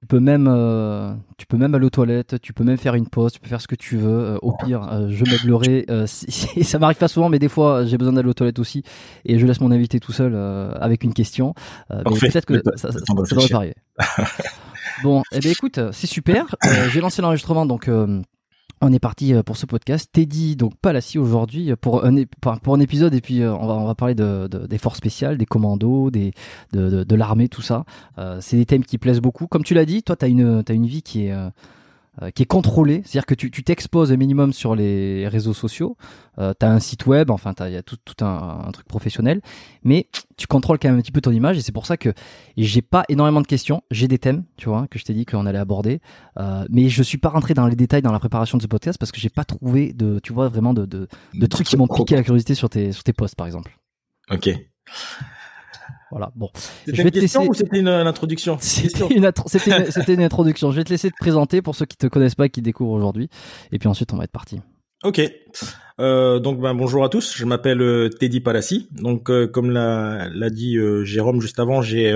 Tu peux même, euh, tu peux même aller aux toilettes, tu peux même faire une pause, tu peux faire ce que tu veux. Euh, au pire, euh, je meublerai. euh, si- si- ça m'arrive pas souvent, mais des fois, j'ai besoin d'aller aux toilettes aussi, et je laisse mon invité tout seul euh, avec une question. Euh, peut-être que Le ça, devrait pas arriver. bon, eh bien, écoute, c'est super. Euh, j'ai lancé l'enregistrement, donc. On est parti euh, pour ce podcast. Teddy, donc Palassi aujourd'hui euh, pour un, pour un épisode et puis euh, on va parler de, de- des forces spéciales, des commandos, de, l'armée, tout ça. C'est des thèmes qui plaisent beaucoup. Comme tu l'as dit, toi, tu une vie qui est, euh, qui est contrôlée. C'est-à-dire que tu t'exposes au minimum sur les réseaux sociaux. Euh, tu as un site web, enfin, il y a tout, tout un, truc professionnel. Mais tu contrôles quand même un petit peu ton image et c'est pour ça que j'ai pas énormément de questions. J'ai des thèmes, tu vois, que je t'ai dit qu'on allait aborder. Euh, mais je suis pas rentré dans les détails dans la préparation de ce podcast parce que j'ai pas trouvé de, tu vois, vraiment de, de, de trucs qui m'ont piqué la curiosité sur tes, sur tes posts, par exemple. Ok. Voilà, bon. C'était Je vais une te question laisser- ou c'était une, une introduction? C'était une, introduction. Je vais te laisser te présenter pour ceux qui te connaissent pas, qui découvrent aujourd'hui. Et puis ensuite, on va être parti. Ok. Euh, donc ben, bonjour à tous. Je m'appelle euh, Teddy Palassi. Donc euh, comme l'a dit euh, Jérôme juste avant, j'ai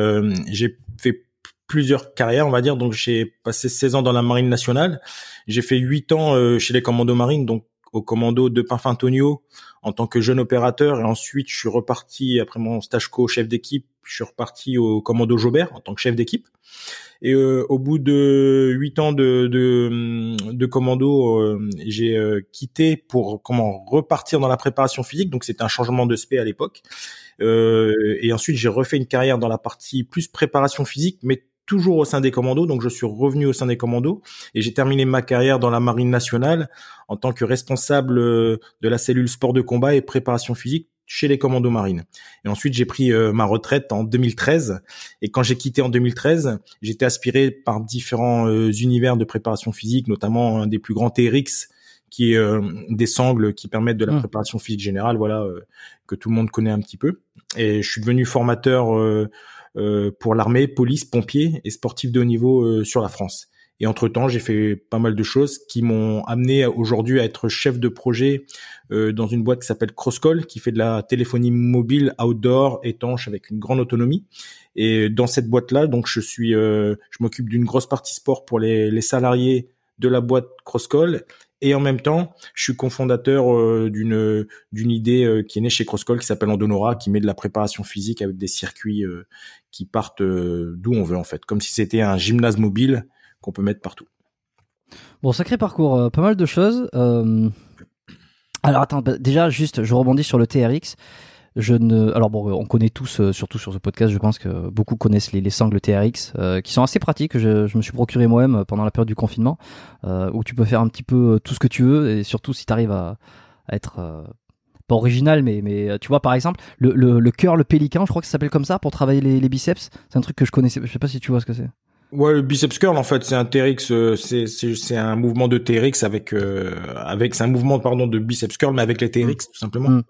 j'ai fait plusieurs carrières, on va dire. Donc j'ai passé 16 ans dans la marine nationale. J'ai fait 8 ans chez les commandos marines, donc au commando de Pinfintonio en tant que jeune opérateur et ensuite je suis reparti après mon stage co chef d'équipe, je suis reparti au commando Jobert en tant que chef d'équipe. Et euh, au bout de huit ans de, de, de commando, euh, j'ai euh, quitté pour comment repartir dans la préparation physique. Donc c'était un changement de spé à l'époque. Euh, et ensuite j'ai refait une carrière dans la partie plus préparation physique, mais toujours au sein des commandos. Donc je suis revenu au sein des commandos et j'ai terminé ma carrière dans la marine nationale en tant que responsable euh, de la cellule sport de combat et préparation physique chez les commandos marines. Et ensuite, j'ai pris euh, ma retraite en 2013. Et quand j'ai quitté en 2013, j'étais aspiré par différents euh, univers de préparation physique, notamment un des plus grands TRX, qui est euh, des sangles qui permettent de la Mm. préparation physique générale, voilà, que tout le monde connaît un petit peu. Et je suis devenu formateur pour l'armée, police, pompiers et sportifs de haut niveau euh, sur la France. Et entre-temps, j'ai fait pas mal de choses qui m'ont amené aujourd'hui à être chef de projet euh, dans une boîte qui s'appelle Crosscall, qui fait de la téléphonie mobile, outdoor, étanche, avec une grande autonomie. Et dans cette boîte-là, donc je suis, euh, je m'occupe d'une grosse partie sport pour les, les salariés de la boîte Crosscall. Et en même temps, je suis cofondateur euh, d'une d'une idée euh, qui est née chez Crosscall qui s'appelle Andonora, qui met de la préparation physique avec des circuits euh, qui partent d'où on veut en fait, comme si c'était un gymnase mobile qu'on peut mettre partout. Bon, sacré parcours, pas mal de choses. Alors attends, bah, déjà juste, je rebondis sur le TRX. Je ne, alors bon, on connaît tous, euh, surtout sur ce podcast, je pense que beaucoup connaissent les, les sangles TRX, euh, qui sont assez pratiques. Je, je me suis procuré moi-même euh, pendant la période du confinement, euh, où tu peux faire un petit peu euh, tout ce que tu veux, et surtout si tu arrives à, à être euh, pas original, mais mais tu vois par exemple le le, le cœur, le pélican, je crois que ça s'appelle comme ça pour travailler les, les biceps. C'est un truc que je connaissais. Je sais pas si tu vois ce que c'est. Ouais, le biceps curl en fait, c'est un TRX, c'est c'est c'est un mouvement de TRX avec euh, avec c'est un mouvement pardon de biceps curl mais avec les TRX tout simplement. Mm.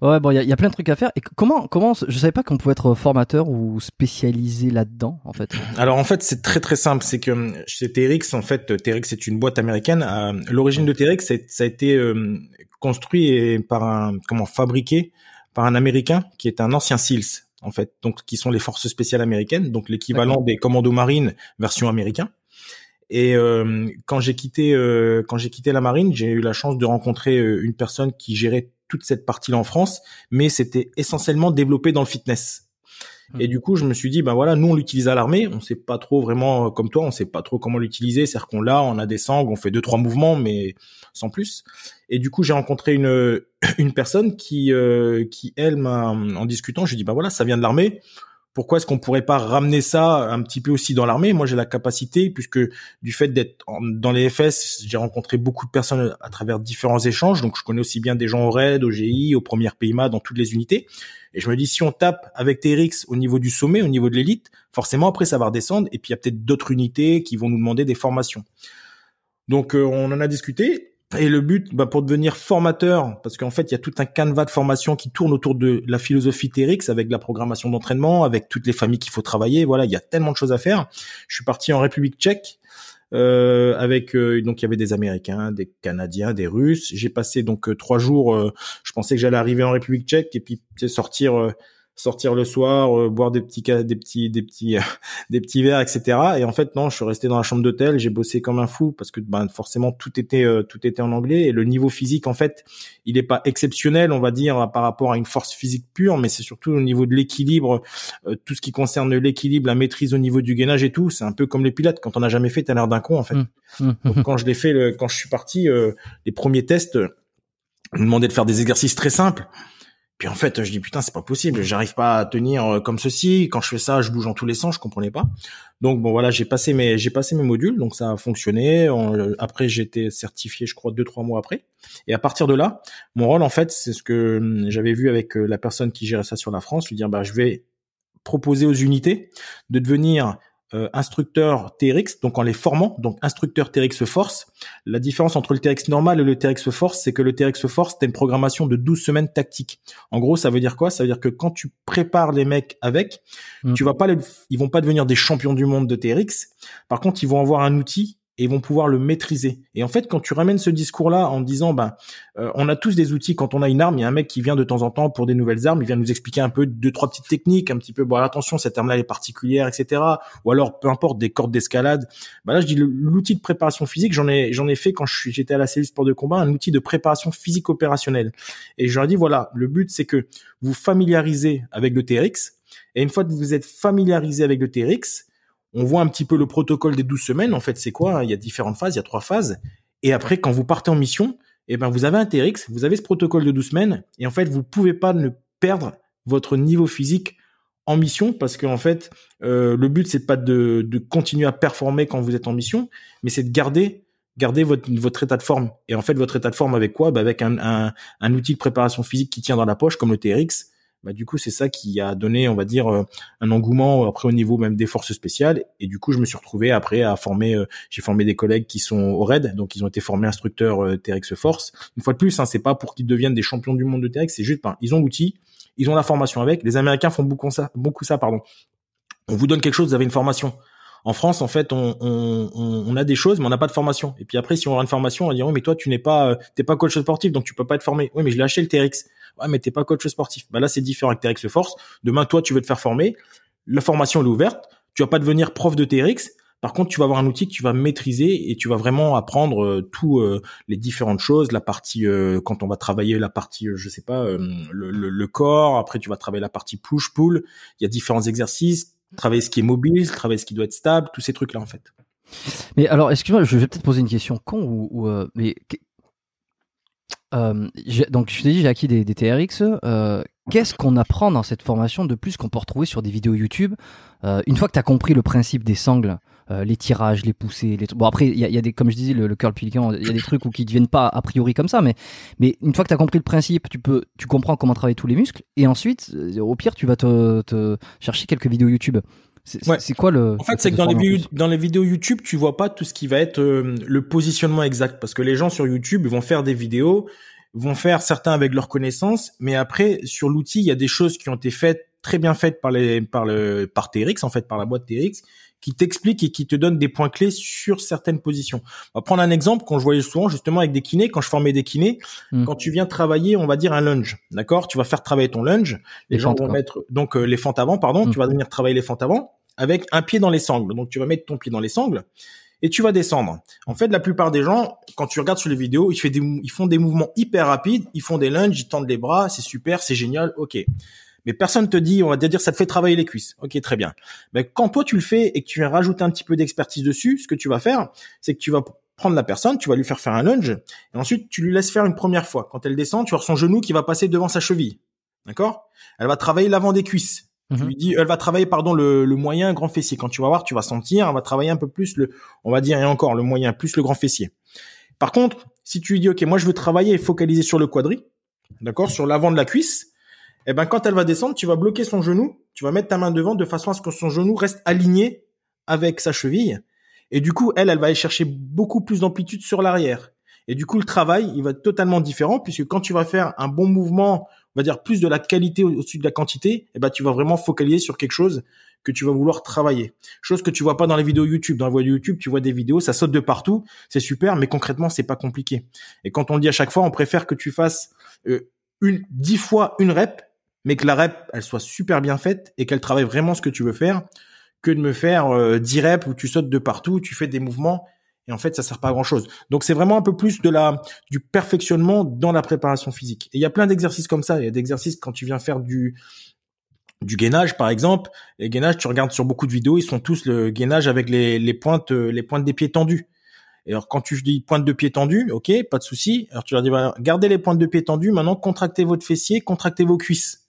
Ouais, bon, il y, a- il y a plein de trucs à faire. Et comment, comment, je savais pas qu'on pouvait être formateur ou spécialisé là-dedans, en fait. Alors en fait, c'est très très simple, c'est que chez TRX en fait, TRX est une boîte américaine. Euh, L'origine de TRX, ça a été euh, construit et par un comment fabriqué par un américain qui est un ancien SEALs en fait, donc qui sont les forces spéciales américaines, donc l'équivalent des commandos marines version américain. Et euh, quand j'ai quitté euh, quand j'ai quitté la marine, j'ai eu la chance de rencontrer euh, une personne qui gérait toute cette partie-là en France, mais c'était essentiellement développé dans le fitness. Et du coup, je me suis dit, ben voilà, nous on l'utilise à l'armée, on sait pas trop vraiment euh, comme toi, on sait pas trop comment l'utiliser, c'est-à-dire qu'on l'a, on a des sangles, on fait deux trois mouvements, mais sans plus. Et du coup, j'ai rencontré une une personne qui euh, qui elle m'a en discutant, je lui dis ben voilà, ça vient de l'armée pourquoi est-ce qu'on pourrait pas ramener ça un petit peu aussi dans l'armée? Moi, j'ai la capacité, puisque du fait d'être dans les FS, j'ai rencontré beaucoup de personnes à travers différents échanges, donc je connais aussi bien des gens au RAID, au GI, au premières PIMA, dans toutes les unités. Et je me dis, si on tape avec TRX au niveau du sommet, au niveau de l'élite, forcément après ça va redescendre, et puis il y a peut-être d'autres unités qui vont nous demander des formations. Donc euh, on en a discuté et le but, bah, pour devenir formateur, parce qu'en fait, il y a tout un canevas de formation qui tourne autour de la philosophie TRX, avec la programmation d'entraînement, avec toutes les familles qu'il faut travailler. Voilà, il y a tellement de choses à faire. Je suis parti en République tchèque, euh, avec euh, donc il y avait des Américains, des Canadiens, des Russes. J'ai passé donc euh, trois jours. je pensais que j'allais arriver en République tchèque et puis sortir sortir le soir, euh, boire des petits des petits des petits des petits verres, etc. Et en fait non, je suis resté dans la chambre d'hôtel, j'ai bossé comme un fou parce que ben forcément tout était euh, tout était en anglais et le niveau physique en fait il est pas exceptionnel on va dire par rapport à une force physique pure, mais c'est surtout au niveau de l'équilibre, euh, tout ce qui concerne l'équilibre, la maîtrise au niveau du gainage et tout, c'est un peu comme les pilotes quand on n'a jamais fait, t'as l'air d'un con en fait. Mmh. Mmh. Donc, quand je l'ai fait, le, quand je suis parti, les premiers tests, me demandaient de faire des exercices très simples. Puis en fait, je dis putain, c'est pas possible, j'arrive pas à tenir euh, comme ceci. Quand je fais ça, je bouge en tous les sens, je comprenais pas. Donc bon voilà, j'ai passé mes j'ai passé mes modules, donc ça a fonctionné. après, j'ai été certifié, je crois deux trois mois après. Et à partir de là, mon rôle en fait, c'est ce que hum, j'avais vu avec euh, la personne qui gérait ça sur la France, lui dire bah je vais proposer aux unités de devenir euh, instructeur TRX, donc en les formant, donc instructeur TRX Force. La différence entre le TRX normal et le TRX Force, c'est que le TRX Force, c'est une programmation de 12 semaines tactiques. En gros, ça veut dire quoi? Ça veut dire que quand tu prépares les mecs avec, mmh. tu vas pas les, ils vont pas devenir des champions du monde de TRX. Par contre, ils vont avoir un outil et vont pouvoir le maîtriser. Et en fait, quand tu ramènes ce discours-là en disant, ben, euh, on a tous des outils. Quand on a une arme, il y a un mec qui vient de temps en temps pour des nouvelles armes, il vient nous expliquer un peu deux trois petites techniques, un petit peu, bon, attention, cette arme-là est particulière, etc. Ou alors, peu importe, des cordes d'escalade. Ben là, je dis l'outil de préparation physique, j'en ai j'en ai fait quand j'étais à la cellule sport de combat, un outil de préparation physique opérationnelle. Et je leur dis voilà, le but c'est que vous familiarisez avec le TRX. Et une fois que vous êtes familiarisé avec le TRX, on voit un petit peu le protocole des 12 semaines. En fait, c'est quoi? Il y a différentes phases, il y a trois phases. Et après, quand vous partez en mission, eh ben, vous avez un TRX, vous avez ce protocole de 12 semaines. Et en fait, vous pouvez pas ne perdre votre niveau physique en mission parce qu'en en fait, euh, le but, c'est pas de, continuer à performer quand vous êtes en mission, mais c'est de garder garder votre, votre état de forme. Et en fait, votre état de forme avec quoi? Bah Avec un, un, un outil de préparation physique qui tient dans la poche, comme le TRX, bah, du coup c'est ça qui a donné on va dire euh, un engouement après au niveau même des forces spéciales et du coup je me suis retrouvé après à former euh, j'ai formé des collègues qui sont au RAID donc ils ont été formés instructeurs euh, TRX Force une fois de plus hein, c'est pas pour qu'ils deviennent des champions du monde de TRX c'est juste ben, ils ont l'outil ils ont la formation avec les Américains font beaucoup ça beaucoup ça pardon on vous donne quelque chose vous avez une formation en France, en fait, on, on, on a des choses, mais on n'a pas de formation. Et puis après, si on a une formation, on va dire oui, mais toi, tu n'es pas, t'es pas coach sportif, donc tu peux pas être formé. Oui, mais je l'ai acheté le TRX. Ouais, mais t'es pas coach sportif. Bah là, c'est différent avec TRX Force. Demain, toi, tu veux te faire former. La formation, est ouverte. Tu vas pas devenir prof de TRX. Par contre, tu vas avoir un outil que tu vas maîtriser et tu vas vraiment apprendre euh, tout euh, les différentes choses, la partie euh, quand on va travailler la partie, je sais pas, le, le, corps. Après, tu vas travailler la partie push pull. Il y a différents exercices. Travailler ce qui est mobile, travailler ce qui doit être stable, tous ces trucs là en fait. Mais alors, excuse-moi, je vais peut-être poser une question con ou, ou mais euh, donc je t'ai dit j'ai acquis des, TRX. Euh, Qu'est-ce qu'on apprend dans cette formation de plus qu'on peut retrouver sur des vidéos YouTube? Euh, Une fois que tu as compris le principe des sangles, les tirages, les poussées, les bon après il y a, des comme je disais le, le curl pelican, il y a des trucs où qui deviennent pas a priori comme ça, mais mais une fois que tu as compris le principe, tu peux tu comprends comment travailler tous les muscles et ensuite au pire tu vas te, te chercher quelques vidéos YouTube. C'est quoi le En fait, c'est que dans les, vidéos, dans les vidéos YouTube, tu vois pas tout ce qui va être euh, le positionnement exact. Parce que les gens sur YouTube vont faire des vidéos, vont faire certains avec leurs connaissances, mais après sur l'outil, il y a des choses qui ont été faites très bien faites par les par le par TRX en fait par la boîte TRX qui t'explique et qui te donne des points clés sur certaines positions. On va prendre un exemple qu'on je voyais souvent justement avec des kinés quand je formais des kinés, hmm. quand tu viens travailler, on va dire un lunge, d'accord? Tu vas faire travailler ton lunge, les, gens vont mettre donc euh, les fentes avant pardon, hmm. tu vas venir travailler les fentes avant avec un pied dans les sangles. Donc tu vas mettre ton pied dans les sangles et tu vas descendre. En fait, la plupart des gens, quand tu regardes sur les vidéos, ils, font des, ils font des mouvements hyper rapides, ils font des lunges, ils tendent les bras, c'est super, c'est génial, ok. Mais personne te dit, on va te dire, ça te fait travailler les cuisses. Ok, très bien. Mais quand toi tu le fais et que tu viens rajouter un petit peu d'expertise dessus, ce que tu vas faire, c'est que tu vas prendre la personne, tu vas lui faire faire un lunge, et ensuite tu lui laisses faire une première fois. Quand elle descend, tu as son genou qui va passer devant sa cheville. D'accord? Elle va travailler l'avant des cuisses. Tu mhm. lui dis, elle va travailler, pardon, le, le, moyen grand fessier. Quand tu vas voir, tu vas sentir, elle va travailler un peu plus le, on va dire, et encore, le moyen, plus le grand fessier. Par contre, si tu lui dis, OK, moi, je veux travailler et focaliser sur le quadri, d'accord, sur l'avant de la cuisse, eh ben, quand elle va descendre, tu vas bloquer son genou, tu vas mettre ta main devant de façon à ce que son genou reste aligné avec sa cheville. Et du coup, elle, elle va aller chercher beaucoup plus d'amplitude sur l'arrière. Et du coup, le travail, il va être totalement différent puisque quand tu vas faire un bon mouvement on va dire plus de la qualité au-dessus de la quantité, et eh ben tu vas vraiment focaliser sur quelque chose que tu vas vouloir travailler. Chose que tu vois pas dans les vidéos YouTube. Dans les vidéos YouTube, tu vois des vidéos, ça saute de partout, c'est super, mais concrètement, c'est pas compliqué. Et quand on le dit à chaque fois, on préfère que tu fasses euh, une dix fois une rep, mais que la rep elle soit super bien faite et qu'elle travaille vraiment ce que tu veux faire, que de me faire euh, 10 reps où tu sautes de partout, tu fais des mouvements et en fait ça sert pas à grand chose. Donc c'est vraiment un peu plus de la du perfectionnement dans la préparation physique. Et il y a plein d'exercices comme ça. Il y a des exercices quand tu viens faire du du gainage par exemple. Les gainages, tu regardes sur beaucoup de vidéos, ils sont tous le gainage avec les, les pointes les pointes des pieds tendus. Et alors quand tu dis pointe de pied tendue, ok, pas de souci. Alors tu leur dis gardez les pointes de pied tendues. Maintenant contractez votre fessier, contractez vos cuisses.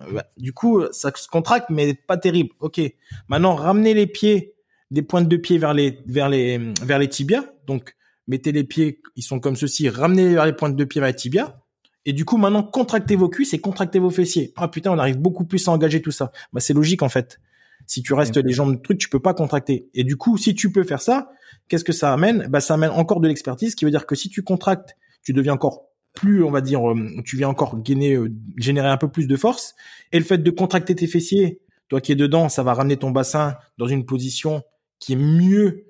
Euh, du coup, ça se contracte, mais pas terrible. Ok. Maintenant, ramenez les pieds des pointes de pied vers les vers les vers les tibias. Donc mettez les pieds, ils sont comme ceci, ramenez vers les pointes de pied vers les tibias. Et du coup, maintenant, contractez vos cuisses et contractez vos fessiers. Ah putain, on arrive beaucoup plus à engager tout ça. Bah c'est logique en fait. Si tu restes les jambes de truc, tu peux pas contracter. Et du coup, si tu peux faire ça, qu'est-ce que ça amène? Bah ça amène encore de l'expertise, qui veut dire que si tu contractes, tu deviens encore plus, on va dire, euh, tu viens encore gainer, euh, générer un peu plus de force. Et le fait de contracter tes fessiers, toi qui es dedans, ça va ramener ton bassin dans une position qui est mieux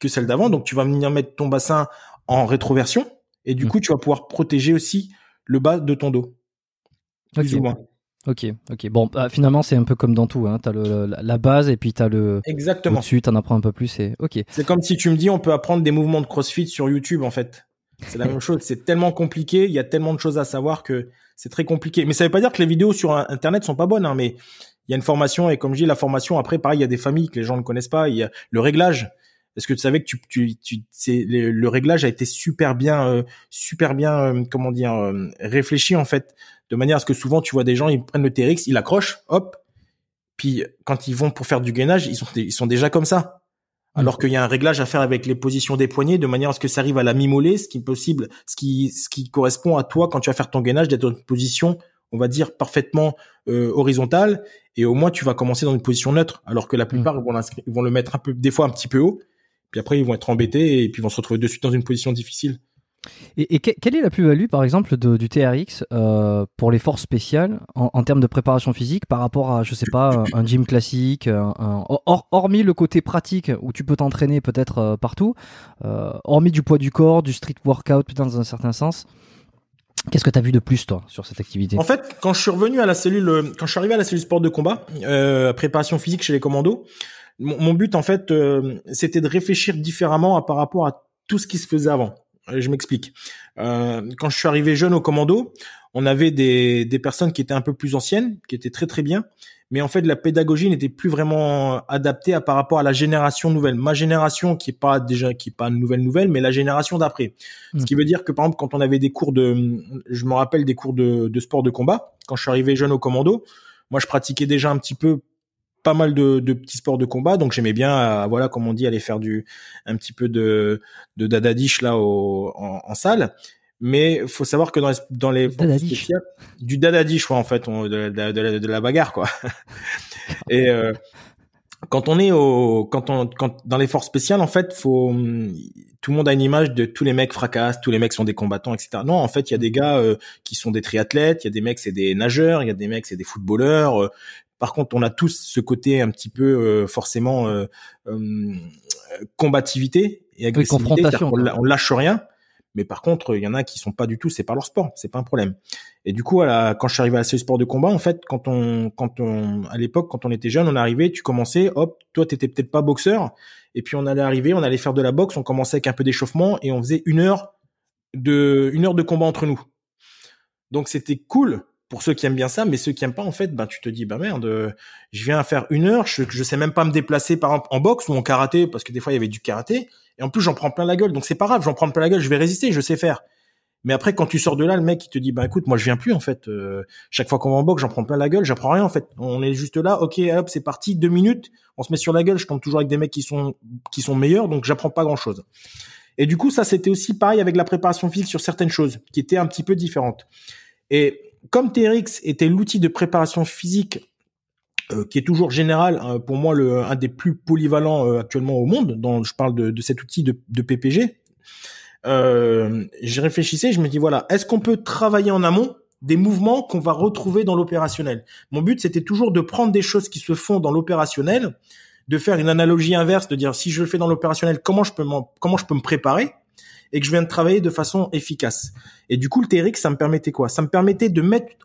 que celle d'avant. Donc, tu vas venir mettre ton bassin en rétroversion et du mmh. coup, tu vas pouvoir protéger aussi le bas de ton dos. Plus ou moins. Ok, ok. Bon, bah, finalement, c'est un peu comme dans tout. Hein. Tu as le, la base et puis tu as le. Exactement. Dessus, tu en apprends un peu plus. Et... Ok. C'est comme si tu me dis, on peut apprendre des mouvements de crossfit sur YouTube, en fait. C'est la même chose. C'est tellement compliqué. Il y a tellement de choses à savoir que c'est très compliqué. Mais ça veut pas dire que les vidéos sur Internet sont pas bonnes. Hein, mais il y a une formation et comme je dis, la formation après, pareil, il y a des familles que les gens ne connaissent pas. Il y a le réglage. Est-ce que tu savais que tu, tu, tu le, réglage a été super bien, euh, super bien, euh, comment dire, euh, réfléchi en fait, de manière à ce que souvent tu vois des gens, ils prennent le TRX, ils l'accrochent, hop, puis quand ils vont pour faire du gainage, ils sont, ils sont déjà comme ça. Alors qu'il y a un réglage à faire avec les positions des poignets de manière à ce que ça arrive à la mi-mollet, ce qui est possible, ce qui, ce qui correspond à toi quand tu vas faire ton gainage d'être dans une position on va dire parfaitement euh, horizontale et au moins tu vas commencer dans une position neutre alors que la plupart mm. vont, vont le mettre un peu des fois un petit peu haut puis après ils vont être embêtés et puis vont se retrouver de suite dans une position difficile. Et, quelle est la plus-value, par exemple, du TRX euh, pour les forces spéciales en, termes de préparation physique par rapport à, je sais pas, un, gym classique, hormis le côté pratique où tu peux t'entraîner peut-être euh, partout, hormis du poids du corps, du street workout dans un certain sens, Qu'est-ce que tu as vu de plus, toi, sur cette activité? En fait, quand je suis revenu à la cellule, euh, quand je suis arrivé à la cellule sport de combat, euh, préparation physique chez les commandos, mon, but, en fait, euh, c'était de réfléchir différemment par rapport à tout ce qui se faisait avant. Je m'explique. Euh, quand je suis arrivé jeune au commando, on avait des, des personnes qui étaient un peu plus anciennes, qui étaient très très bien, mais en fait la pédagogie n'était plus vraiment adaptée à par rapport à la génération nouvelle. Ma génération qui est pas déjà qui est pas nouvelle nouvelle, mais la génération d'après. Ce mmh. qui veut dire que par exemple quand on avait des cours de, je me rappelle des cours de, de sport de combat, quand je suis arrivé jeune au commando, moi je pratiquais déjà un petit peu pas mal de, de, petits sports de combat, donc j'aimais bien, euh, voilà, comme on dit, aller faire du un petit peu de de dadadish là au, en, en salle. Mais faut savoir que dans les, dans les du dadadish, quoi, en fait, on, de, de, de, de, la bagarre, quoi. Et euh, quand on est au, quand on, quand dans les forces spéciales, en fait, faut, tout le monde a une image de tous les mecs fracassent, tous les mecs sont des combattants, etc. Non, en fait, il y a des gars euh, qui sont des triathlètes, il y a des mecs c'est des nageurs, il y a des mecs c'est des footballeurs, par contre, on a tous ce côté un petit peu euh, forcément euh, euh, combativité et agressivité. on, on, lâche rien. Mais par contre, il y en a qui sont pas du tout, c'est pas leur sport, c'est pas un problème. Et du coup, quand je suis arrivé à ce sport de combat, en fait, quand on, quand on, à l'époque, quand on était jeune, on arrivait, tu commençais, hop, toi, t'étais peut-être pas boxeur, et puis on allait arriver, on allait faire de la boxe, on commençait avec un peu d'échauffement, et on faisait une heure de, une heure de combat entre nous. Donc c'était cool, pour ceux qui aiment bien ça, mais ceux qui aiment pas, en fait, ben tu te dis, bah merde, je viens faire une heure, je, je sais même pas me déplacer par exemple en boxe ou en karaté, parce que des fois il y avait du karaté, et en plus j'en prends plein la gueule, donc c'est pas grave, j'en prends plein la gueule, je vais résister, je sais faire. Mais après, quand tu sors de là, le mec il te dit, bah écoute, moi je viens plus en fait. chaque fois qu'on va en boxe, j'en prends plein la gueule, j'apprends rien en fait. On est juste là, ok, hop, c'est parti, deux minutes, on se met sur la gueule. Je tombe toujours avec des mecs qui sont qui sont meilleurs, donc j'apprends pas grand chose. Et du coup, ça c'était aussi pareil avec la préparation physique sur certaines choses qui étaient un petit peu différentes. Et comme TRX était l'outil de préparation physique euh, qui est toujours général, hein, pour moi le un des plus polyvalents euh, actuellement au monde. Dans, je parle de, de cet outil de, de PPG. Euh, je réfléchissais, je me dis voilà, est-ce qu'on peut travailler en amont des mouvements qu'on va retrouver dans l'opérationnel? Mon but c'était toujours de prendre des choses qui se font dans l'opérationnel, de faire une analogie inverse, de dire si je le fais dans l'opérationnel, comment je peux comment je peux me préparer? Et que je viens de travailler de façon efficace. Et du coup, le TRX, ça me permettait quoi? Ça me permettait de mettre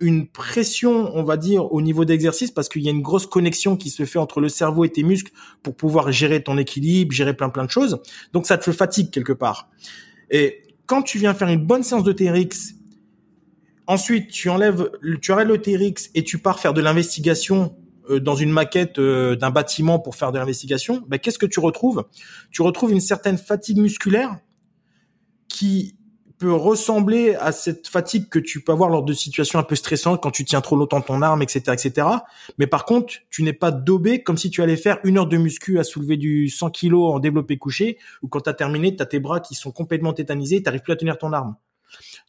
une pression, on va dire, au niveau d'exercice parce qu'il y a une grosse connexion qui se fait entre le cerveau et tes muscles pour pouvoir gérer ton équilibre, gérer plein plein de choses. Donc ça te fatigue quelque part. Et quand tu viens faire une bonne séance de TRX, ensuite tu enlèves, tu arrêtes le TRX et tu pars faire de l'investigation euh, dans une maquette euh, d'un bâtiment pour faire de l'investigation, ben, qu'est-ce que tu retrouves? Tu retrouves une certaine fatigue musculaire qui peut ressembler à cette fatigue que tu peux avoir lors de situations un peu stressantes quand tu tiens trop longtemps ton arme, etc., etc. Mais par contre, tu n'es pas dobé comme si tu allais faire une heure de muscu à soulever du 100 kg en développé couché ou quand tu as terminé, tu as tes bras qui sont complètement tétanisés, tu n'arrives plus à tenir ton arme.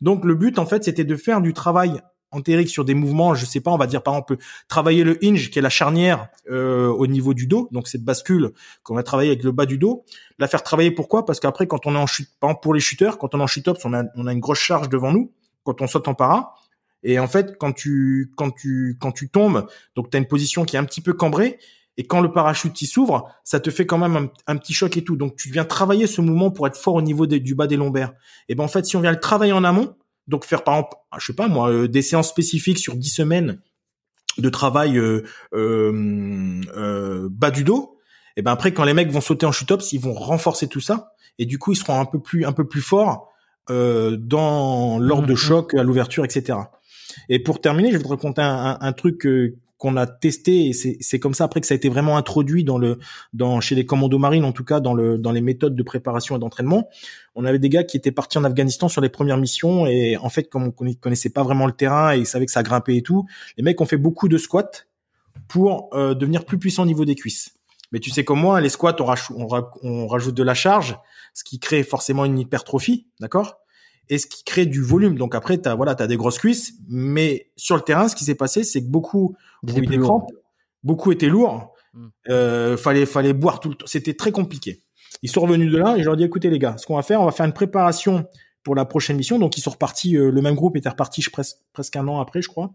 Donc le but en fait, c'était de faire du travail entérique sur des mouvements, je sais pas, on va dire par exemple travailler le hinge qui est la charnière euh, au niveau du dos, donc cette bascule qu'on va travailler avec le bas du dos, la faire travailler pourquoi? Parce qu'après quand on est en chute, par exemple pour les shooters, quand on est en chute on a, on a une grosse charge devant nous quand on saute en para. Et en fait, quand tu quand tu quand tu tombes, donc tu as une position qui est un petit peu cambrée et quand le parachute s'ouvre, ça te fait quand même un, petit choc et tout. Donc tu viens travailler ce mouvement pour être fort au niveau du bas des lombaires. Et ben en fait, si on vient le travailler en amont, donc faire par exemple, je sais pas moi, euh, des séances spécifiques sur 10 semaines de travail euh, euh, bas du dos. Et ben après, quand les mecs vont sauter en chute-ups, ils vont renforcer tout ça et du coup, ils seront un peu plus un peu plus forts euh, dans l'ordre de mmh. choc à l'ouverture, etc. Et pour terminer, je vais te raconter un, un, truc qu'on a testé et c'est comme ça après que ça a été vraiment introduit dans le dans chez les commandos marines en tout cas dans le dans les méthodes de préparation et d'entraînement. On avait des gars qui étaient partis en Afghanistan sur les premières missions et en fait comme on connaissait pas vraiment le terrain et ils savaient que ça grimpait et tout, les mecs ont fait beaucoup de squats pour euh, devenir plus puissants au niveau des cuisses. Mais tu sais comme moi, les squats on, on rajoute de la charge, ce qui crée forcément une hypertrophie, d'accord? Et ce qui crée du volume. Donc après, t'as voilà, t'as des grosses cuisses, mais sur le terrain, ce qui s'est passé, c'est que beaucoup ont eu des crampes, beaucoup étaient lourds, hmm. euh, fallait fallait boire tout le temps, c'était très compliqué. Ils sont revenus de là et je leur dis écoutez les gars, ce qu'on va faire, on va faire une préparation pour la prochaine mission. Donc ils sont repartis, euh, le même groupe était reparti presque presque un an après, je crois.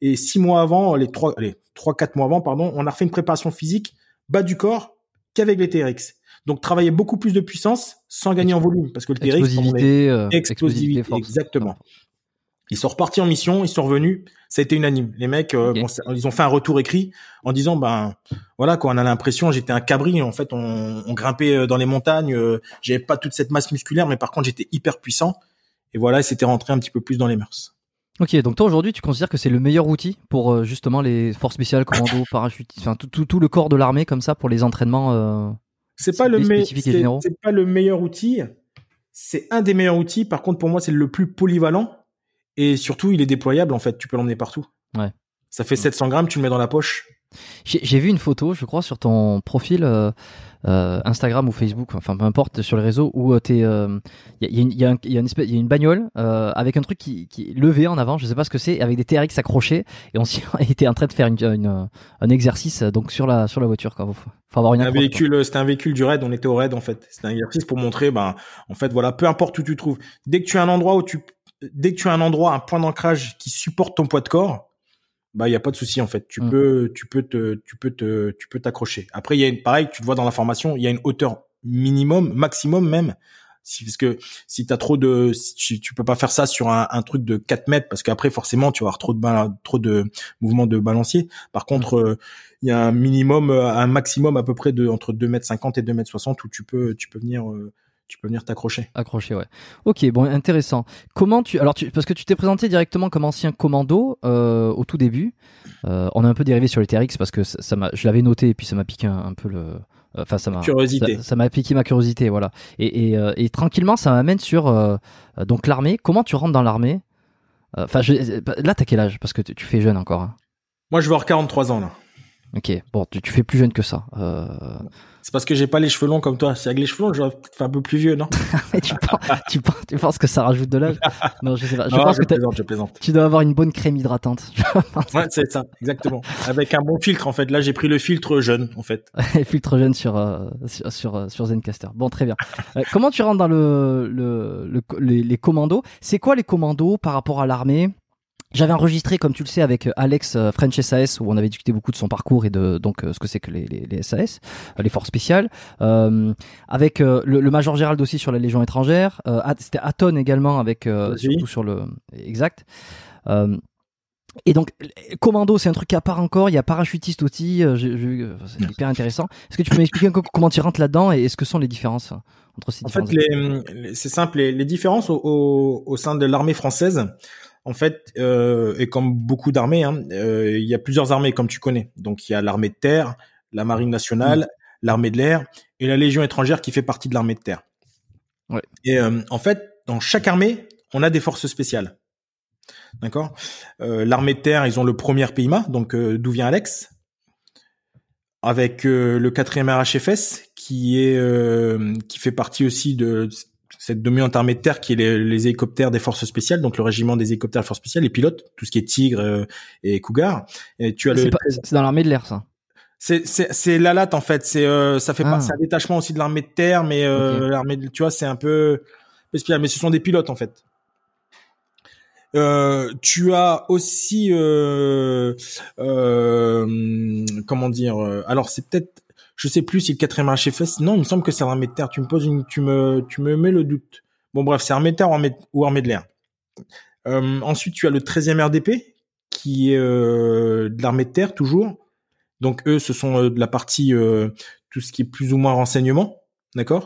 Et six mois avant, les trois, les trois quatre mois avant, pardon, on a refait une préparation physique bas du corps qu'avec les TRX. Donc travailler beaucoup plus de puissance sans gagner en volume parce que le TRX explosivité, euh, explosivité, exactement. Ils sont repartis en mission, ils sont revenus, ça a été unanime. Les mecs, euh, ils ont fait un retour écrit en disant, ben voilà quoi, on a l'impression, j'étais un cabri. En fait, on, on grimpait euh, dans les montagnes, j'avais pas toute cette masse musculaire, mais par contre j'étais hyper puissant. Et voilà, c'était rentré un petit peu plus dans les mœurs. Ok, donc toi aujourd'hui, tu considères que c'est le meilleur outil pour justement les forces spéciales, commandos, parachutistes, enfin tout, tout, tout, le corps de l'armée comme ça pour les entraînements c'est pas le c'est pas le meilleur outil. C'est un des meilleurs outils. Par contre, pour moi, c'est le plus polyvalent et surtout, il est déployable. En fait, tu peux l'emmener partout. Ouais. Ça fait 700 grammes, tu le mets dans la poche. J'ai vu une photo, je crois, sur ton profil euh, euh, Instagram ou Facebook, enfin peu importe, sur les réseaux, où il y, a, y, y, espèce, y a une bagnole euh, avec un truc qui, qui est levé en avant, je sais pas ce que c'est, avec des TRX accrochés, et on était en train de faire une, une, un exercice donc sur la sur la voiture. Quoi. Faut, faut avoir une un véhicule, c'était un véhicule du raid, on était au raid en fait. C'était un exercice pour montrer, ben, en fait, voilà, peu importe où tu trouves, dès que tu as un endroit où tu, dès que tu as un endroit, un point d'ancrage qui supporte ton poids de corps, bah il y a pas de souci en fait. Tu mm. peux tu peux te tu peux te tu peux t'accrocher. Après il y a une pareil, tu le vois dans la formation, il y a une hauteur minimum, maximum même. Si, parce que si t'as trop de, tu, tu, peux pas faire ça sur un, un truc de 4 mètres parce qu'après forcément tu vas avoir trop de trop de mouvements de balancier. Par contre, mm. euh, il y a un minimum, un maximum à peu près de entre 2 mètres 50 et 2 mètres 60 où tu peux tu peux venir euh, tu peux venir t'accrocher. Accrocher, ouais. Ok, bon, intéressant. Comment tu, alors tu, parce que tu t'es présenté directement comme ancien commando euh, au tout début. Euh, on a un peu dérivé sur les TRX parce que ça, ça m'a, je l'avais noté et puis ça m'a piqué un, un peu le, enfin ça m'a, curiosité. ça, ça m'a piqué ma curiosité, voilà. Et, et, euh, et tranquillement, ça m'amène sur euh, donc l'armée. Comment tu rentres dans l'armée? Enfin, je- là, t'as quel âge? Parce que tu, tu fais jeune encore. hein. Moi, je vais avoir 43 ans là. Ok, bon, tu, tu fais plus jeune que ça. Euh... C'est parce que j'ai pas les cheveux longs comme toi. Si avec les cheveux longs, j'aurais fait un peu plus vieux, non? Mais tu, penses, tu, penses, tu penses que ça rajoute de l'âge? Non, je sais pas. Je Non, pense je que plaisante, je plaisante. tu dois avoir une bonne crème hydratante. Ouais, c'est ça, exactement. Avec un bon filtre, en fait. Là, j'ai pris le filtre jeune, en fait. filtre jeune sur euh, sur sur, euh, sur Zencaster. Bon, très bien. Euh, comment tu rentres dans le, le, le les, les commandos? C'est quoi les commandos par rapport à l'armée? J'avais enregistré, comme tu le sais, avec euh, Alex euh, French SAS, où on avait discuté beaucoup de son parcours et de donc euh, ce que c'est que les, les, les SAS, les forces spéciales. Euh, avec euh, le, le major Gérald aussi sur la Légion étrangère. Euh, C'était Aton également avec euh, Oui. surtout sur le exact. Euh, et donc, commando, c'est un truc à part encore. Il y a parachutiste aussi. C'est hyper intéressant. Est-ce que tu peux m'expliquer un peu comment tu rentres là-dedans et est-ce que sont les différences entre ces En fait, c'est simple. Les, les différences au, au, au sein de l'armée française, en fait, euh, et comme beaucoup d'armées, hein, euh, il y a plusieurs armées, comme tu connais. Donc, il y a l'armée de terre, la marine nationale, l'armée de l'air et la légion étrangère qui fait partie de l'armée de terre. Ouais. Et euh, en fait, dans chaque armée, on a des forces spéciales. D'accord? Euh, l'armée de terre, ils ont le premier PIMA, donc euh, d'où vient Alex, avec euh, le quatrième RHFS qui est euh, qui fait partie aussi de cette dominante armée de terre qui est les, les hélicoptères des forces spéciales, donc le régiment des hélicoptères des forces spéciales, les pilotes, tout ce qui est Tigre euh, et Cougar. Et tu as le C'est dans l'armée de l'air, ça. c'est c'est c'est la latte en fait. C'est euh, ça fait Ah. c'est un détachement aussi de l'armée de terre, mais euh, l'armée de- tu vois c'est un peu spécial, mais ce sont des pilotes en fait. Euh, tu as aussi euh, euh, comment dire euh, alors c'est peut-être je sais plus si le quatrième HFS non il me semble que c'est l'armée de terre tu me poses une tu me tu me mets le doute bon bref c'est armée de terre ou armée, ou armée de l'air euh, ensuite tu as le 13e RDP qui est euh, de l'armée de terre toujours donc eux, ce sont euh, de la partie euh, tout ce qui est plus ou moins renseignement, d'accord?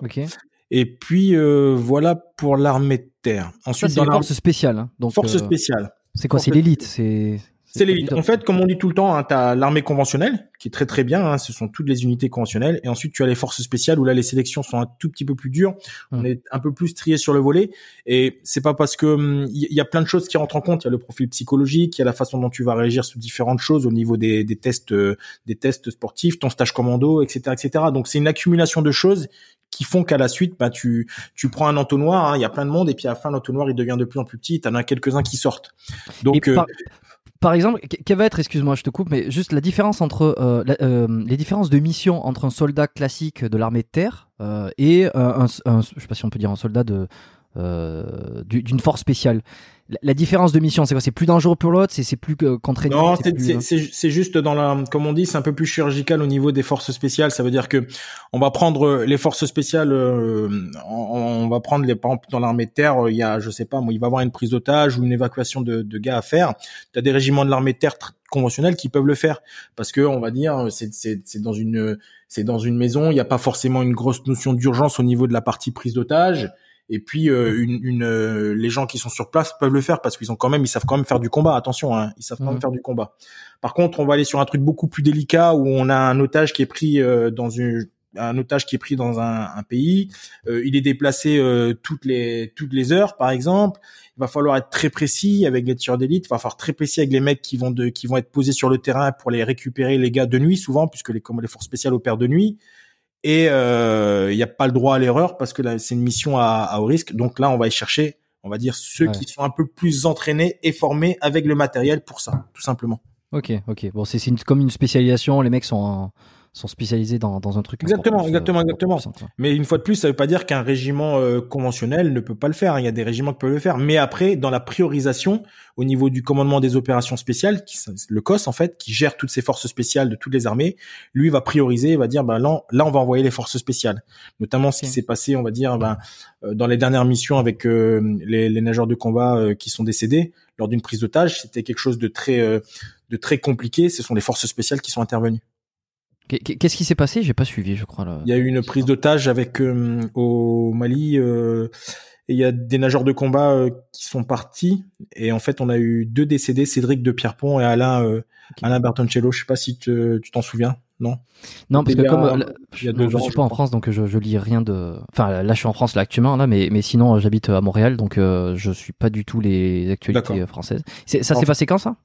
Et puis voilà pour l'armée de terre. Ensuite, dans la forces spéciales. hein. Donc, force spéciale, c'est quoi? C'est force- l'élite. C'est c'est l'élite. En fait, comme on dit tout le temps, hein, tu as l'armée conventionnelle qui est très très bien. Hein, ce sont toutes les unités conventionnelles. Et ensuite, tu as les forces spéciales où là, les sélections sont un tout petit peu plus dures. On Hmm. est un peu plus trié sur le volet. Et c'est pas parce que hum, il y, y a plein de choses qui rentrent en compte. Il y a le profil psychologique, il y a la façon dont tu vas réagir sur différentes choses au niveau des, des tests, euh, des tests sportifs, ton stage commando, etc., etc. Donc c'est une accumulation de choses qui font qu'à la suite, bah, tu, tu prends un entonnoir, hein, il y a plein de monde, et puis à la fin, l'entonnoir, il devient de plus en plus petit, t'en as quelques-uns qui sortent. Donc, euh, par, exemple, que- quelle va être, excuse-moi, je te coupe, mais juste la différence entre euh, euh, les différences de mission entre un soldat classique de l'armée de terre euh, et euh, un, un- je sais pas si on peut dire un soldat de euh, du- d'une force spéciale. La, différence de mission, c'est quoi? C'est plus dangereux pour l'autre, c'est c'est plus contraignant. Non, c'est c'est plus, c'est juste dans la, comme on dit, c'est un peu plus chirurgical au niveau des forces spéciales. Ça veut dire que on va prendre euh, les forces spéciales, euh, on, on va prendre les, par exemple, dans l'armée de terre, euh, il y a, je sais pas, moi, il va y avoir une prise d'otage ou une évacuation de, de gars à faire. Tu as des régiments de l'armée de terre conventionnels qui peuvent le faire parce que on va dire, c'est c'est c'est dans une c'est dans une maison, il n'y a pas forcément une grosse notion d'urgence au niveau de la partie prise d'otage. Et puis euh, une, une, euh, les gens qui sont sur place peuvent le faire parce qu'ils ont quand même, ils savent quand même faire du combat. Attention, hein, ils savent quand Mhm. même faire du combat. Par contre, on va aller sur un truc beaucoup plus délicat où on a un otage qui est pris euh, dans une un otage qui est pris dans un, un pays. Euh, il est déplacé euh, toutes les toutes les heures, par exemple. Il va falloir être très précis avec les tireurs d'élite. Il va falloir être très précis avec les mecs qui vont de qui vont être posés sur le terrain pour les récupérer les gars de nuit souvent puisque les comme les forces spéciales opèrent de nuit et euh, il n'y a pas le droit à l'erreur parce que là c'est une mission à, à haut risque. Donc là on va y chercher, on va dire ceux Ouais. qui sont un peu plus entraînés et formés avec le matériel pour ça, tout simplement. Ok, ok. Bon, c'est c'est une- comme une spécialisation. Les mecs sont en- sont spécialisés dans, dans un truc. Exactement, exactement, exactement. Mais une fois de plus, ça veut pas dire qu'un régiment euh, conventionnel ne peut pas le faire. Il y a des régiments qui peuvent le faire. Mais après, dans la priorisation, au niveau du commandement des opérations spéciales, qui, le COS en fait, qui gère toutes ces forces spéciales de toutes les armées, lui va prioriser, va dire, ben là, là, on va envoyer les forces spéciales. Notamment ce qui s'est passé, on va dire, ben, euh, dans les dernières missions avec euh, les, les nageurs de combat euh, qui sont décédés lors d'une prise d'otage, c'était quelque chose de très, euh, de très compliqué. Ce sont les forces spéciales qui sont intervenues. Qu'est-ce qui s'est passé? J'ai pas suivi, je crois. Là. Il y a eu une prise d'otage avec au Mali. et il y a des nageurs de combat qui sont partis. Et en fait, on a eu deux décédés, Cédric de Pierrepont et Alain Alain Bertoncello. Je sais pas si tu t'en souviens. Non? Non, parce que comme il y a deux je suis pas en France, donc je, je lis rien de. Enfin, là, je suis en France là actuellement, là, mais mais sinon, j'habite à Montréal, donc euh, je suis pas du tout les actualités françaises. Ça s'est passé quand ça?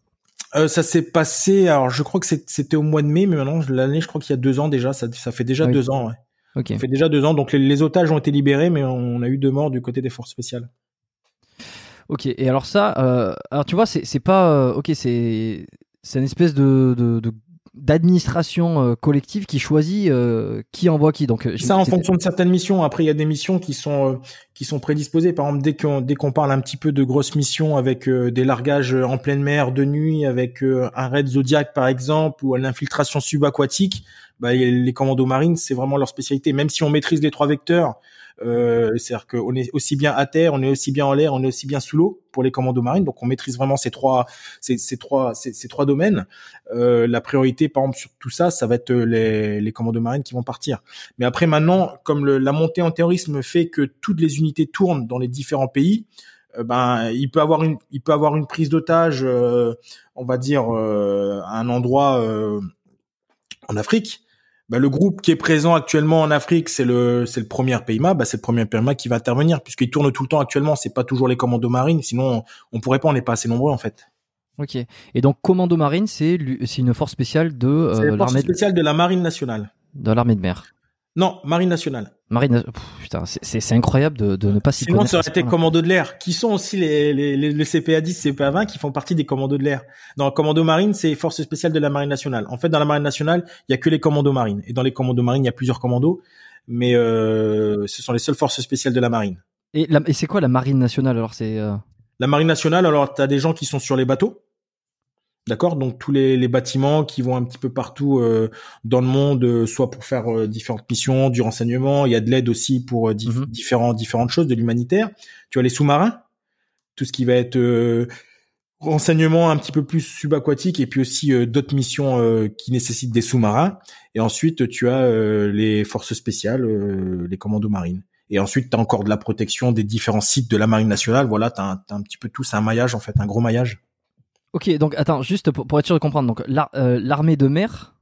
Euh, ça s'est passé, alors je crois que c'était au mois de mai, mais maintenant l'année, je crois qu'il y a deux ans déjà, ça, ça fait déjà deux ans. Ouais. Ça fait déjà deux ans, donc les, otages ont été libérés, mais on a eu deux morts du côté des forces spéciales. Ok, et alors ça, euh, alors tu vois, c'est pas, euh, ok, c'est c'est une espèce de, de, de d'administration euh, collective qui choisit euh, qui envoie qui. Donc euh, ça en fonction de certaines missions. Après il y a des missions qui sont qui sont prédisposées. Par exemple dès qu'on dès qu'on parle un petit peu de grosses missions avec des largages en pleine mer de nuit, avec un raid Zodiac par exemple ou l'infiltration subaquatique, bah, les commandos marines c'est vraiment leur spécialité. Même si on maîtrise les trois vecteurs, euh, C'est-à-dire qu'on est aussi bien à terre, on est aussi bien en l'air, on est aussi bien sous l'eau pour les commandos marines. Donc on maîtrise vraiment ces trois, ces, trois, ces, ces, trois domaines. Euh, la priorité, par exemple, sur tout ça, ça va être les, les commandos marines qui vont partir. Mais après, maintenant, comme le, la montée en terrorisme fait que toutes les unités tournent dans les différents pays, euh, ben il peut avoir une, il peut avoir une prise d'otage, euh, on va dire, euh, à un endroit en Afrique bah, le groupe qui est présent actuellement en Afrique, c'est le c'est le premier PIMA, bah, c'est le premier PIMA qui va intervenir puisqu'il tourne tout le temps actuellement. C'est pas toujours les commandos marines, sinon on, pourrait pas, on n'est pas assez nombreux en fait. Ok. Et donc commando marine, c'est c'est une force spéciale de euh, l'armée spéciale de la marine nationale. De l'armée de mer. Non, Marine nationale. Marine, putain, c'est incroyable de, de ne pas s'y connaître. Sinon, ça aurait été commando de l'air, qui sont aussi les, les, les, CPA 10, CPA 20, qui font partie des commandos de l'air? Dans le commando marine, c'est force spéciale de la Marine nationale. En fait, dans la Marine nationale, il y a que les commandos marines. Et dans les commandos marines, il y a plusieurs commandos, mais euh, ce sont les seules forces spéciales de la Marine. Et, et c'est quoi la Marine nationale alors C'est euh... la Marine nationale. Alors, tu as des gens qui sont sur les bateaux D'accord, donc tous les, les, bâtiments qui vont un petit peu partout euh, dans le monde, euh, soit pour faire euh, différentes missions, du renseignement, il y a de l'aide aussi pour mhm. différents différentes choses, de l'humanitaire. Tu as les sous-marins, tout ce qui va être renseignement un petit peu plus subaquatique et puis aussi d'autres missions qui nécessitent des sous-marins. Et ensuite, tu as les forces spéciales, les commandos marines. Et ensuite, tu as encore de la protection des différents sites de la marine nationale. Voilà, tu as, as, un petit peu tout, c'est un maillage en fait, un gros maillage. Ok, donc attends, juste pour, être sûr de comprendre, donc euh, l'armée de mer?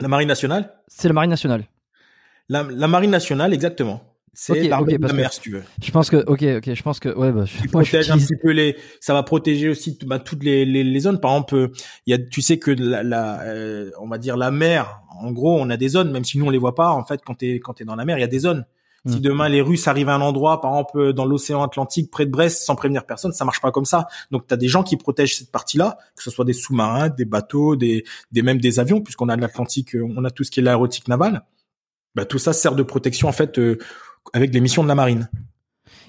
La marine nationale? C'est la marine nationale. La, marine nationale, exactement. C'est l'armée de mer, si tu veux. Je pense que, ok, ok, je pense que, ouais, bah, je, protège un petit peu les, ça va protéger aussi bah, toutes les, les, zones. Par exemple, il y a, tu sais que la, la euh, on va dire la mer. En gros, on a des zones, même si nous on les voit pas. En fait, quand t'es quand t'es dans la mer, il y a des zones. Si mm. demain les Russes arrivent à un endroit, par exemple dans l'océan Atlantique, près de Brest, sans prévenir personne, ça marche pas comme ça. Donc tu as des gens qui protègent cette partie-là, que ce soit des sous-marins, des bateaux, des, des même des avions, puisqu'on a de l'Atlantique, euh, on a tout ce qui est l'aérotique navale. Bah, tout ça sert de protection en fait euh, avec les missions de la marine.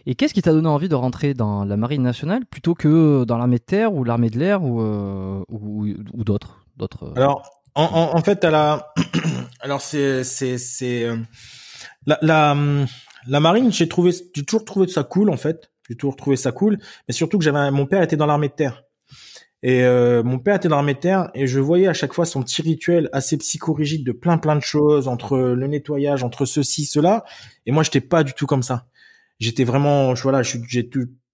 Et qu'est-ce qui t'a donné envie de rentrer dans la marine nationale plutôt que dans l'armée de terre ou l'armée de l'air ou, euh, ou, ou d'autres d'autres Alors en, en, en, fait à la alors c'est c'est c'est la, la, la marine, j'ai trouvé, j'ai toujours trouvé ça cool en fait. J'ai toujours trouvé ça cool, mais surtout que j'avais, mon père était dans l'armée de terre. Et euh, mon père était dans l'armée de terre et je voyais à chaque fois son petit rituel assez psychorigide de plein plein de choses entre le nettoyage, entre ceci, cela. Et moi, j'étais pas du tout comme ça. J'étais vraiment, voilà, je j'ai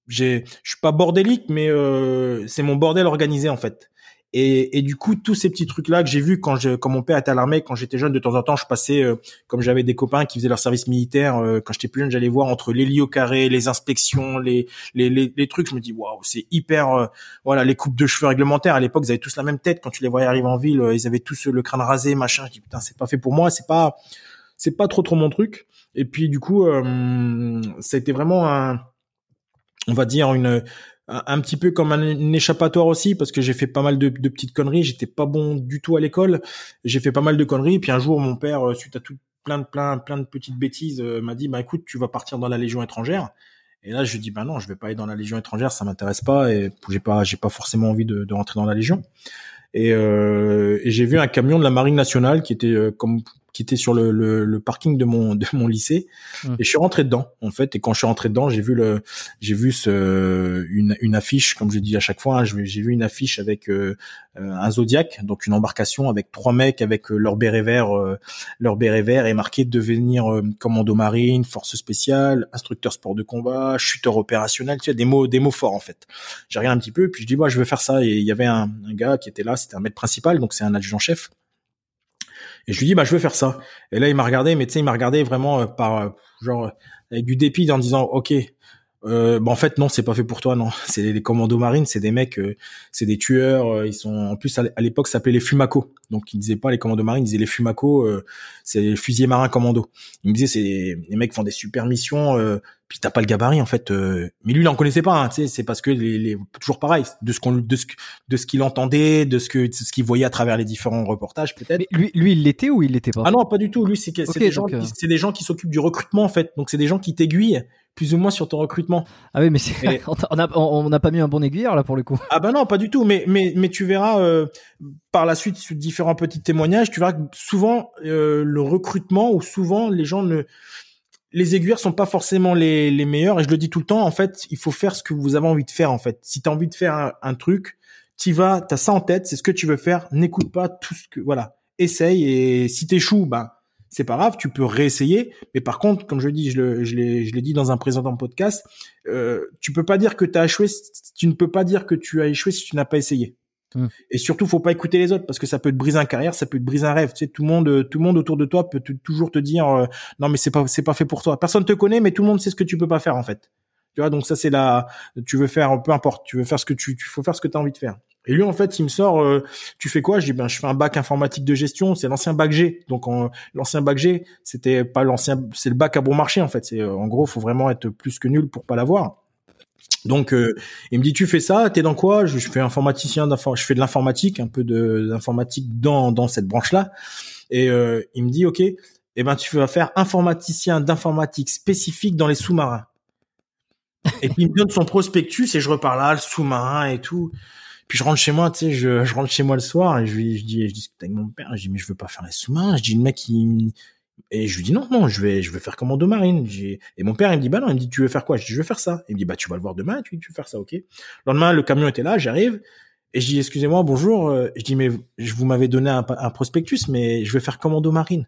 j'ai, je suis pas bordélique, mais euh, c'est mon bordel organisé en fait. Et, et, du coup, tous ces petits trucs-là que j'ai vus quand, je, quand mon père était à l'armée, quand j'étais jeune, de temps en temps, je passais, euh, comme j'avais des copains qui faisaient leur service militaire, euh, quand j'étais plus jeune, j'allais voir entre les lits au carré, les inspections, les, les, les, trucs. Je me dis, waouh, c'est hyper, euh, voilà, les coupes de cheveux réglementaires. À l'époque, ils avaient tous la même tête. Quand tu les voyais arriver en ville, ils avaient tous le crâne rasé, machin. Je dis, putain, c'est pas fait pour moi. C'est pas, c'est pas trop trop mon truc. Et puis du coup, ça a été vraiment un, on va dire une un petit peu comme un, échappatoire aussi parce que j'ai fait pas mal de, petites conneries. J'étais pas bon du tout à l'école. J'ai fait pas mal de conneries. Puis un jour mon père euh, suite à tout plein de plein plein de petites bêtises euh, m'a dit bah écoute tu vas partir dans la légion étrangère. Et là je dis bah non je vais pas aller dans la légion étrangère ça m'intéresse pas. Et j'ai pas j'ai pas forcément envie de, rentrer dans la légion. Euh, et j'ai vu un camion de la marine nationale qui était comme qui était sur le, le, le parking de mon de mon lycée. Mm. et je suis rentré dedans en fait. Et quand je suis rentré dedans j'ai vu le j'ai vu ce une, une affiche comme je dis à chaque fois hein, j'ai vu une affiche avec euh, euh, un zodiaque donc une embarcation avec trois mecs avec leur béret vert euh, leur béret vert et marqué devenir euh, commando marine force spéciale instructeur sport de combat chuteur opérationnel tu sais des mots des mots forts en fait. J'ai regardé un petit peu puis je dis moi je vais faire ça. Et il y avait un, un gars qui était là c'était un maître principal donc c'est un adjudant chef et je lui dis bah je veux faire ça. Et là il m'a regardé mais tu sais il m'a regardé vraiment euh, par euh, genre avec du dépit en disant ok euh, bah en fait non c'est pas fait pour toi non. C'est les commandos marines c'est des mecs euh, c'est des tueurs euh, ils sont en plus à l'époque ça s'appelait les fumacos donc ils disaient pas les commandos marines ils disaient les fumacos euh, c'est les fusiliers marins commando. Il me disait c'est les mecs font des super missions puis t'as pas le gabarit en fait euh, mais lui il en connaissait pas hein, tu sais c'est parce que les, les toujours pareil de ce qu'on de ce que- de ce qu'il entendait de ce que de ce qu'il voyait à travers les différents reportages peut-être Mais lui, lui, il l'était ou il l'était pas? Ah non, pas du tout. Lui, c'est des gens, euh, qui- c'est des gens qui s'occupent du recrutement en fait. Donc c'est des gens qui t'aiguillent plus ou moins sur ton recrutement. Ah oui, mais Et- on a on n'a pas mis un bon aiguilleur là pour le coup. Ah ben non, pas du tout. Mais mais mais tu verras euh, par la suite sur différents petits témoignages, tu verras que souvent euh, le recrutement ou souvent les gens ne les aiguilleurs sont pas forcément les, les meilleurs et je le dis tout le temps en fait il faut faire ce que vous avez envie de faire en fait. Si tu as envie de faire un, truc tu vas t'as ça en tête c'est ce que tu veux faire n'écoute pas tout ce que voilà. Essaye et si t'échoues ben c'est pas grave tu peux réessayer mais par contre comme je dis je le je l'ai je l'ai dit dans un précédent podcast euh, tu peux pas dire que tu as échoué tu ne peux pas dire que tu as échoué si tu n'as pas essayé Hmm. et surtout faut pas écouter les autres parce que ça peut te briser un carrière ça peut te briser un rêve. Tu sais tout le monde tout le monde autour de toi peut toujours te dire euh, non mais c'est pas c'est pas fait pour toi personne te connaît mais tout le monde sait ce que tu peux pas faire en fait. Tu vois donc ça c'est la tu veux faire peu importe tu veux faire ce que tu tu faut faire ce que tu as envie de faire. Et lui en fait il me sort euh, tu fais quoi? Je dis ben je fais un bac informatique de gestion. C'est l'ancien bac G donc en- l'ancien bac G c'était pas l'ancien c'est le bac à bon marché en fait. C'est euh, en gros faut vraiment être plus que nul pour pas l'avoir donc euh, il me dit tu fais ça t'es dans quoi? Je, fais informaticien je fais de l'informatique un peu d'informatique dans dans cette branche là et euh, il me dit ok eh ben tu vas faire informaticien d'informatique spécifique dans les sous-marins. Et puis il me donne son prospectus et je repars là le sous-marin et tout. Puis je rentre chez moi tu sais je, je rentre chez moi le soir et je je dis je discute avec mon père je dis mais je veux pas faire les sous-marins. Je dis le mec il et je lui dis non non je vais je vais faire commando marine et mon père il me dit bah non il me dit tu veux faire quoi? Je dis je veux faire ça. Il me dit bah tu vas le voir demain tu, tu veux faire ça ok. Le lendemain le camion était là j'arrive et je dis excusez-moi bonjour euh, je dis mais vous m'avez donné un, un prospectus mais je vais faire commando marine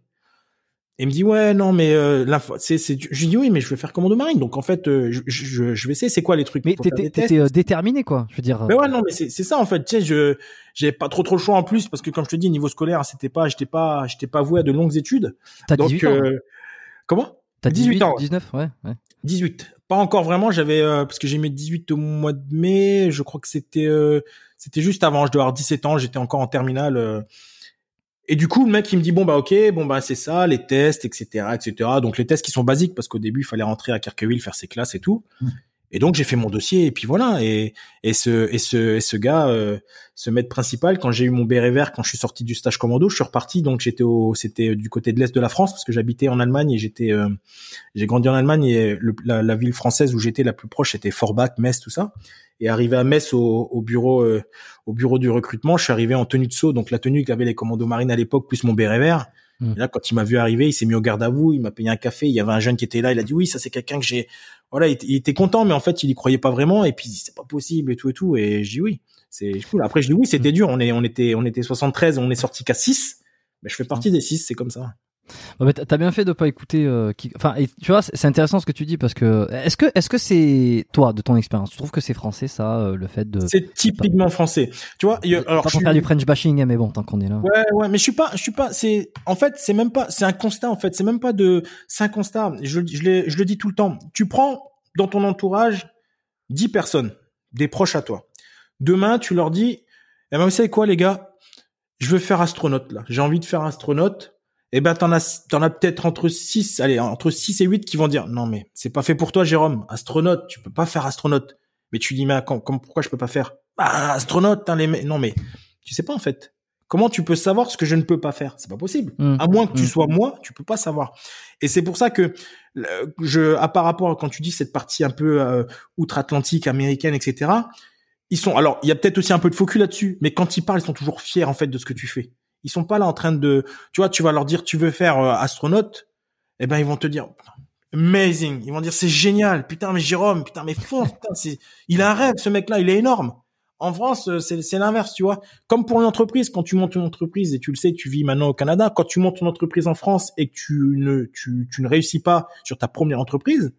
et il me dit ouais non mais euh, l'info- c'est c'est je lui dis oui mais je vais faire commando marine donc en fait euh, je, je, je vais essayer c'est quoi les trucs Mais t'étais euh, déterminé quoi. Je veux dire. Mais ouais, non, mais c'est c'est ça en fait. Tu sais, je j'avais pas trop trop le choix en plus parce que comme je te dis, niveau scolaire, c'était pas, j'étais pas, j'étais pas voué à de longues études. T'as Donc 18 ans. euh, comment? T'as 18 18 ans, ouais. 19, ouais. ouais. 18. Pas encore vraiment. J'avais euh, parce que j'ai mis 18 au mois de mai. Je crois que c'était euh, c'était juste avant. Je dois avoir 17 ans. J'étais encore en terminale. Et du coup, le mec, il me dit bon bah ok, bon bah c'est ça, les tests, etc., etc. Donc les tests qui sont basiques parce qu'au début, il fallait rentrer à Carqueville, faire ses classes et tout. Mm. Et donc j'ai fait mon dossier et puis voilà. Et et ce et ce et ce gars, euh, ce maître principal, quand j'ai eu mon béret vert, quand je suis sorti du stage commando, je suis reparti. Donc j'étais au, c'était du côté de l'est de la France parce que j'habitais en Allemagne et j'étais, euh, j'ai grandi en Allemagne et le- la, la ville française où j'étais la plus proche c'était Forbach, Metz, tout ça. Et arrivé à Metz au, au bureau, euh, au bureau du recrutement, je suis arrivé en tenue de saut, donc la tenue qu'avaient les commandos marines à l'époque, plus mon béret vert. Mm. Et là, quand il m'a vu arriver, il s'est mis au garde à vous, il m'a payé un café. Il y avait un jeune qui était là, il a dit oui, ça c'est quelqu'un que j'ai. Voilà, il, était- il était content, mais en fait, il y croyait pas vraiment. Et puis c'est pas possible et tout et tout. Et je dis oui, c'est cool. Après, je dis oui, c'était dur. On est, on était, on était 73, on est sorti qu'à 6 Mais je fais partie des 6 c'est comme ça. Bah, t'as bien fait de pas écouter. euh, qui... Enfin, et tu vois, c'est intéressant ce que tu dis parce que est-ce que est-ce que c'est toi de ton expérience, tu trouves que c'est français ça, euh, le fait de C'est typiquement français. Tu vois, y a- alors pas je pour suis- faire du French bashing, hein, mais bon, tant qu'on est là. Ouais, ouais, mais je suis pas, je suis pas, c'est, en fait, c'est même pas, c'est un constat, en fait, c'est même pas de, c'est un constat. Je, je, je le dis tout le temps. Tu prends dans ton entourage 10 personnes, des proches à toi. Demain, tu leur dis, eh ben, vous savez quoi, les gars? Je veux faire astronaute, là. J'ai envie de faire astronaute. Eh ben, t'en as, t'en as peut-être entre 6, allez, entre 6 et 8 qui vont dire, non, mais c'est pas fait pour toi, Jérôme. Astronaute, tu peux pas faire astronaute. Mais tu dis, mais quand, pourquoi je peux pas faire? Ah, astronaute, hein, les. Non, mais, tu sais pas, en fait. Comment tu peux savoir ce que je ne peux pas faire? C'est pas possible. Mm. À moins que tu Mm. sois moi, tu peux pas savoir. Et c'est pour ça que je, à par rapport à quand tu dis cette partie un peu euh, outre-Atlantique, américaine, etc. Ils sont. Alors, il y a peut-être aussi un peu de focus là-dessus, mais quand ils parlent, ils sont toujours fiers en fait de ce que tu fais. Ils sont pas là en train de, tu vois, tu vas leur dire tu veux faire euh, astronaute, eh ben ils vont te dire amazing. Ils vont dire c'est génial. Putain mais Jérôme, putain mais fonce, putain c'est, il a un rêve ce mec-là, il est énorme. En France, euh, c'est, l'inverse, tu vois. Comme pour une entreprise, quand tu montes une entreprise et tu le sais, tu vis maintenant au Canada, quand tu montes une entreprise en France et que tu ne, tu, tu ne réussis pas sur ta première entreprise,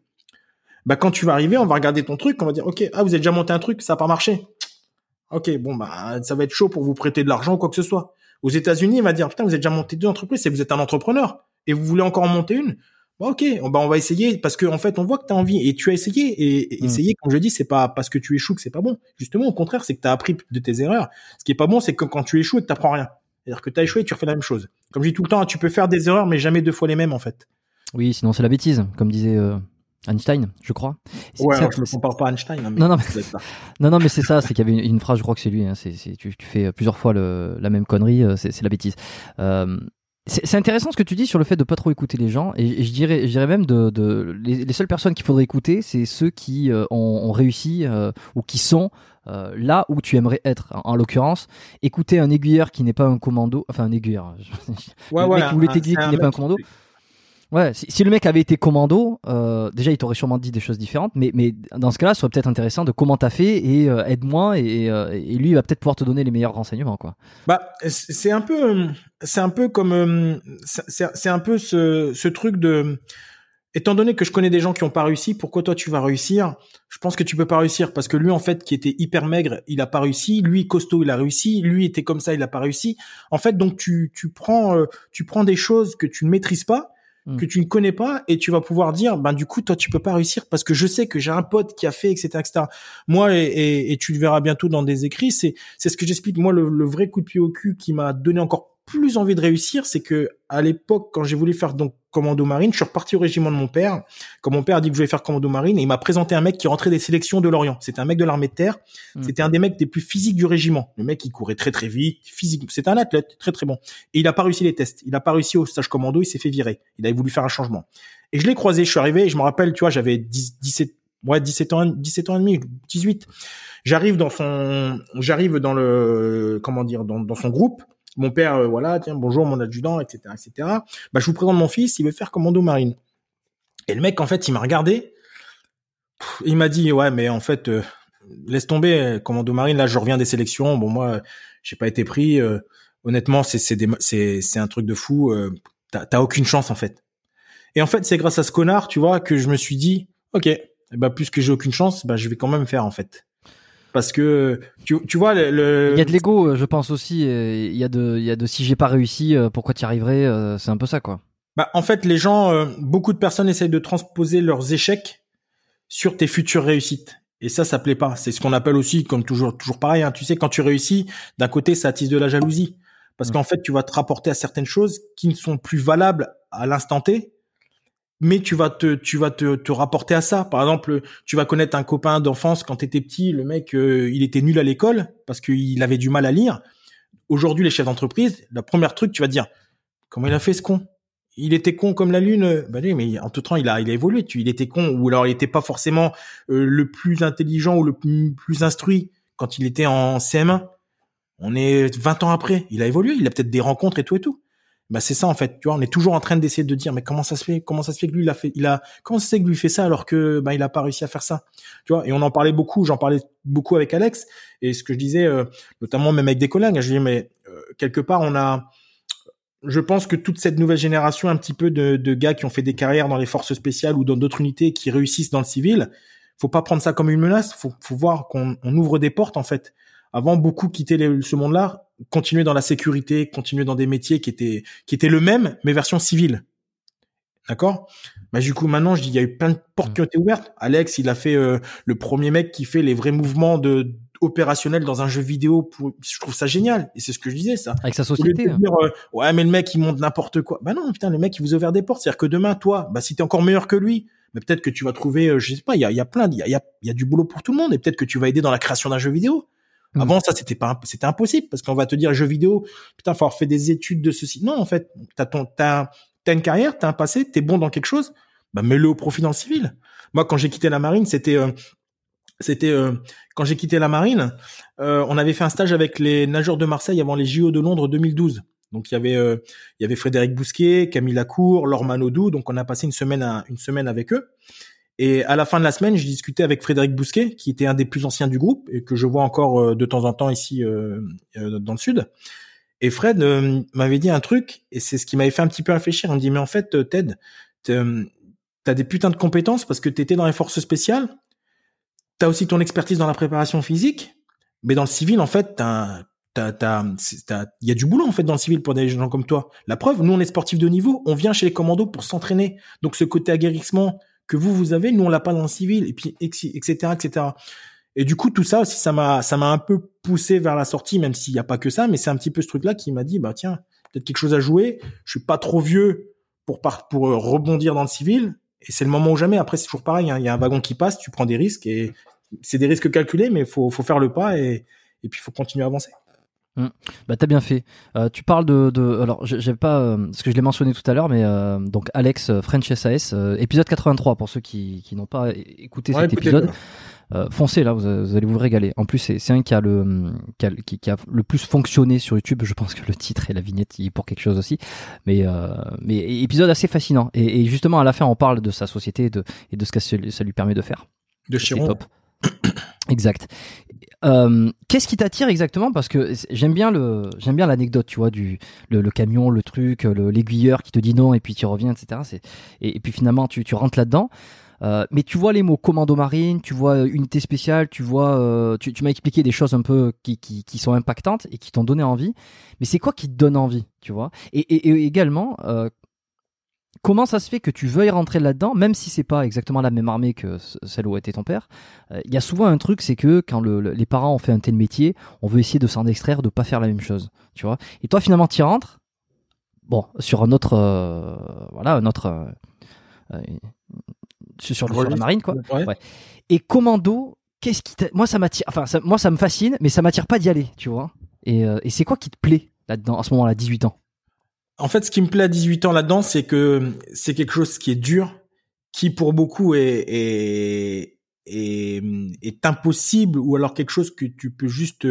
bah quand tu vas arriver, on va regarder ton truc, on va dire ok, ah vous avez déjà monté un truc, ça a pas marché. Ok, bon bah ça va être chaud pour vous prêter de l'argent ou quoi que ce soit. Aux États-Unis, il va dire putain vous avez déjà monté deux entreprises, et vous êtes un entrepreneur et vous voulez encore en monter une? Bah, ok, on, bah on va essayer parce qu'en en fait on voit que tu as envie et tu as essayé et, mm. essayer comme je dis c'est pas parce que tu échoues que c'est pas bon. Justement au contraire c'est que tu as appris de tes erreurs. Ce qui est pas bon c'est que quand tu échoues et que t'apprends rien. C'est-à-dire que tu as échoué et tu refais la même chose. Comme je dis tout le temps, tu peux faire des erreurs mais jamais deux fois les mêmes en fait. Oui, sinon c'est la bêtise, comme disait euh, Einstein, je crois. Ouais, je me compare pas à Einstein. Hein, non, non, mais... non, non, mais c'est ça, c'est qu'il y avait une, phrase, je crois que c'est lui. Hein, c'est, tu, tu, fais plusieurs fois le, la même connerie, euh, c'est, la bêtise. Euh, c'est intéressant ce que tu dis sur le fait de pas trop écouter les gens et, je dirais, je dirais même de, de les, seules personnes qu'il faudrait écouter, c'est ceux qui euh, ont, réussi ou qui sont là où tu aimerais être. En, l'occurrence, écouter un aiguilleur qui n'est pas un commando, enfin un aiguilleur. ouais, ouais, mec qui voulait qui n'est pas un commando. Ouais, si, le mec avait été commando, euh, déjà il t'aurait sûrement dit des choses différentes, mais, mais dans ce cas-là, ce serait peut-être intéressant de comment t'as fait et euh, aide-moi et, euh, et, lui il va peut-être pouvoir te donner les meilleurs renseignements quoi. Bah c'est un peu, c'est un peu comme, c'est un peu ce, ce truc de, étant donné que je connais des gens qui ont pas réussi, pourquoi toi tu vas réussir? Je pense que tu peux pas réussir parce que lui en fait qui était hyper maigre, il a pas réussi. Lui costaud, il a réussi. Lui était comme ça, il a pas réussi. En fait donc tu tu prends tu prends des choses que tu ne maîtrises pas Mm. que tu ne connais pas et tu vas pouvoir dire ben du coup toi tu peux pas réussir parce que je sais que j'ai un pote qui a fait etc etc moi et, et, tu le verras bientôt dans des écrits c'est c'est ce que j'explique moi le, le, vrai coup de pied au cul qui m'a donné encore plus envie de réussir, c'est que à l'époque, quand j'ai voulu faire donc commando marine, je suis reparti au régiment de mon père. Quand mon père a dit que je voulais faire commando marine, et il m'a présenté un mec qui rentrait des sélections de l'Orient. C'était un mec de l'armée de terre. Hmm. C'était un des mecs des plus physiques du régiment. Le mec, il courait très très vite, physique. C'était un athlète très très bon. Et il a pas réussi les tests. Il a pas réussi au stage commando. Il s'est fait virer. Il avait voulu faire un changement. Et je l'ai croisé. Je suis arrivé. Et je me rappelle, tu vois, j'avais 17 ouais 17 ans 17 ans et demi 18 j'arrive dans son j'arrive dans le comment dire dans, dans son groupe mon père, euh, voilà, tiens, bonjour mon adjudant, etc., etc. Bah, je vous présente mon fils, il veut faire commando marine. Et le mec, en fait, il m'a regardé. Il m'a dit, ouais, mais en fait, euh, laisse tomber, commando marine. Là, je reviens des sélections. Bon, moi, j'ai pas été pris. Euh, honnêtement, c'est un truc de fou. T'as t'as aucune chance en fait. Et en fait, c'est grâce à ce connard, tu vois, que je me suis dit, ok, bah plus que j'ai aucune chance, bah je vais quand même faire en fait parce que tu, tu vois le, il y a de l'ego je pense aussi il y a de il y a de si j'ai pas réussi euh, pourquoi tu arriverais euh, c'est un peu ça quoi bah en fait les gens euh, beaucoup de personnes essayent de transposer leurs échecs sur tes futures réussites et ça ça plaît pas c'est ce qu'on appelle aussi comme toujours toujours pareil hein. tu sais quand tu réussis d'un côté ça attise de la jalousie parce mmh. qu'en fait tu vas te rapporter à certaines choses qui ne sont plus valables à l'instant T mais tu vas te tu vas te, te rapporter à ça. Par exemple, tu vas connaître un copain d'enfance quand tu étais petit, le mec euh, il était nul à l'école parce qu'il avait du mal à lire. Aujourd'hui, les chefs d'entreprise, la première truc, tu vas dire comment il a fait ce con? Il était con comme la lune. Bah oui, mais en tout temps, il a il a évolué. Tu, il était con ou alors il était pas forcément euh, le plus intelligent ou le plus, plus instruit quand il était en CM1. On est 20 ans après, il a évolué, il a peut-être des rencontres et tout et tout bah c'est ça en fait. Tu vois on est toujours en train d'essayer de dire mais comment ça se fait? Comment ça se fait que lui il a fait il a comment ça que lui fait ça alors que bah il a pas réussi à faire ça? Tu vois et on en parlait beaucoup j'en parlais beaucoup avec Alex. Et ce que je disais euh, notamment même avec des collègues je disais mais euh, quelque part on a je pense que toute cette nouvelle génération un petit peu de, de gars qui ont fait des carrières dans les forces spéciales ou dans d'autres unités qui réussissent dans le civil faut pas prendre ça comme une menace. Faut faut voir qu'on on ouvre des portes en fait avant beaucoup quitter ce monde-là continuer dans la sécurité, continuer dans des métiers qui étaient qui étaient le même mais version civile. D'accord? Bah du coup maintenant je dis il y a eu plein de portes qui ont été ouvertes. Alex, il a fait euh, le premier mec qui fait les vrais mouvements de opérationnels dans un jeu vidéo pour je trouve ça génial et c'est ce que je disais ça. Avec sa société. Hein. Euh, ouais mais le mec il monte n'importe quoi. Bah non putain le mec il vous a ouvert des portes, c'est-à-dire que demain toi, bah si t'es encore meilleur que lui, mais peut-être que tu vas trouver euh, je sais pas, il y a, y a plein il y a, il y a du boulot pour tout le monde et peut-être que tu vas aider dans la création d'un jeu vidéo. Mm. Avant ça c'était pas c'était impossible parce qu'on va te dire jeu vidéo putain faut avoir fait des études de ceci. Non en fait t'as ton t'as t'as une carrière t'as un passé t'es bon dans quelque chose bah mets-le au profit dans le civil. Moi quand j'ai quitté la marine c'était euh, c'était euh, quand j'ai quitté la marine euh, on avait fait un stage avec les nageurs de Marseille avant les JO de Londres 2012 Donc il y avait il y avait Frédéric Bousquet, Camille Lacour, Laure Manodou. Donc on a passé une semaine une semaine avec eux. Et à la fin de la semaine, j'ai discuté avec Frédéric Bousquet, qui était un des plus anciens du groupe et que je vois encore de temps en temps ici dans le sud. Et Fred m'avait dit un truc, et c'est ce qui m'avait fait un petit peu réfléchir. Il me dit, mais en fait, Ted, t'as des putains de compétences parce que t'étais dans les forces spéciales, t'as aussi ton expertise dans la préparation physique, mais dans le civil, en fait, il y a du boulot en fait dans le civil pour des gens comme toi. La preuve, nous on est sportifs de niveau, on vient chez les commandos pour s'entraîner. Donc ce côté aguerrissement que vous vous avez, nous on l'a pas dans le civil, et puis etc etc. Et du coup tout ça aussi ça m'a ça m'a un peu poussé vers la sortie, même s'il y a pas que ça, mais c'est un petit peu ce truc là qui m'a dit bah tiens peut-être quelque chose à jouer. Je suis pas trop vieux pour pour rebondir dans le civil et c'est le moment ou jamais. Après, c'est toujours pareil. Hein. Il y a un wagon qui passe, tu prends des risques et c'est des risques calculés, mais faut faut faire le pas et et puis faut continuer à avancer. Mmh. Bah t'as bien fait. Euh, tu parles de, de alors j'ai pas euh, ce que je l'ai mentionné tout à l'heure, mais euh, donc Alex euh, French SAS épisode 83 pour ceux qui, qui n'ont pas écouté cet épisode. Foncez là, vous, allez vous régaler. En plus, c'est un qui a le qui a, qui, a, le plus fonctionné sur YouTube. Je pense que le titre et la vignette y pour quelque chose aussi. Mais mais épisode assez fascinant. Et, et, justement à la fin, on parle de sa société et de, et de ce que ça lui permet de faire. De Chiron. top. exact. Euh, Qu'est-ce qui t'attire exactement? Parce que j'aime bien le, j'aime bien l'anecdote, tu vois, du le, le camion, le truc, l'aiguilleur qui te dit non et puis tu reviens, etc. Et, et puis finalement tu, tu rentres là-dedans. Euh, mais tu vois les mots commando marine, tu vois euh, unité spéciale, tu vois, euh, tu, tu m'as expliqué des choses un peu qui, qui, qui sont impactantes et qui t'ont donné envie. Mais c'est quoi qui te donne envie, tu vois? Et, et, et, également, comment ça se fait que tu veuilles rentrer là-dedans, même si c'est pas exactement la même armée que celle où était ton père Il y a souvent un truc, c'est que quand le, les parents ont fait un tel métier, on veut essayer de s'en extraire, de pas faire la même chose, tu vois Et toi, finalement, tu rentres. Bon, sur un autre, voilà, un autre sur, la marine quoi. Et commando, qu'est-ce qui moi ça m'attire enfin moi ça me fascine mais ça m'attire pas d'y aller, tu vois. Et, euh, et c'est quoi qui te plaît là-dedans à ce moment-là 18 ans? En fait, ce qui me plaît à 18 ans là-dedans, c'est que c'est quelque chose qui est dur, qui pour beaucoup est, est est, impossible ou alors quelque chose que tu peux juste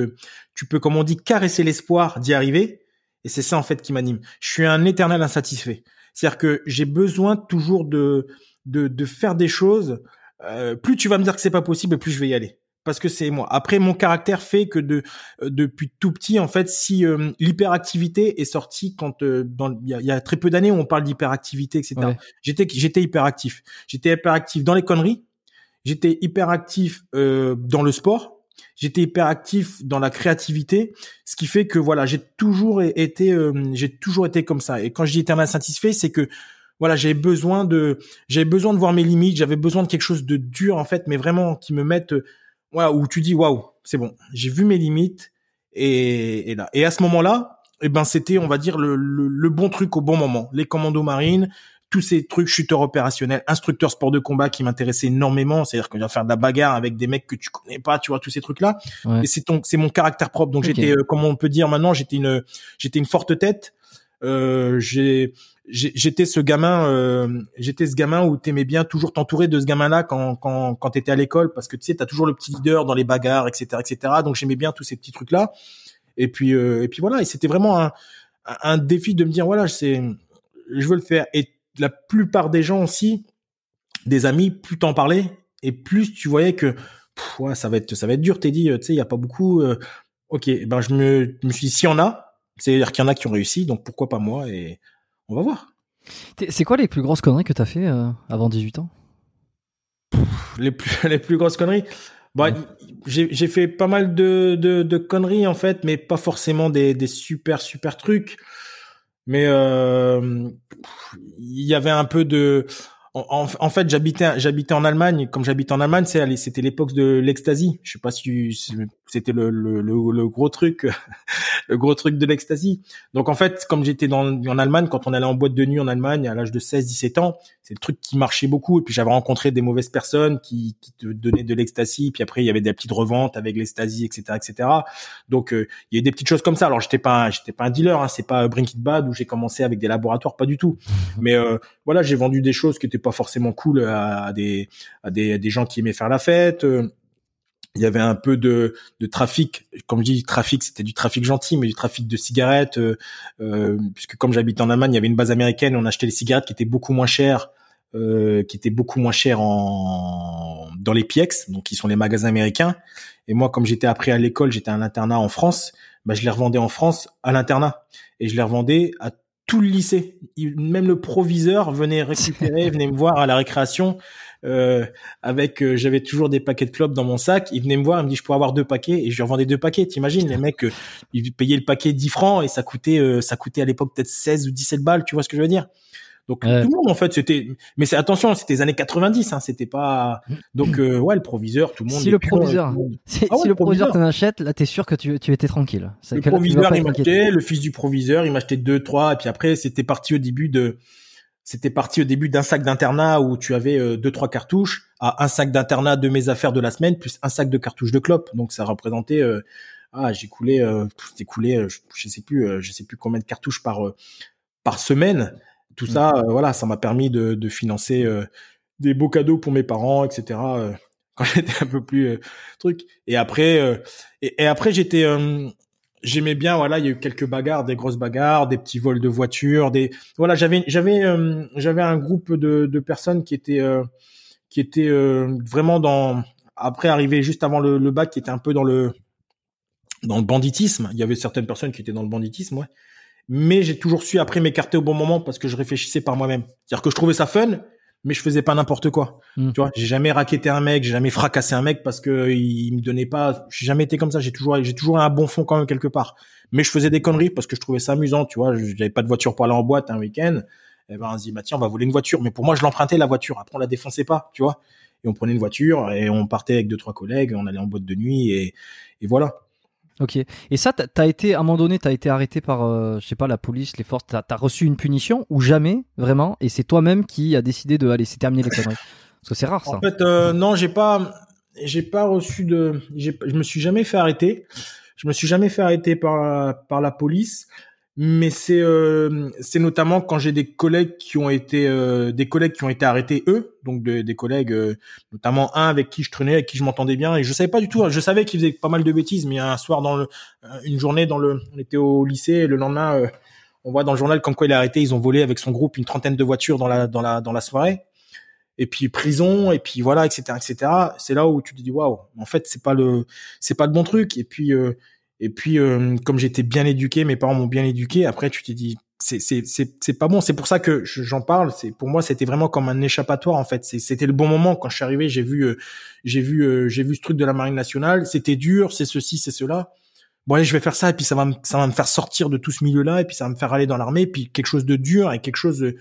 tu peux comme on dit caresser l'espoir d'y arriver et c'est ça en fait qui m'anime. Je suis un éternel insatisfait. C'est-à-dire que j'ai besoin toujours de de, de faire des choses, euh, plus tu vas me dire que c'est pas possible, plus je vais y aller. Parce que c'est moi. Après, mon caractère fait que de euh, depuis tout petit, en fait, si euh, l'hyperactivité est sortie quand dans il y a, très peu d'années où on parle d'hyperactivité, etc. J'étais j'étais hyperactif. J'étais hyperactif dans les conneries. J'étais hyperactif euh, dans le sport. J'étais hyperactif dans la créativité, ce qui fait que voilà, j'ai toujours été, j'ai toujours été comme ça. Et quand je dis éternel satisfait, c'est que voilà, j'avais besoin de, j'avais besoin de voir mes limites, j'avais besoin de quelque chose de dur en fait, mais vraiment qui me mette, voilà, où tu dis waouh, c'est bon, j'ai vu mes limites et, et là, et à ce moment-là, eh ben c'était, on va dire le, le, bon truc au bon moment, les commandos marines, tous ces trucs chuteurs opérationnels, instructeurs sport de combat qui m'intéressaient énormément, c'est-à-dire que je faire de la bagarre avec des mecs que tu connais pas, tu vois tous ces trucs-là. Et c'est ton, c'est mon caractère propre. Donc j'étais, euh, comment on peut dire maintenant, j'étais une, j'étais une forte tête. Euh, j'ai j'étais ce gamin euh, j'étais ce gamin où t'aimais bien toujours t'entourer de ce gamin là quand quand quand t'étais à l'école parce que tu sais t'as toujours le petit leader dans les bagarres etc etc donc j'aimais bien tous ces petits trucs là et puis euh, et puis voilà. Et c'était vraiment un un défi de me dire voilà c'est je veux le faire. Et la plupart des gens aussi des amis plus t'en parlais et plus tu voyais que ouais, ça va être ça va être dur t'es dit tu sais il y a pas beaucoup euh, ok ben je me, je me suis dit s'il y en a c'est à dire qu'il y en a qui ont réussi donc pourquoi pas moi et on va voir. C'est quoi les plus grosses conneries que tu as fait euh, avant 18 ans? Les plus, les plus grosses conneries? Bah, J'ai fait pas mal de, de, de, conneries en fait, mais pas forcément des, des super super trucs. Mais euh, il y avait un peu de en, fait, j'habitais, j'habitais en Allemagne. Comme j'habitais en Allemagne, c'était l'époque de l'ecstasy. Je sais pas si c'était le, le, le, gros truc, le gros truc de l'ecstasy. Donc en fait, comme j'étais dans, en Allemagne, quand on allait en boîte de nuit en Allemagne à l'âge de 16-17 ans, c'est le truc qui marchait beaucoup. Et puis j'avais rencontré des mauvaises personnes qui, qui te donnaient de l'ecstasy. Puis après, il y avait des petites reventes avec l'ecstasy, etc., etc. Donc euh, il y a des petites choses comme ça. Alors j'étais pas, j'étais pas un dealer. Hein, c'est pas Brink It Bad où j'ai commencé avec des laboratoires, pas du tout. Mais euh, voilà, j'ai vendu des choses qui étaient pas forcément cool à, des, à des, des gens qui aimaient faire la fête. Euh, il y avait un peu de, de trafic, comme je dis trafic, c'était du trafic gentil, mais du trafic de cigarettes, euh, euh, puisque comme j'habite en Allemagne, il y avait une base américaine, on achetait les cigarettes qui étaient beaucoup moins chères, euh, qui étaient beaucoup moins chères en dans les PX, donc qui sont les magasins américains. Et moi, comme j'étais appris à l'école, j'étais à un internat en France, bah, je les revendais en France à l'internat et je les revendais à tout le lycée. Même le proviseur venait récupérer, venait me voir à la récréation euh, avec euh, j'avais toujours des paquets de clopes dans mon sac. Il venait me voir, il me dit je pourrais avoir deux paquets et je lui revendais deux paquets. T'imagines les mecs, euh, ils payaient le paquet 10 francs et ça coûtait ça coûtait à l'époque peut-être 16 ou 17 balles. Tu vois ce que je veux dire? Donc tout le monde en fait c'était mais c'est attention c'était les années 90 hein c'était pas donc ouais le proviseur tout le monde si le proviseur si, ah le proviseur t'en achète là t'es sûr que tu, tu étais tranquille le proviseur il m'achetait le fils du proviseur il m'achetait deux trois et puis après c'était parti au début de c'était parti au début d'un sac d'internat où tu avais euh, deux trois cartouches à un sac d'internat de mes affaires de la semaine plus un sac de cartouches de clopes. Donc ça représentait euh, ah j'ai coulé euh, j'ai coulé euh, je, sais plus je sais plus combien de cartouches par par semaine. Tout mmh. ça voilà ça m'a permis de, de financer des beaux cadeaux pour mes parents etc. quand j'étais un peu plus truc. Et après et, et après j'étais j'aimais bien voilà il y a eu quelques bagarres des grosses bagarres des petits vols de voitures des voilà j'avais j'avais euh, j'avais un groupe de, de personnes qui étaient euh, qui étaient euh, vraiment dans après arrivé juste avant le, le, bac qui étaient un peu dans le dans le banditisme. Il y avait certaines personnes qui étaient dans le banditisme ouais. Mais j'ai toujours su après m'écarter au bon moment parce que je réfléchissais par moi-même. C'est-à-dire que je trouvais ça fun mais je faisais pas n'importe quoi. Hmm. Tu vois, j'ai jamais raquetté un mec, j'ai jamais fracassé un mec parce que il me donnait pas. J'ai jamais été comme ça. J'ai toujours, j'ai toujours un bon fond quand même quelque part. Mais je faisais des conneries parce que je trouvais ça amusant. Tu vois, j'avais pas de voiture pour aller en boîte un week-end. Et eh ben on se dit bah tiens on va voler une voiture. Mais pour moi je l'empruntais la voiture. Après on la défonçait pas. Tu vois. Et on prenait une voiture et on partait avec deux trois collègues. On allait en boîte de nuit et, et voilà. Ok. Et ça, t'as été à un moment donné, t'as été arrêté par, euh, je sais pas, la police, les forces. T'as as reçu une punition ou jamais vraiment Et c'est toi-même qui a décidé de aller, c'est terminer les conneries. Parce que c'est rare ça. En fait, euh, non, j'ai pas, j'ai pas reçu de, je me suis jamais fait arrêter. Je me suis jamais fait arrêter par par la police mais c'est euh, c'est notamment quand j'ai des collègues qui ont été euh, des collègues qui ont été arrêtés eux donc des collègues euh, notamment un avec qui je traînais avec qui je m'entendais bien et je savais pas du tout je savais qu'il faisait pas mal de bêtises mais un soir dans le une journée dans le on était au lycée et le lendemain on voit dans le journal comme quoi il est arrêté ils ont volé avec son groupe une trentaine de voitures dans la dans la dans la soirée. Et puis prison et puis voilà etc etc c'est là où tu te dis waouh en fait c'est pas le c'est pas le bon truc. Et puis et puis, euh, comme j'étais bien éduqué, mes parents m'ont bien éduqué. Après, tu t'es dit, c'est c'est c'est pas bon. C'est pour ça que j'en parle. C'est pour moi, c'était vraiment comme un échappatoire en fait. C'était le bon moment quand je suis arrivé. J'ai vu euh, j'ai vu euh, j'ai vu ce truc de la marine nationale. C'était dur, c'est ceci, c'est cela. Bon allez, je vais faire ça et puis ça va me, ça va me faire sortir de tout ce milieu-là et puis ça va me faire aller dans l'armée. Puis quelque chose de dur et quelque chose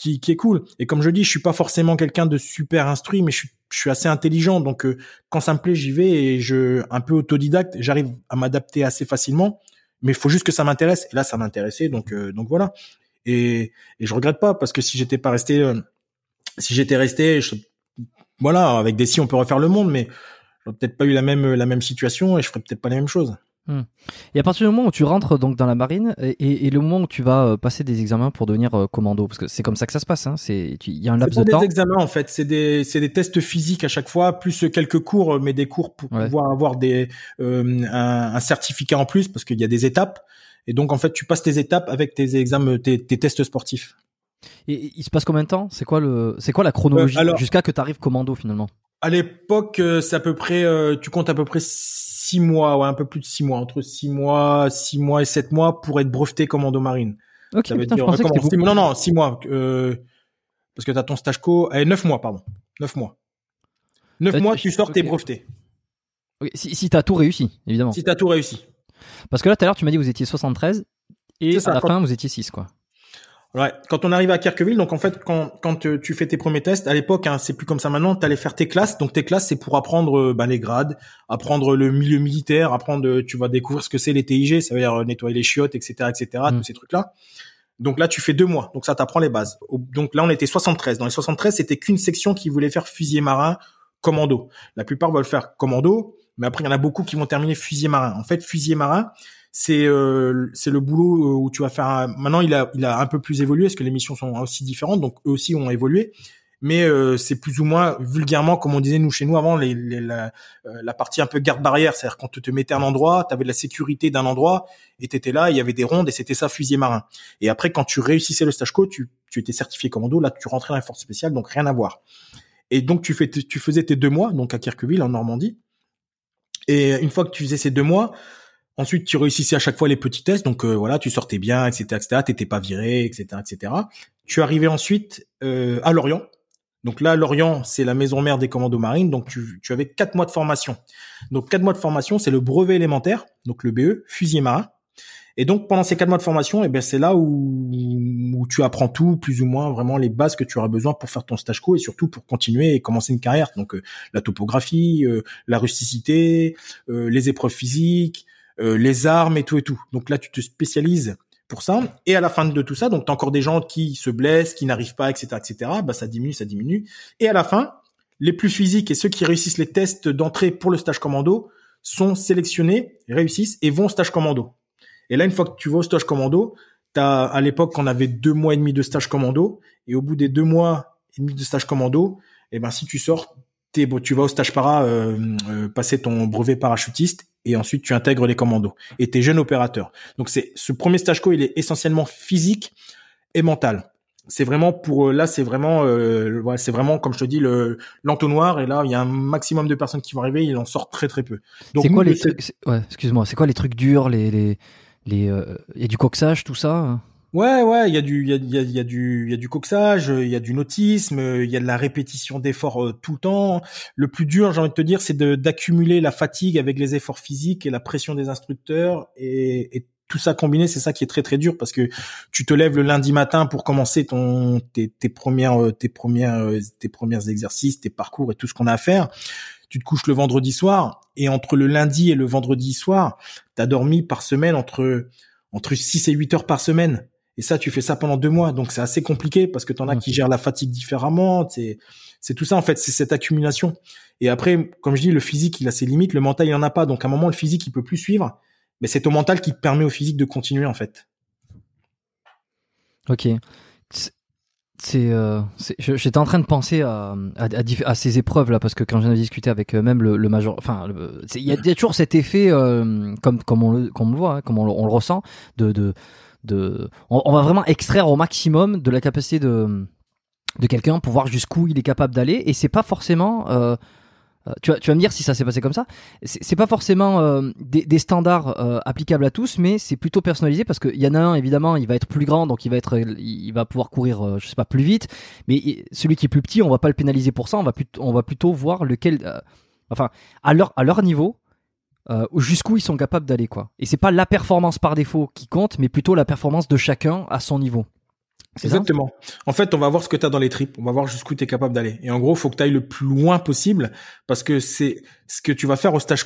qui qui est cool. Et comme je dis, je suis pas forcément quelqu'un de super instruit, mais je suis assez intelligent, donc euh, quand ça me plaît, j'y vais et je un peu autodidacte, j'arrive à m'adapter assez facilement. Mais il faut juste que ça m'intéresse. Et là, ça m'intéressait, donc euh, donc voilà. Et, et je regrette pas parce que si j'étais pas resté, euh, si j'étais resté, je, voilà, avec des si on peut refaire le monde, mais j'aurais peut-être pas eu la même la même situation et je ferais peut-être pas les mêmes choses. Hmm. Et à partir du moment où tu rentres donc dans la marine et, et, le moment où tu vas euh, passer des examens pour devenir euh, commando, parce que c'est comme ça que ça se passe, hein, c'est il y a un laps de temps. C'est des examens en fait, c'est des c'est des tests physiques à chaque fois, plus quelques cours, mais des cours pour pouvoir avoir des euh, un, un, certificat en plus parce qu'il y a des étapes. Et donc en fait, tu passes tes étapes avec tes examens, tes, tes tests sportifs. Et il se passe combien de temps? C'est quoi le c'est quoi la chronologie jusqu'à que tu arrives commando finalement? À l'époque, c'est à peu près, tu comptes à peu près six mois, ouais, un peu plus de six mois, entre six mois, six mois et sept mois pour être breveté commando marine. Ok, ça veut dire, que non, non, six mois, euh, parce que t'as ton stage co, eh, neuf mois, pardon, neuf mois. Neuf euh, mois, tu sors, tes t'es breveté. Si, si t'as tout réussi, évidemment. Si t'as tout réussi. Parce que là, tout à l'heure, tu m'as dit que vous étiez 73 et à la fin, vous étiez 6, quoi. Ouais, quand on arrive à Kerqueville, donc en fait, quand, quand euh, tu fais tes premiers tests, à l'époque, hein, c'est plus comme ça maintenant, tu allais faire tes classes. Donc tes classes, c'est pour apprendre euh, bah, les grades, apprendre le milieu militaire, apprendre, euh, tu vas découvrir ce que c'est les TIG, ça veut dire nettoyer les chiottes, etc., etc., mm. tous ces trucs-là. Donc là, tu fais deux mois, donc ça t'apprend les bases. Donc là, on était 73. Dans les 73, c'était qu'une section qui voulait faire fusilier marin, commando. La plupart veulent faire commando, mais après, il y en a beaucoup qui vont terminer fusilier marin. En fait, fusilier marin, c'est euh, c'est le boulot euh, où tu vas faire. Maintenant, il a il a un peu plus évolué parce que les missions sont aussi différentes, donc eux aussi ont évolué. mais euh, c'est plus ou moins vulgairement comme on disait nous chez nous avant les, la, euh, la, partie un peu garde barrière, c'est-à-dire quand tu te mettais à un endroit, tu avais de la sécurité d'un endroit et tu étais là, il y avait des rondes et c'était ça fusier marin. Et après quand tu réussissais le stage co, tu, tu étais certifié commando, là tu rentrais dans la force spéciale, donc rien à voir. Et donc tu fais tu faisais tes deux mois donc à Kirkville en Normandie. Et une fois que tu faisais ces deux mois, Ensuite, tu réussissais à chaque fois les petits tests, donc euh, voilà, tu sortais bien, etc., etc. T'étais pas viré, etc., etc. Tu arrivais ensuite euh, à Lorient. Donc là, Lorient, c'est la maison mère des commandos marines. Donc tu, tu avais quatre mois de formation. Donc quatre mois de formation, c'est le brevet élémentaire, donc le BE, fusier marin. Et donc pendant ces quatre mois de formation, eh ben c'est là où, où tu apprends tout, plus ou moins vraiment les bases que tu auras besoin pour faire ton stage co et surtout pour continuer et commencer une carrière. Donc euh, la topographie, la rusticité, les épreuves physiques, euh, les armes et tout et tout. Donc là, tu te spécialises pour ça. Et à la fin de tout ça, donc tu as encore des gens qui se blessent, qui n'arrivent pas, etc., etc. Bah ça diminue, ça diminue. Et à la fin, les plus physiques et ceux qui réussissent les tests d'entrée pour le stage commando sont sélectionnés, réussissent et vont au stage commando. Et là, une fois que tu vas au stage commando, t'as à l'époque on avait deux mois et demi de stage commando et au bout des deux mois et demi de stage commando, eh ben si tu sors, tu vas au stage para euh, euh, passer ton brevet parachutiste et ensuite tu intègres les commandos et t'es jeune opérateur. Donc c'est ce premier stage co, il est essentiellement physique et mental. C'est vraiment pour euh, là, c'est vraiment, euh, c'est vraiment comme je te dis le l'entonnoir et là il y a un maximum de personnes qui vont arriver, il en sort très très peu. Donc c'est quoi les trucs, ouais, excuse-moi, c'est quoi les trucs durs, les les les, il y a du coxage, tout ça. Ouais, ouais, il y a du, il y a, y, a, y a, du, il y a du coxage, il y a du nautisme, il y a de la répétition d'efforts euh, tout le temps. Le plus dur, j'ai envie de te dire, c'est d'accumuler la fatigue avec les efforts physiques et la pression des instructeurs et, tout ça combiné, c'est ça qui est très très dur parce que tu te lèves le lundi matin pour commencer ton tes, tes premières euh, tes premières euh, tes premiers exercices, tes parcours et tout ce qu'on a à faire. Tu te couches le vendredi soir et entre le lundi et le vendredi soir, tu as dormi par semaine entre entre 6 et 8 heures par semaine. Et ça, tu fais ça pendant deux mois, donc c'est assez compliqué parce que tu en as qui gèrent la fatigue différemment. C'est c'est tout ça en fait, c'est cette accumulation. Et après, comme je dis, le physique il a ses limites, le mental il en a pas. Donc à un moment, le physique il peut plus suivre, mais c'est ton mental qui permet au physique de continuer en fait. Ok. C'est, euh, j'étais en train de penser à, à, à, ces épreuves là parce que quand j'en ai discuté avec euh, même le, le major, enfin, il y, a toujours cet effet euh, comme comme on le comme on le voit, hein, comme on le, on le, ressent de, de on, va vraiment extraire au maximum de la capacité de de quelqu'un pour voir jusqu'où il est capable d'aller et c'est pas forcément euh, euh, tu, vas, me dire si ça s'est passé comme ça. C'est pas forcément euh, des, des, standards applicables à tous, mais c'est plutôt personnalisé parce qu'il y en a un évidemment, il va être plus grand, donc il va être, il va pouvoir courir, je sais pas, plus vite. Mais celui qui est plus petit, on va pas le pénaliser pour ça. On va plutôt, on va plutôt voir lequel, enfin, à leur à leur niveau, euh, jusqu'où ils sont capables d'aller quoi. Et c'est pas la performance par défaut qui compte, mais plutôt la performance de chacun à son niveau. Exactement. en fait, on va voir ce que tu as dans les tripes, on va voir jusqu'où tu es capable d'aller. Et en gros, faut que tu ailles le plus loin possible parce que c'est ce que tu vas faire au stage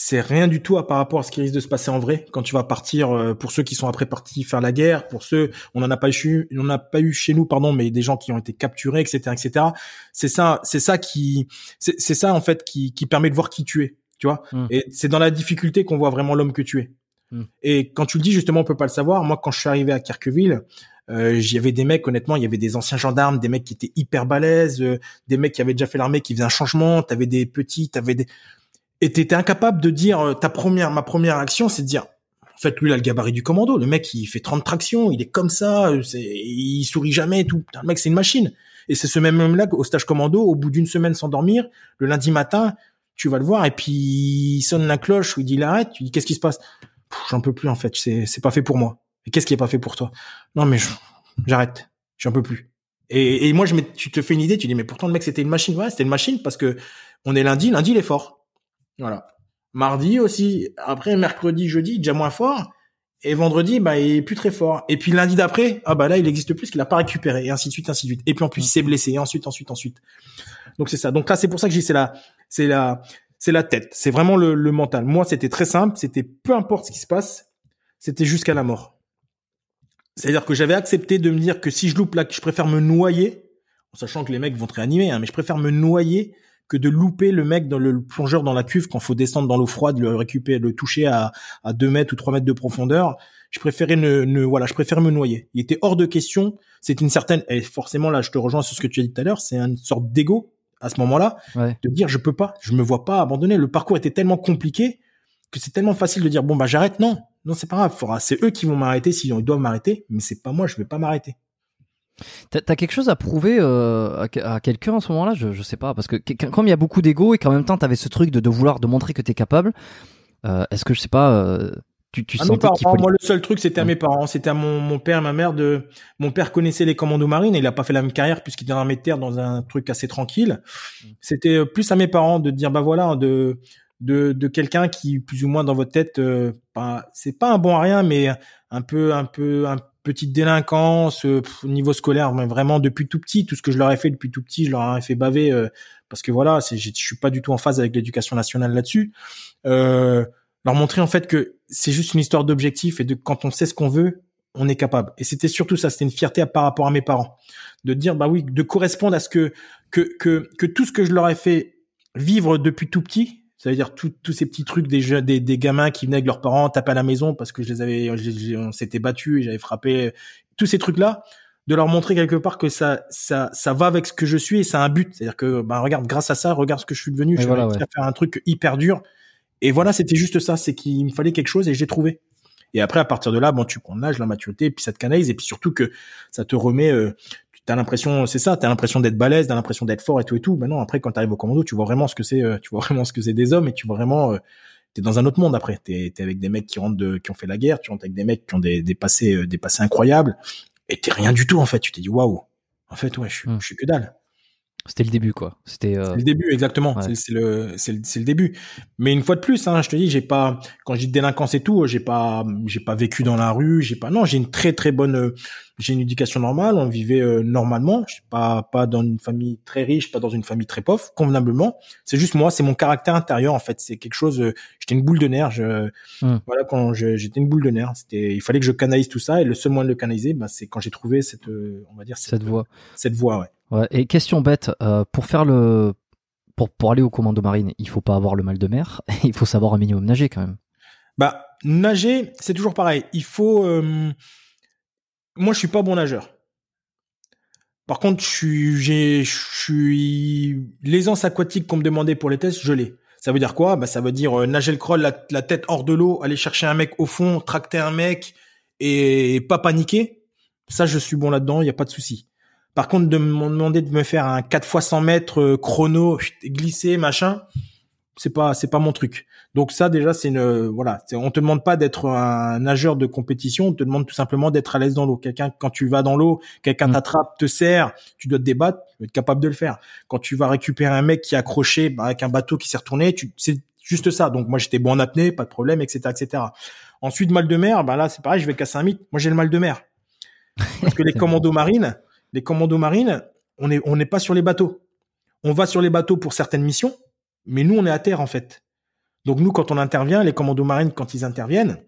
c'est rien du tout à par rapport à ce qui risque de se passer en vrai quand tu vas partir euh, pour ceux qui sont après partis faire la guerre, pour ceux on n'en a pas eu on n'a pas eu chez nous pardon mais des gens qui ont été capturés etc etc. C'est ça c'est ça qui c'est ça en fait qui qui permet de voir qui tu es tu vois. Hmm. Et c'est dans la difficulté qu'on voit vraiment l'homme que tu es. Hmm. Et quand tu le dis justement, on peut pas le savoir. Moi, quand je suis arrivé à Kirkville, euh, j'y avait des mecs, honnêtement, il y avait des anciens gendarmes, des mecs qui étaient hyper balèzes, euh, des mecs qui avaient déjà fait l'armée, qui faisaient un changement. T'avais des petits, t'avais des, et t'étais incapable de dire euh, ta première, ma première action, c'est de dire, en fait, lui, il a le gabarit du commando. Le mec, il fait 30 tractions, il est comme ça, c'est, il sourit jamais et tout. le mec, c'est une machine. Et c'est ce même homme-là, au stage commando, au bout d'une semaine sans dormir, le lundi matin, tu vas le voir et puis il sonne la cloche ou il dit il tu dis qu'est-ce qui se passe? J'en peux plus en fait, c'est c'est pas fait pour moi. Et qu'est-ce qui est pas fait pour toi? Non mais j'arrête, j'en peux plus. Et, et moi je tu te fais une idée, tu dis mais pourtant le mec c'était une machine, ouais c'était une machine parce que on est lundi, lundi il est fort, voilà. Mardi aussi, après mercredi, jeudi déjà moins fort. Et vendredi, bah, il est plus très fort. Et puis lundi d'après, ah bah là, il existe plus, qu'il a pas récupéré, et ainsi de suite, ainsi de suite. Et puis en plus, il s'est blessé, et ensuite, ensuite, ensuite. Donc c'est ça. Donc là, c'est pour ça que j'ai c'est la, c'est la, c'est la tête. C'est vraiment le, le mental. Moi, c'était très simple. C'était peu importe ce qui se passe, c'était jusqu'à la mort. C'est-à-dire que j'avais accepté de me dire que si je loupe là, que je préfère me noyer, en sachant que les mecs vont te réanimer, hein, mais je préfère me noyer que de louper le mec dans le plongeur dans la cuve quand faut descendre dans l'eau froide, le récupérer, le toucher à, à 2 mètres ou 3 mètres de profondeur. Je préférais ne, ne voilà, je préfère me noyer. Il était hors de question. C'est une certaine, et forcément là, je te rejoins sur ce que tu as dit tout à l'heure, c'est une sorte d'ego à ce moment-là, de dire je peux pas, je me vois pas abandonner. Le parcours était tellement compliqué que c'est tellement facile de dire bon bah j'arrête. Non, non c'est pas grave. C'est eux qui vont m'arrêter s'ils doivent m'arrêter, mais c'est pas moi, je vais pas m'arrêter. T'as as quelque chose à prouver euh, à, quelqu'un en ce moment-là? Je, je sais pas parce que quand il y a beaucoup d'ego et qu'en même temps t'avais ce truc de, de vouloir de montrer que t'es capable, euh, est-ce que je sais pas, euh, tu, tu sentais qu'il Moi, le seul truc, c'était à mes parents, c'était à mon, mon père, ma mère. De mon père connaissait les commandos marines et il a pas fait la même carrière puisqu'il était armée de terre dans un truc assez tranquille. Mm. C'était euh, plus à mes parents de dire bah voilà de de, de quelqu'un qui plus ou moins dans votre tête, euh, c'est pas un bon à rien, mais un peu un peu un petite délinquance euh, au niveau scolaire, mais vraiment depuis tout petit, tout ce que je leur ai fait depuis tout petit, je leur ai fait baver euh, parce que voilà, c'est, je suis pas du tout en phase avec l'éducation nationale là-dessus. Euh, leur montrer en fait que c'est juste une histoire d'objectif et de quand on sait ce qu'on veut, on est capable. Et c'était surtout ça, c'était une fierté par rapport à mes parents, de dire bah oui, de correspondre à ce que que que, que tout ce que je leur ai fait vivre depuis tout petit, ça veut dire tous ces petits trucs des, jeux, des, des gamins qui venaient avec leurs parents taper à la maison parce que je les avais, on s'était battu et j'avais frappé. Tous ces trucs-là, de leur montrer quelque part que ça, ça, ça va avec ce que je suis et ça a un but. C'est-à-dire que, bah, regarde, grâce à ça, regarde ce que je suis devenu. je suis à faire un truc hyper dur et voilà, c'était juste ça, c'est qu'il me fallait quelque chose et j'ai trouvé. Et après, à partir de là, bon, tu prends l'âge, la maturité, et puis ça te canalise, et puis surtout que ça te remet. Euh, t'as l'impression, c'est ça, t'as l'impression d'être balèze, t'as l'impression d'être fort et tout et tout. Maintenant, après, quand t'arrives au commando, tu vois vraiment ce que c'est, euh, tu vois vraiment ce que c'est des hommes et tu vois vraiment, euh, t'es dans un autre monde après. T'es es avec des mecs qui rentrent de, qui ont fait la guerre, tu rentres avec des mecs qui ont des, des passés, euh, des passés incroyables, et t'es rien du tout en fait. Tu t'es dit waouh, en fait ouais, je suis, hmm. je suis que dalle. C'était le début, quoi. C'était euh, le début, exactement. C'est le, c'est le, le, début. Mais une fois de plus, hein, je te dis, j'ai pas, quand je dis délinquance et tout, j'ai pas, j'ai pas vécu dans la rue, j'ai pas, non, j'ai une très très bonne, j'ai une éducation normale, on vivait euh, normalement, je suis pas, pas dans une famille très riche, pas dans une famille très pauvre, convenablement. C'est juste moi, c'est mon caractère intérieur en fait. C'est quelque chose. Euh, j'étais une boule de nerfs. Je, hum. voilà, quand j'étais une boule de nerfs, c'était, il fallait que je canalise tout ça et le seul moyen de le canaliser, bah, c'est quand j'ai trouvé cette, on va dire cette, cette voie. Cette voie, ouais. Ouais, et question bête, euh, pour faire le pour, pour aller au commando marine, il faut pas avoir le mal de mer, il faut savoir un minimum nager quand même. Bah nager, c'est toujours pareil. Il faut. Moi, je suis pas bon nageur. Par contre, je suis, j'ai, l'aisance aquatique qu'on me demandait pour les tests, je l'ai. Ça veut dire quoi? Bah ça veut dire euh, nager le crawl, la, tête hors de l'eau, aller chercher un mec au fond, tracter un mec et pas paniquer. Ça, je suis bon là-dedans, il y a pas de souci. Par contre, de me demander de me faire un 4 fois 100 mètres euh, chrono, glisser, machin, c'est pas, c'est pas mon truc. Donc ça, déjà, c'est une, voilà, on te demande pas d'être un nageur de compétition, on te demande tout simplement d'être à l'aise dans l'eau. Quelqu'un, quand tu vas dans l'eau, quelqu'un mm. t'attrape, te serre, tu dois te débattre, tu dois être capable de le faire. Quand tu vas récupérer un mec qui est accroché bah, avec un bateau qui s'est retourné, tu, c'est juste ça. Donc moi, j'étais bon en apnée, pas de problème, etc., etc. Ensuite, mal de mer, bah là, c'est pareil, je vais casser un mythe. Moi, j'ai le mal de mer. Parce que les commandos marines, les commandos marines, on n'est on n'est pas sur les bateaux. On va sur les bateaux pour certaines missions, mais nous, on est à terre, en fait. Donc, nous, quand on intervient, les commandos marines, quand ils interviennent,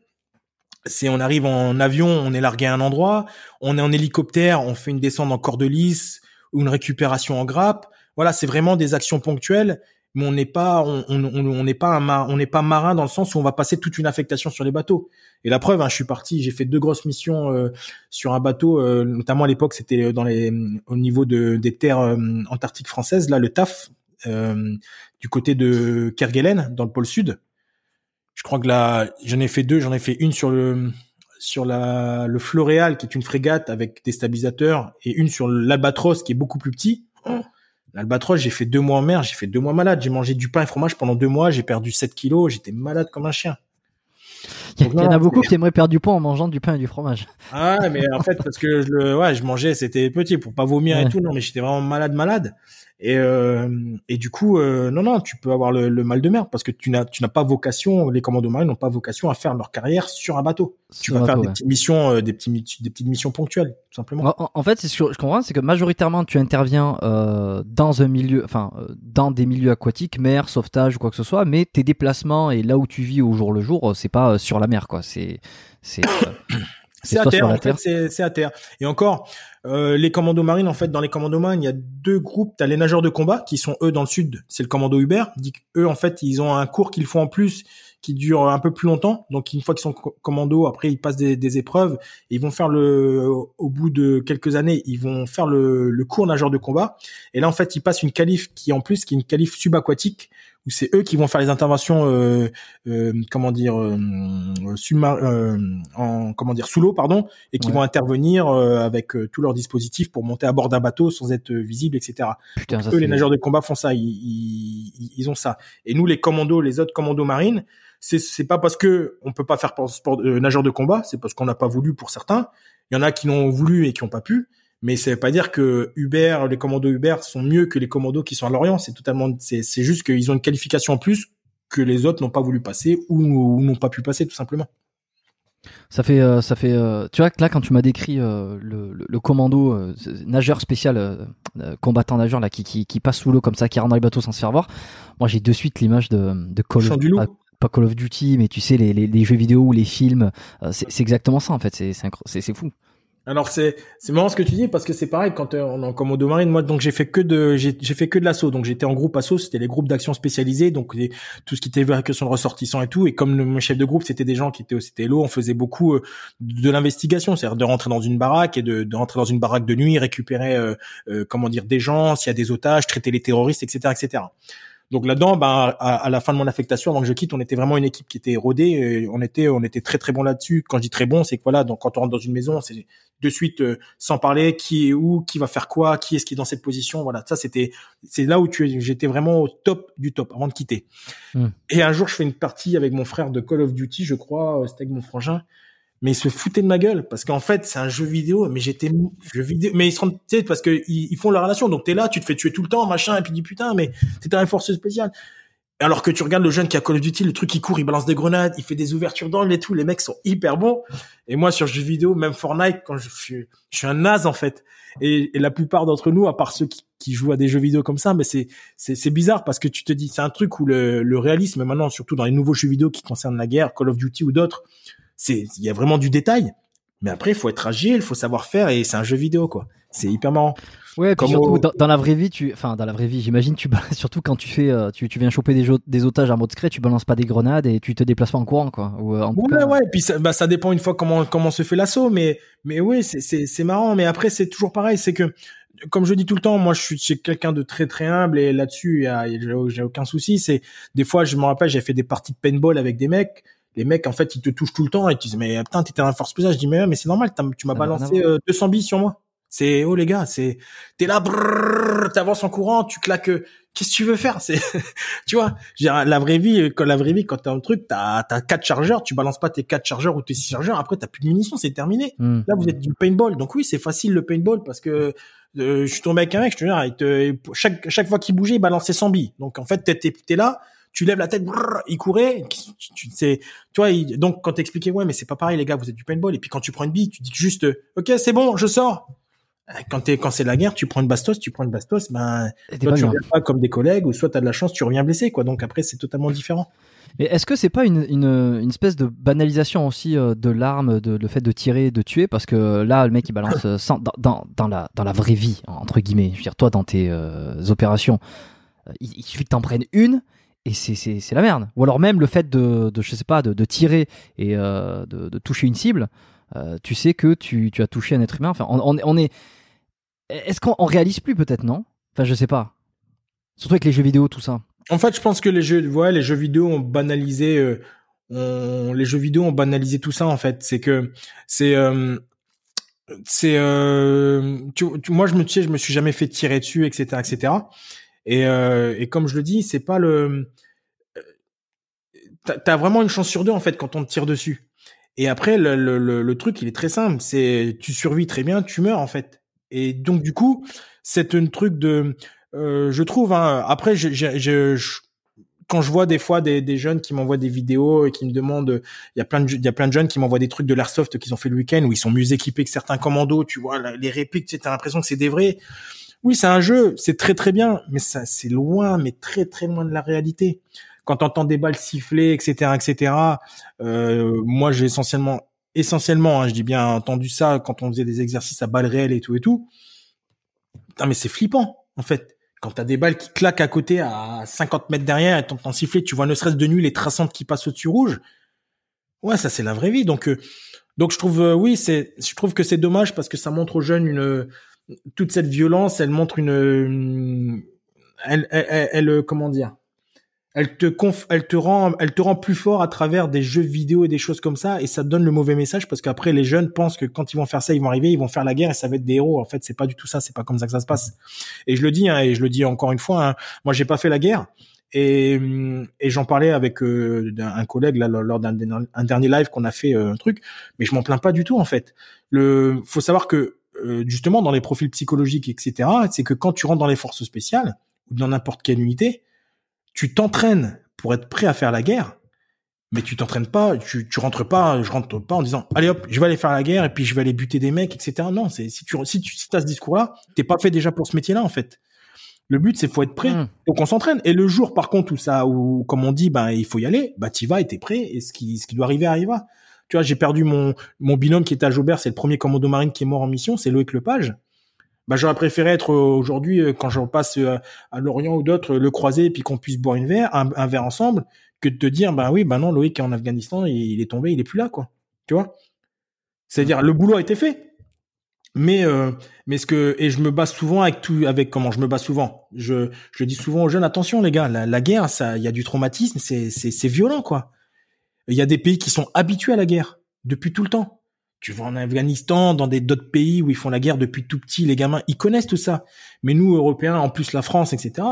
c'est on arrive en avion, on est largué à un endroit, on est en hélicoptère, on fait une descente en corde lisse ou une récupération en grappe. Voilà, c'est vraiment des actions ponctuelles mais on n'est pas on n'est pas marin dans le sens où on va passer toute une affectation sur les bateaux. Et la preuve, hein, je suis parti, j'ai fait deux grosses missions euh, sur un bateau, euh, notamment à l'époque c'était dans les au niveau de des terres euh, antarctiques françaises, là le TAF du côté de Kerguelen dans le pôle sud. Je crois que là j'en ai fait deux, j'en ai fait une sur le sur la le Floréal qui est une frégate avec des stabilisateurs et une sur l'Albatros qui est beaucoup plus petit. Oh L'albatros, j'ai fait deux mois en mer, j'ai fait deux mois malade. J'ai mangé du pain et fromage pendant deux mois, j'ai perdu 7 kilos, j'étais malade comme un chien. Il y, en a beaucoup qui aimeraient perdre du poids en mangeant du pain et du fromage. Ah, mais en fait, parce que je ouais, je mangeais, c'était petit pour pas vomir et tout. Non, mais j'étais vraiment malade, malade. Et, euh, et du coup, euh, non, non, tu peux avoir le, mal de mer parce que tu n'as, tu n'as pas vocation, les commandos marins n'ont pas vocation à faire leur carrière sur un bateau. tu vas faire des petites missions, euh, des, petits, des petites missions ponctuelles, tout simplement. En, fait, c'est ce que je comprends, c'est que majoritairement, tu interviens dans un milieu, enfin, dans des milieux aquatiques, mer, sauvetage ou quoi que ce soit, mais tes déplacements et là où tu vis au jour le jour, c'est pas sur la mer, quoi. C'est, c'est. C'est à terre, en fait, c'est à terre. Et encore, euh, les commandos marines, en fait, dans les commandos marines, il y a deux groupes. T'as les nageurs de combat qui sont eux dans le sud, c'est le commando Hubert. Eux, en fait, ils ont un cours qu'ils font en plus qui dure un peu plus longtemps. Donc une fois qu'ils sont commando, après ils passent des, des épreuves. Et ils vont faire le, au bout de quelques années, ils vont faire le, le cours nageur de combat. Et là, en fait, ils passent une qualif qui en plus qui est une qualif subaquatique où c'est eux qui vont faire les interventions, euh, euh, comment dire, euh, euh, en comment dire sous l'eau, pardon, et qui vont intervenir avec tous leurs dispositifs pour monter à bord d'un bateau sans être visibles, etc. Putain, eux, les nageurs de combat font ça, ils, ils, ils, ont ça. Et nous, les commandos, les autres commandos marines, c'est c'est pas parce que on peut pas faire sport, nageur de combat, c'est parce qu'on n'a pas voulu pour certains. Il y en a qui l'ont voulu et qui n'ont pas pu mais ça veut pas dire que Uber, les commandos Uber sont mieux que les commandos qui sont à Lorient. C'est totalement, c'est, c'est juste qu'ils ont une qualification en plus que les autres n'ont pas voulu passer ou, n'ont pas pu passer tout simplement. Ça fait, euh, ça fait, euh, tu vois que là quand tu m'as décrit euh, le, le, commando nageur spécial, combattant nageur là qui, qui, qui passe sous l'eau comme ça, qui rentre dans les bateaux sans se faire voir, moi j'ai de suite l'image de, de Call of Duty, pas, Call of Duty, mais tu sais les, les, les jeux vidéo ou les films, c'est, c'est exactement ça en fait, c'est fou. Alors c'est c'est marrant ce que tu dis parce que c'est pareil quand euh, on en commando marine moi donc j'ai fait que de j'ai fait que de l'assaut. Donc j'étais en groupe assaut c'était les groupes d'action spécialisés donc tout ce qui était évacuation de ressortissants et tout. Et comme mon chef de groupe c'était des gens qui étaient c'était l'eau on faisait beaucoup euh, de l'investigation. C'est-à-dire de rentrer dans une baraque et de, de rentrer dans une baraque de nuit récupérer euh, comment dire des gens s'il y a des otages traiter les terroristes etc etc donc là-dedans, ben, à, la fin de mon affectation, avant que je quitte, on était vraiment une équipe qui était rodée. on était, on était très très bon là-dessus. Quand je dis très bon, c'est que voilà, donc quand on rentre dans une maison, c'est de suite euh, sans parler qui est où, qui va faire quoi, qui est-ce qui est dans cette position. Voilà, ça c'était, c'est là où tu, j'étais vraiment au top du top avant de quitter. Hmm. Et un jour, je fais une partie avec mon frère de Call of Duty, je crois, euh, c'était avec mon frangin mais ils se foutaient de ma gueule parce qu'en fait c'est un jeu vidéo mais j'étais jeu vidéo mais ils se rendent tu parce que ils, font la relation donc t'es là tu te fais tuer tout le temps machin et puis dis putain mais t'es un force spéciale alors que tu regardes le jeune qui a Call of Duty le truc il court il balance des grenades il fait des ouvertures d'angle et tout les mecs sont hyper bons. Et moi sur jeu vidéo même Fortnite quand je suis je suis un naze en fait. Et, la plupart d'entre nous à part ceux qui, qui jouent à des jeux vidéo comme ça mais c'est c'est c'est bizarre parce que tu te dis c'est un truc où le, le réalisme maintenant surtout dans les nouveaux jeux vidéo qui concernent la guerre Call of Duty ou d'autres c'est il y a vraiment du détail. Mais après, il faut être agile, il faut savoir faire et c'est un jeu vidéo quoi. C'est hyper marrant. Ouais, puis surtout dans, la vraie vie, tu, enfin dans la vraie vie, j'imagine tu surtout quand tu fais, euh, tu, tu viens choper des, des otages en mode secret, tu balances pas des grenades et tu te déplaces pas en courant quoi. Ou, euh, en ouais, ouais. Puis ça, bah, ça dépend une fois comment comment se fait l'assaut, mais mais oui, c'est c'est c'est marrant. Mais après, c'est toujours pareil, c'est que comme je dis tout le temps, moi je suis quelqu'un de très très humble et là-dessus, j'ai aucun souci. C'est des fois, je me rappelle, j'ai fait des parties de paintball avec des mecs les mecs en fait ils te touchent tout le temps et tu dis mais putain t'étais un force spéciale je dis mais mais c'est normal tu m'as balancé 200 billes sur moi. C'est oh les gars c'est t'es là t'avances en courant tu claques euh, qu'est-ce que tu veux faire? C'est tu vois la vraie vie quand la vraie vie quand t'as un truc t'as t'as quatre chargeurs tu balances pas tes quatre chargeurs ou tes six chargeurs après t'as plus de munitions c'est terminé. Hmm. là vous êtes du paintball. Donc oui c'est facile le paintball parce que euh, je suis tombé avec un mec je te dis chaque chaque fois qu'il bougeait il balançait 100 billes. Donc en fait t'es t'es là tu lèves la tête, il courait, tu, sais, tu vois, donc quand t'expliquais, ouais, mais c'est pas pareil, les gars, vous êtes du paintball, et puis quand tu prends une bille, tu dis juste, ok, c'est bon, je sors. Euh, quand t'es, quand c'est la guerre, tu prends une bastos, tu prends une bastos, ben, toi, tu reviens pas comme des collègues, ou soit t'as de la chance, tu reviens blessé, quoi. Donc après, c'est totalement différent. Mais est-ce que c'est pas une, une, une, espèce de banalisation aussi euh, de l'arme, de le fait de tirer, de tuer? Parce que là, le mec il balance euh, sans, dans, dans, dans, la, dans la vraie vie, entre guillemets. Je veux dire, toi, dans tes opérations, il, il, suffit que t'en prennes une, et c'est la merde. Ou alors même le fait de, je sais pas, de, tirer et euh, de, toucher une cible, euh, tu sais que tu, tu, as touché un être humain. Enfin, on, est. Est-ce qu'on réalise plus peut-être non? Enfin, je sais pas. Surtout avec les jeux vidéo, tout ça. En fait, je pense que les jeux, ouais, les jeux vidéo ont banalisé. Euh, on, les jeux vidéo ont banalisé tout ça en fait. C'est que c'est c'est moi je me tu je me suis jamais fait tirer dessus, etc., etc. Et, euh, et comme je le dis, c'est pas le. T'as as vraiment une chance sur deux en fait quand on te tire dessus. Et après, le, le, le, truc, il est très simple. C'est tu survis très bien, tu meurs en fait. Et donc du coup, c'est un truc de, je trouve. Hein, après, quand je vois des fois des, des jeunes qui m'envoient des vidéos et qui me demandent, il y a plein de, il y a plein de jeunes qui m'envoient des trucs de l'airsoft qu'ils ont fait le week-end où ils sont mieux équipés que certains commandos. Tu vois, les répliques, tu as l'impression que c'est des vrais. Oui, c'est un jeu, c'est très très bien, mais ça c'est loin, mais très très loin de la réalité. Quand on entend des balles siffler, etc., etc. Euh, moi, j'ai essentiellement essentiellement, hein, je dis bien entendu ça quand on faisait des exercices à balles réelles et tout et tout. Putain, mais c'est flippant en fait. Quand t'as des balles qui claquent à côté à 50 mètres derrière et t'entends siffler, tu vois ne serait-ce de nuit les traçantes qui passent au-dessus rouge. Ouais, ça c'est la vraie vie. Donc, euh, donc je trouve, euh, oui, c'est, je trouve que c'est dommage parce que ça montre aux jeunes une toute cette violence. Elle montre une, elle, elle, elle, comment dire? Elle te conf, elle te rend, elle te rend plus fort à travers des jeux vidéo et des choses comme ça, et ça donne le mauvais message parce qu'après les jeunes pensent que quand ils vont faire ça, ils vont arriver, ils vont faire la guerre et ça va être des héros. En fait, c'est pas du tout ça, c'est pas comme ça que ça se passe. Et je le dis, hein, et je le dis encore une fois, hein, moi j'ai pas fait la guerre, et, j'en parlais avec euh, un collègue là, lors d'un un dernier live qu'on a fait euh, un truc, mais je m'en plains pas du tout en fait. Le, faut savoir que euh, justement dans les profils psychologiques etc, c'est que quand tu rentres dans les forces spéciales ou dans n'importe quelle unité tu t'entraînes pour être prêt à faire la guerre, mais tu t'entraînes pas, tu, tu rentres pas, je rentre pas en disant allez hop, je vais aller faire la guerre et puis je vais aller buter des mecs, etc. Non, c'est si tu si tu si as ce discours-là, t'es pas fait déjà pour ce métier-là en fait. Le but c'est faut être prêt, mmh. donc on s'entraîne. Et le jour par contre où ça, où comme on dit, ben il faut y aller, bah t'y vas et t'es prêt et ce qui ce qui doit arriver arrivera. Tu vois, j'ai perdu mon mon binôme qui était à Jaubert, c'est le premier commando marine qui est mort en mission, c'est Loïc Lepage. Bah, j'aurais préféré être euh, aujourd'hui euh, quand je repasse euh, à Lorient ou d'autres le croiser et puis qu'on puisse boire une verre, un, verre ensemble que de te dire bah oui bah non Loïc est en Afghanistan il, est tombé il est plus là quoi. Tu vois? C'est-à-dire le boulot a été fait. Mais mais ce que et je me base souvent avec tout avec comment? Je me base souvent. Je je dis souvent aux jeunes attention les gars la, guerre ça il y a du traumatisme c'est c'est violent quoi il y a des pays qui sont habitués à la guerre depuis tout le temps tu vas en Afghanistan, dans des d'autres pays où ils font la guerre depuis tout petit, les gamins, ils connaissent tout ça. Mais nous, Européens, en plus la France, etc.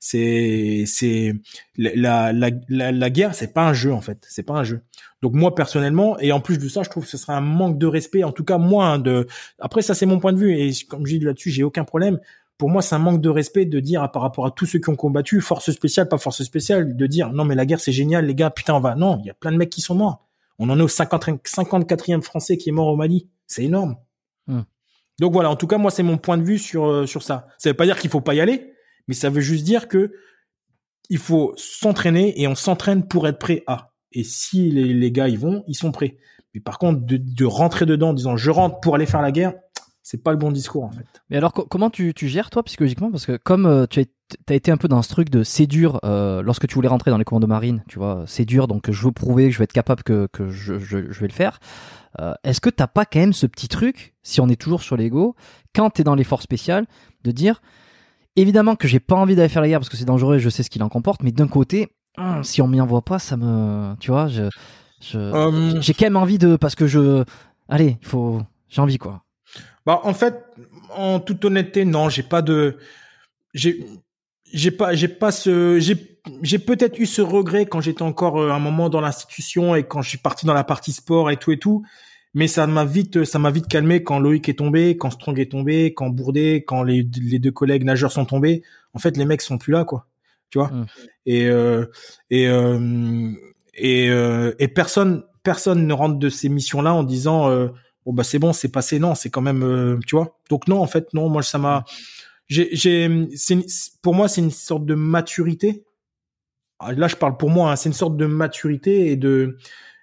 C'est c'est la la la, la guerre, c'est pas un jeu en fait, c'est pas un jeu. Donc moi personnellement, et en plus de ça, je trouve que ce serait un manque de respect, en tout cas moi. Hein, de après ça, c'est mon point de vue et comme je dis là-dessus, j'ai aucun problème. Pour moi, c'est un manque de respect de dire par rapport à tous ceux qui ont combattu, force spéciale, pas force spéciale, de dire non mais la guerre c'est génial, les gars, putain on va. Non, il y a plein de mecs qui sont morts on en est au 50, 54e français qui est mort au Mali. C'est énorme. Hmm. Donc voilà, en tout cas, moi, c'est mon point de vue sur, euh, sur ça. Ça veut pas dire qu'il faut pas y aller, mais ça veut juste dire que il faut s'entraîner et on s'entraîne pour être prêt à. Et si les, les, gars y vont, ils sont prêts. Mais par contre, de, de rentrer dedans en disant je rentre pour aller faire la guerre, c'est pas le bon discours en fait. Mais alors comment tu, tu gères toi psychologiquement? Parce que comme euh, tu as, as, été un peu dans ce truc de c'est dur euh, lorsque tu voulais rentrer dans les commandos marines, tu vois, c'est dur donc je veux prouver que je vais être capable que, que je, je, je vais le faire. Euh, Est-ce que t'as pas quand même ce petit truc, si on est toujours sur l'ego, quand t'es dans les forces spéciales, de dire évidemment que j'ai pas envie d'aller faire la guerre parce que c'est dangereux, je sais ce qu'il en comporte, mais d'un côté, hum, si on m'y envoie pas, ça me, tu vois, je, je, j'ai quand même envie de parce que je, allez, il faut, j'ai envie quoi. Bah en fait, en toute honnêteté, non, j'ai pas de, j'ai, j'ai pas, j'ai pas ce, j'ai, j'ai peut-être eu ce regret quand j'étais encore euh, un moment dans l'institution et quand je suis parti dans la partie sport et tout et tout. Mais ça m'a vite, ça m'a vite calmé quand Loïc est tombé, quand Strong est tombé, quand Bourdet, quand les, les deux collègues nageurs sont tombés. En fait, les mecs sont plus là, quoi. Tu vois? Mmh. Et euh, et euh, et, euh, et personne, personne ne rentre de ces missions-là en disant bon bah c'est bon, c'est passé. Non, c'est quand même, euh, tu vois. Donc non, en fait, non, moi ça m'a, j'ai, c'est, pour moi c'est une sorte de maturité. Ah, là, je parle pour moi, hein, c'est une sorte de maturité et de,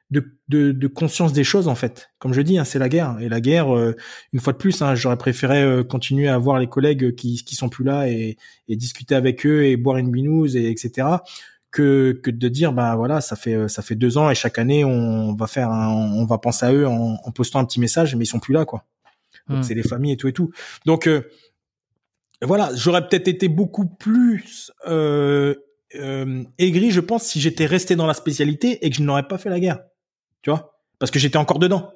de, de, de, conscience des choses en fait. Comme je dis, hein, c'est la guerre et la guerre. Euh, une fois de plus, hein, j'aurais préféré euh, continuer à voir les collègues qui qui sont plus là et, et discuter avec eux et boire une binouse et etc que que de dire bah voilà ça fait ça fait deux ans et chaque année on va faire on va penser à eux en, en, postant un petit message mais ils sont plus là quoi hmm. c'est les familles et tout et tout donc euh, voilà j'aurais peut-être été beaucoup plus euh, euh, aigri je pense si j'étais resté dans la spécialité et que je n'aurais pas fait la guerre tu vois? Parce que j'étais encore dedans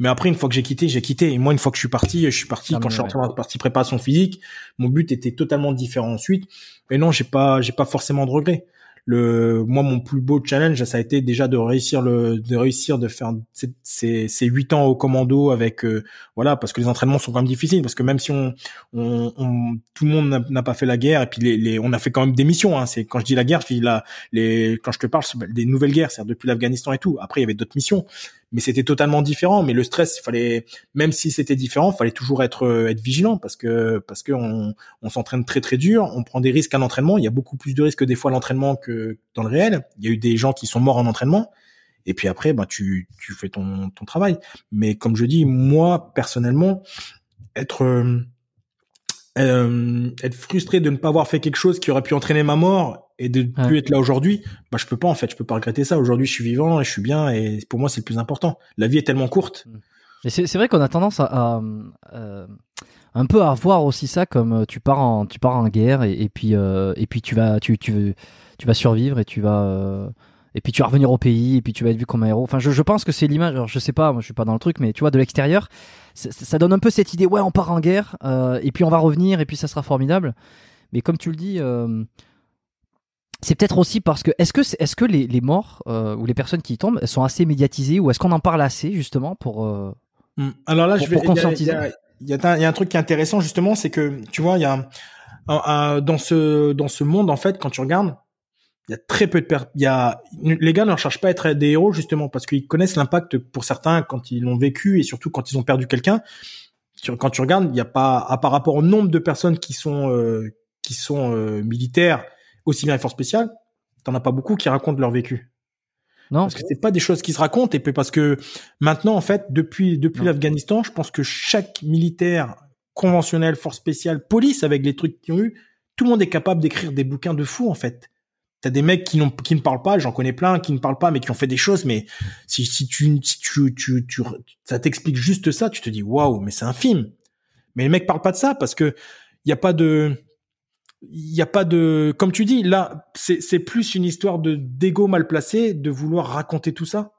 mais après, une fois que j'ai quitté, j'ai quitté. Et moi, une fois que je suis parti, je suis parti. quand je suis rentré dans la partie préparation physique, mon but était totalement différent ensuite. Et non, j'ai pas, j'ai pas forcément de regrets le moi mon plus beau challenge ça a été déjà de réussir le de réussir de faire ces ces huit ans au commando avec euh, voilà parce que les entraînements sont quand même difficiles parce que même si on, on, on tout le monde n'a pas fait la guerre et puis les, les on a fait quand même des missions hein, c'est quand je dis la guerre je dis la les quand je te parle des nouvelles guerres c'est depuis l'Afghanistan et tout. Après il y avait d'autres missions mais c'était totalement différent. Mais le stress, il fallait, même si c'était différent, il fallait toujours être euh, être vigilant parce que parce que on, s'entraîne très très dur, on prend des risques à l'entraînement. Il y a beaucoup plus de risques des fois à l'entraînement que dans le réel. Il y a eu des gens qui sont morts en entraînement. Et puis après, bah, tu, tu fais ton, ton travail. Mais comme je dis, moi, personnellement, être, euh, euh, être frustré de ne pas avoir fait quelque chose qui aurait pu entraîner ma mort et de ne plus être là aujourd'hui, bah, je peux pas, en fait. Je peux pas regretter ça. Aujourd'hui, je suis vivant et je suis bien et pour moi, c'est le plus important. La vie est tellement courte. Et c'est vrai qu'on a tendance à, à, euh, un peu à voir aussi ça comme tu pars en, tu pars en guerre et, et puis, et puis tu vas, tu, tu, tu vas survivre et tu vas et puis tu vas revenir au pays et puis tu vas être vu comme un héros. Enfin, je, je pense que c'est l'image. Alors, je sais pas, moi je suis pas dans le truc, mais tu vois, de l'extérieur, ça donne un peu cette idée. Ouais, on part en guerre euh, et puis on va revenir et puis ça sera formidable. Mais comme tu le dis, euh, c'est peut-être aussi parce que est-ce que est-ce que les, les morts euh, ou les personnes qui y tombent, elles sont assez médiatisées ou est-ce qu'on en parle assez justement pour euh, hmm. Alors là, je vais conscientiser. Il y, y, a un truc qui est intéressant justement, c'est que tu vois, il y a un, dans ce dans ce monde en fait, quand tu regardes il y a très peu de per il y a les gars ne recherchent pas à être des héros justement parce qu'ils connaissent l'impact pour certains quand ils l'ont vécu et surtout quand ils ont perdu quelqu'un quand tu regardes il y a pas à par rapport au nombre de personnes qui sont euh, qui sont euh, militaires aussi bien les forces spéciales t'en as pas beaucoup qui racontent leur vécu non parce que c'est pas des choses qui se racontent et puis parce que maintenant en fait depuis depuis l'Afghanistan je pense que chaque militaire conventionnel force spéciale police avec les trucs qu'ils ont eu tout le monde est capable d'écrire des bouquins de fous en fait T'as des mecs qui, n'ont, qui ne parlent pas, j'en connais plein qui ne parlent pas, mais qui ont fait des choses. Mais si, si tu, si tu, tu, tu, ça t'explique juste ça, tu te dis waouh, mais c'est un film. Mais les mecs parlent pas de ça parce que il y a pas de, il y a pas de, comme tu dis, là, c'est, c'est plus une histoire de d'ego mal placé, de vouloir raconter tout ça.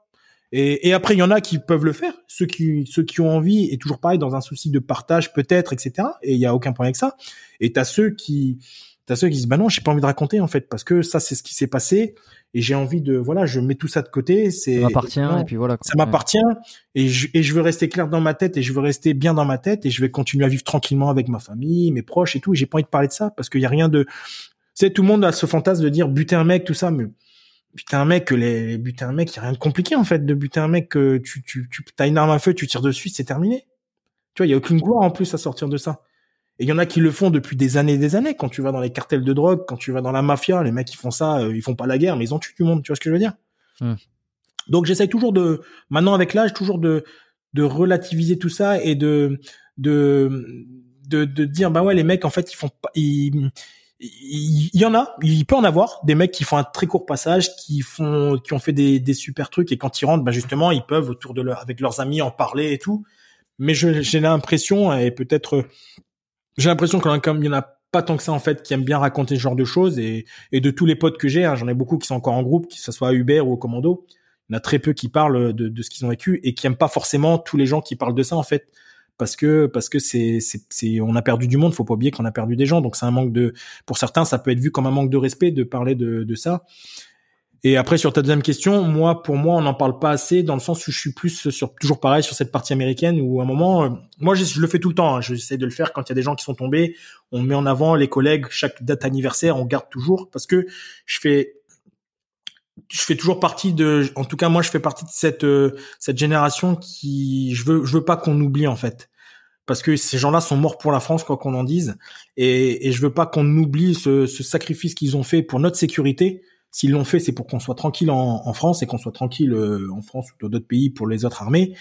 Et, et après, il y en a qui peuvent le faire, ceux qui, ceux qui ont envie, et toujours pareil, dans un souci de partage peut-être, etc. Et il y a aucun problème avec ça. Et t'as ceux qui, t'as ceux qui disent bah non j'ai pas envie de raconter en fait parce que ça c'est ce qui s'est passé et j'ai envie de voilà je mets tout ça de côté c'est ça m'appartient et, puis voilà ça m'appartient et je, et je veux rester clair dans ma tête et je veux rester bien dans ma tête et je vais continuer à vivre tranquillement avec ma famille mes proches et tout et j'ai pas envie de parler de ça parce qu'il y a rien de tu sais tout le monde a ce fantasme de dire buter un mec tout ça mais buter un mec les buter un mec il y a rien de compliqué en fait de buter un mec que tu tu tu as une arme à feu tu tires dessus c'est terminé. Tu vois il y a aucune gloire en plus à sortir de ça et il y en a qui le font depuis des années et des années. Quand tu vas dans les cartels de drogue, quand tu vas dans la mafia, les mecs qui font ça, euh, ils font pas la guerre, mais ils ont tué du monde. Tu vois ce que je veux dire hmm. Donc j'essaye toujours de, maintenant avec l'âge, toujours de de relativiser tout ça et de de de, de dire bah ouais les mecs en fait ils font pas il y en a, il peut en avoir des mecs qui font un très court passage, qui font, qui ont fait des, des super trucs et quand ils rentrent, bah justement, ils peuvent autour de leur, avec leurs amis en parler et tout. Mais j'ai l'impression et peut-être j'ai l'impression qu'il y en a pas tant que ça en fait qui aiment bien raconter ce genre de choses et, et de tous les potes que j'ai, hein, j'en ai beaucoup qui sont encore en groupe, que ce soit à Uber ou au Commando. Il y en a très peu qui parlent de, ce qu'ils ont vécu et qui aiment pas forcément tous les gens qui parlent de ça en fait. Parce que parce que c'est c'est on a perdu du monde, faut pas oublier qu'on a perdu des gens. Donc c'est un manque de pour certains ça peut être vu comme un manque de respect de parler de ça et après sur ta deuxième question, moi pour moi on n'en parle pas assez dans le sens où je suis plus sur toujours pareil sur cette partie américaine où à un moment, euh, moi je, le fais tout le temps, hein, j'essaie de le faire quand il y a des gens qui sont tombés, on met en avant les collègues, chaque date anniversaire on garde toujours parce que je fais je fais toujours partie de en tout cas moi je fais partie de cette euh, cette génération qui je veux je veux pas qu'on oublie en fait. Parce que ces gens-là sont morts pour la France, quoi qu'on en dise, et, et je veux pas qu'on oublie ce, ce sacrifice qu'ils ont fait pour notre sécurité, S'ils l'ont fait, c'est pour qu'on soit tranquille en, France et qu'on soit tranquille euh, en France ou dans d'autres pays pour les autres armées.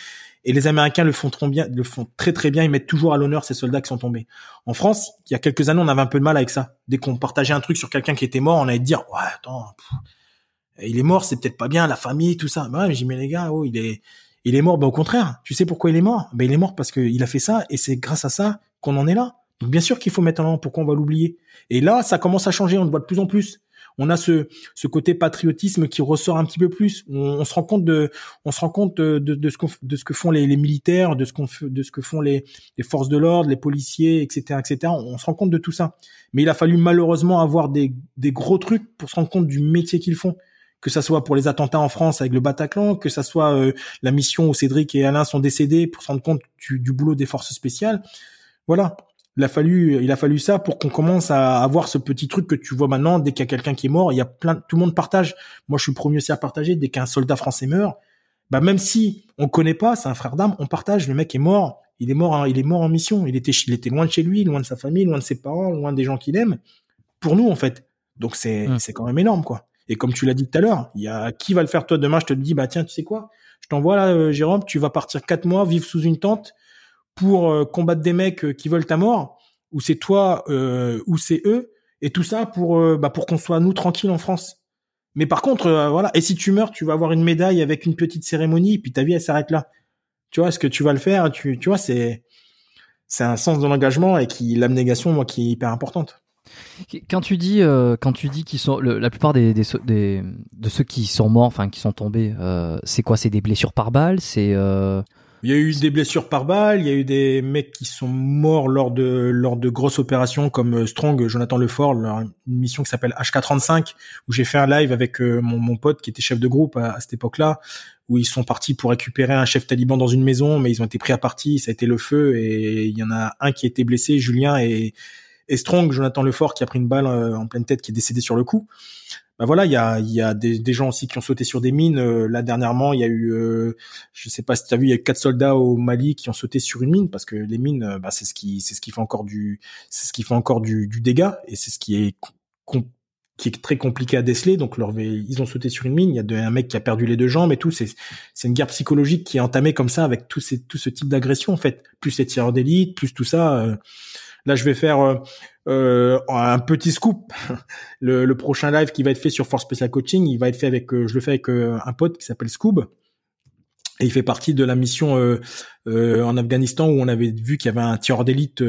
Et les Américains le font trop bien, le font très très bien. Ils mettent toujours à l'honneur ces soldats qui sont tombés. En France, il y a quelques années, on avait un peu de mal avec ça. Dès qu'on partageait un truc sur quelqu'un qui était mort, on allait dire ouais attends, il est mort, c'est peut-être pas bien, la famille, tout ça. Bah ouais, j'ai mais les gars, oh il est il est mort. Ben au contraire, tu sais pourquoi il est mort? Ben il est mort parce qu'il a fait ça et c'est grâce à ça qu'on en est là. Donc bien sûr qu'il faut mettre en avant. Pourquoi on va l'oublier Et là, ça commence à changer. On le voit de plus en plus on a ce, ce côté patriotisme qui ressort un petit peu plus. On, se rend compte de, on se rend compte de, de, ce, de ce que font les, militaires, de ce qu'on de ce que font les, les forces de l'ordre, les policiers, etc., etc. On, se rend compte de tout ça. Mais il a fallu malheureusement avoir des, des gros trucs pour se rendre compte du métier qu'ils font que ça soit pour les attentats en France avec le Bataclan, que ça soit euh, la mission où Cédric et Alain sont décédés pour se rendre compte du, du boulot des forces spéciales. Voilà il a fallu il a fallu ça pour qu'on commence à avoir ce petit truc que tu vois maintenant. Dès qu'il y a quelqu'un qui est mort il y a plein tout le monde partage. Moi je suis le premier aussi à partager. Dès qu'un soldat français meurt bah même si on connaît pas c'est un frère d'âme on partage. Le mec est mort. Il est mort il est mort en mission. Il était il était loin de chez lui loin de sa famille loin de ses parents loin des gens qu'il aime. Pour nous en fait. Donc c'est mmh. c'est quand même énorme quoi. Et comme tu l'as dit tout à l'heure, il y a qui va le faire toi demain? Je te dis, bah tiens, tu sais quoi? Je t'envoie là, euh, Jérôme, tu vas partir quatre mois, vivre sous une tente pour euh, combattre des mecs euh, qui veulent ta mort, ou c'est toi, ou c'est eux, et tout ça pour bah, pour qu'on soit nous tranquilles en France. Mais par contre, voilà. Et si tu meurs, tu vas avoir une médaille avec une petite cérémonie, puis ta vie elle s'arrête là. Tu vois, est-ce que tu vas le faire Tu, tu vois, c'est c'est un sens de l'engagement et qui l'abnégation, moi, qui est hyper importante. Quand tu dis, euh, quand tu dis qu'ils sont, la plupart des, des, des, de ceux qui sont morts, enfin qui sont tombés, euh, c'est quoi? C'est des blessures par balle? C'est euh... Il y a eu des blessures par balle, il y a eu des mecs qui sont morts lors de lors de grosses opérations comme euh, Strong, Jonathan Lefort, une mission qui s'appelle HK35 où j'ai fait un live avec euh, mon, mon pote qui était chef de groupe à, cette époque-là où ils sont partis pour récupérer un chef taliban dans une maison mais ils ont été pris à partie, ça a été le feu et il y en a un qui a été blessé, Julien et et Strong, Jonathan Lefort, qui a pris une balle euh, en pleine tête, qui est décédé sur le coup. Bah voilà, il y a, des, gens aussi qui ont sauté sur des mines. Euh, là dernièrement, il y a eu, euh, je sais pas si tu as vu, il y a quatre soldats au Mali qui ont sauté sur une mine parce que les mines, bah, c'est ce qui, c'est fait encore du, c'est du, dégât et c'est ce qui est très compliqué à déceler. Donc, leur, ils ont sauté sur une mine. Il y a un mec qui a perdu les deux jambes et tout. C'est, c'est une guerre psychologique qui est entamée comme ça avec tout, ces, tout ce type d'agression en fait. Plus les tireurs d'élite, plus tout ça. Là, je vais faire euh, euh, un petit scoop. Le, prochain live qui va être fait sur Force Special Coaching, il va être fait avec, euh, je le fais avec un pote qui s'appelle Scoob. Et il fait partie de la mission euh, en Afghanistan où on avait vu qu'il y avait un tireur d'élite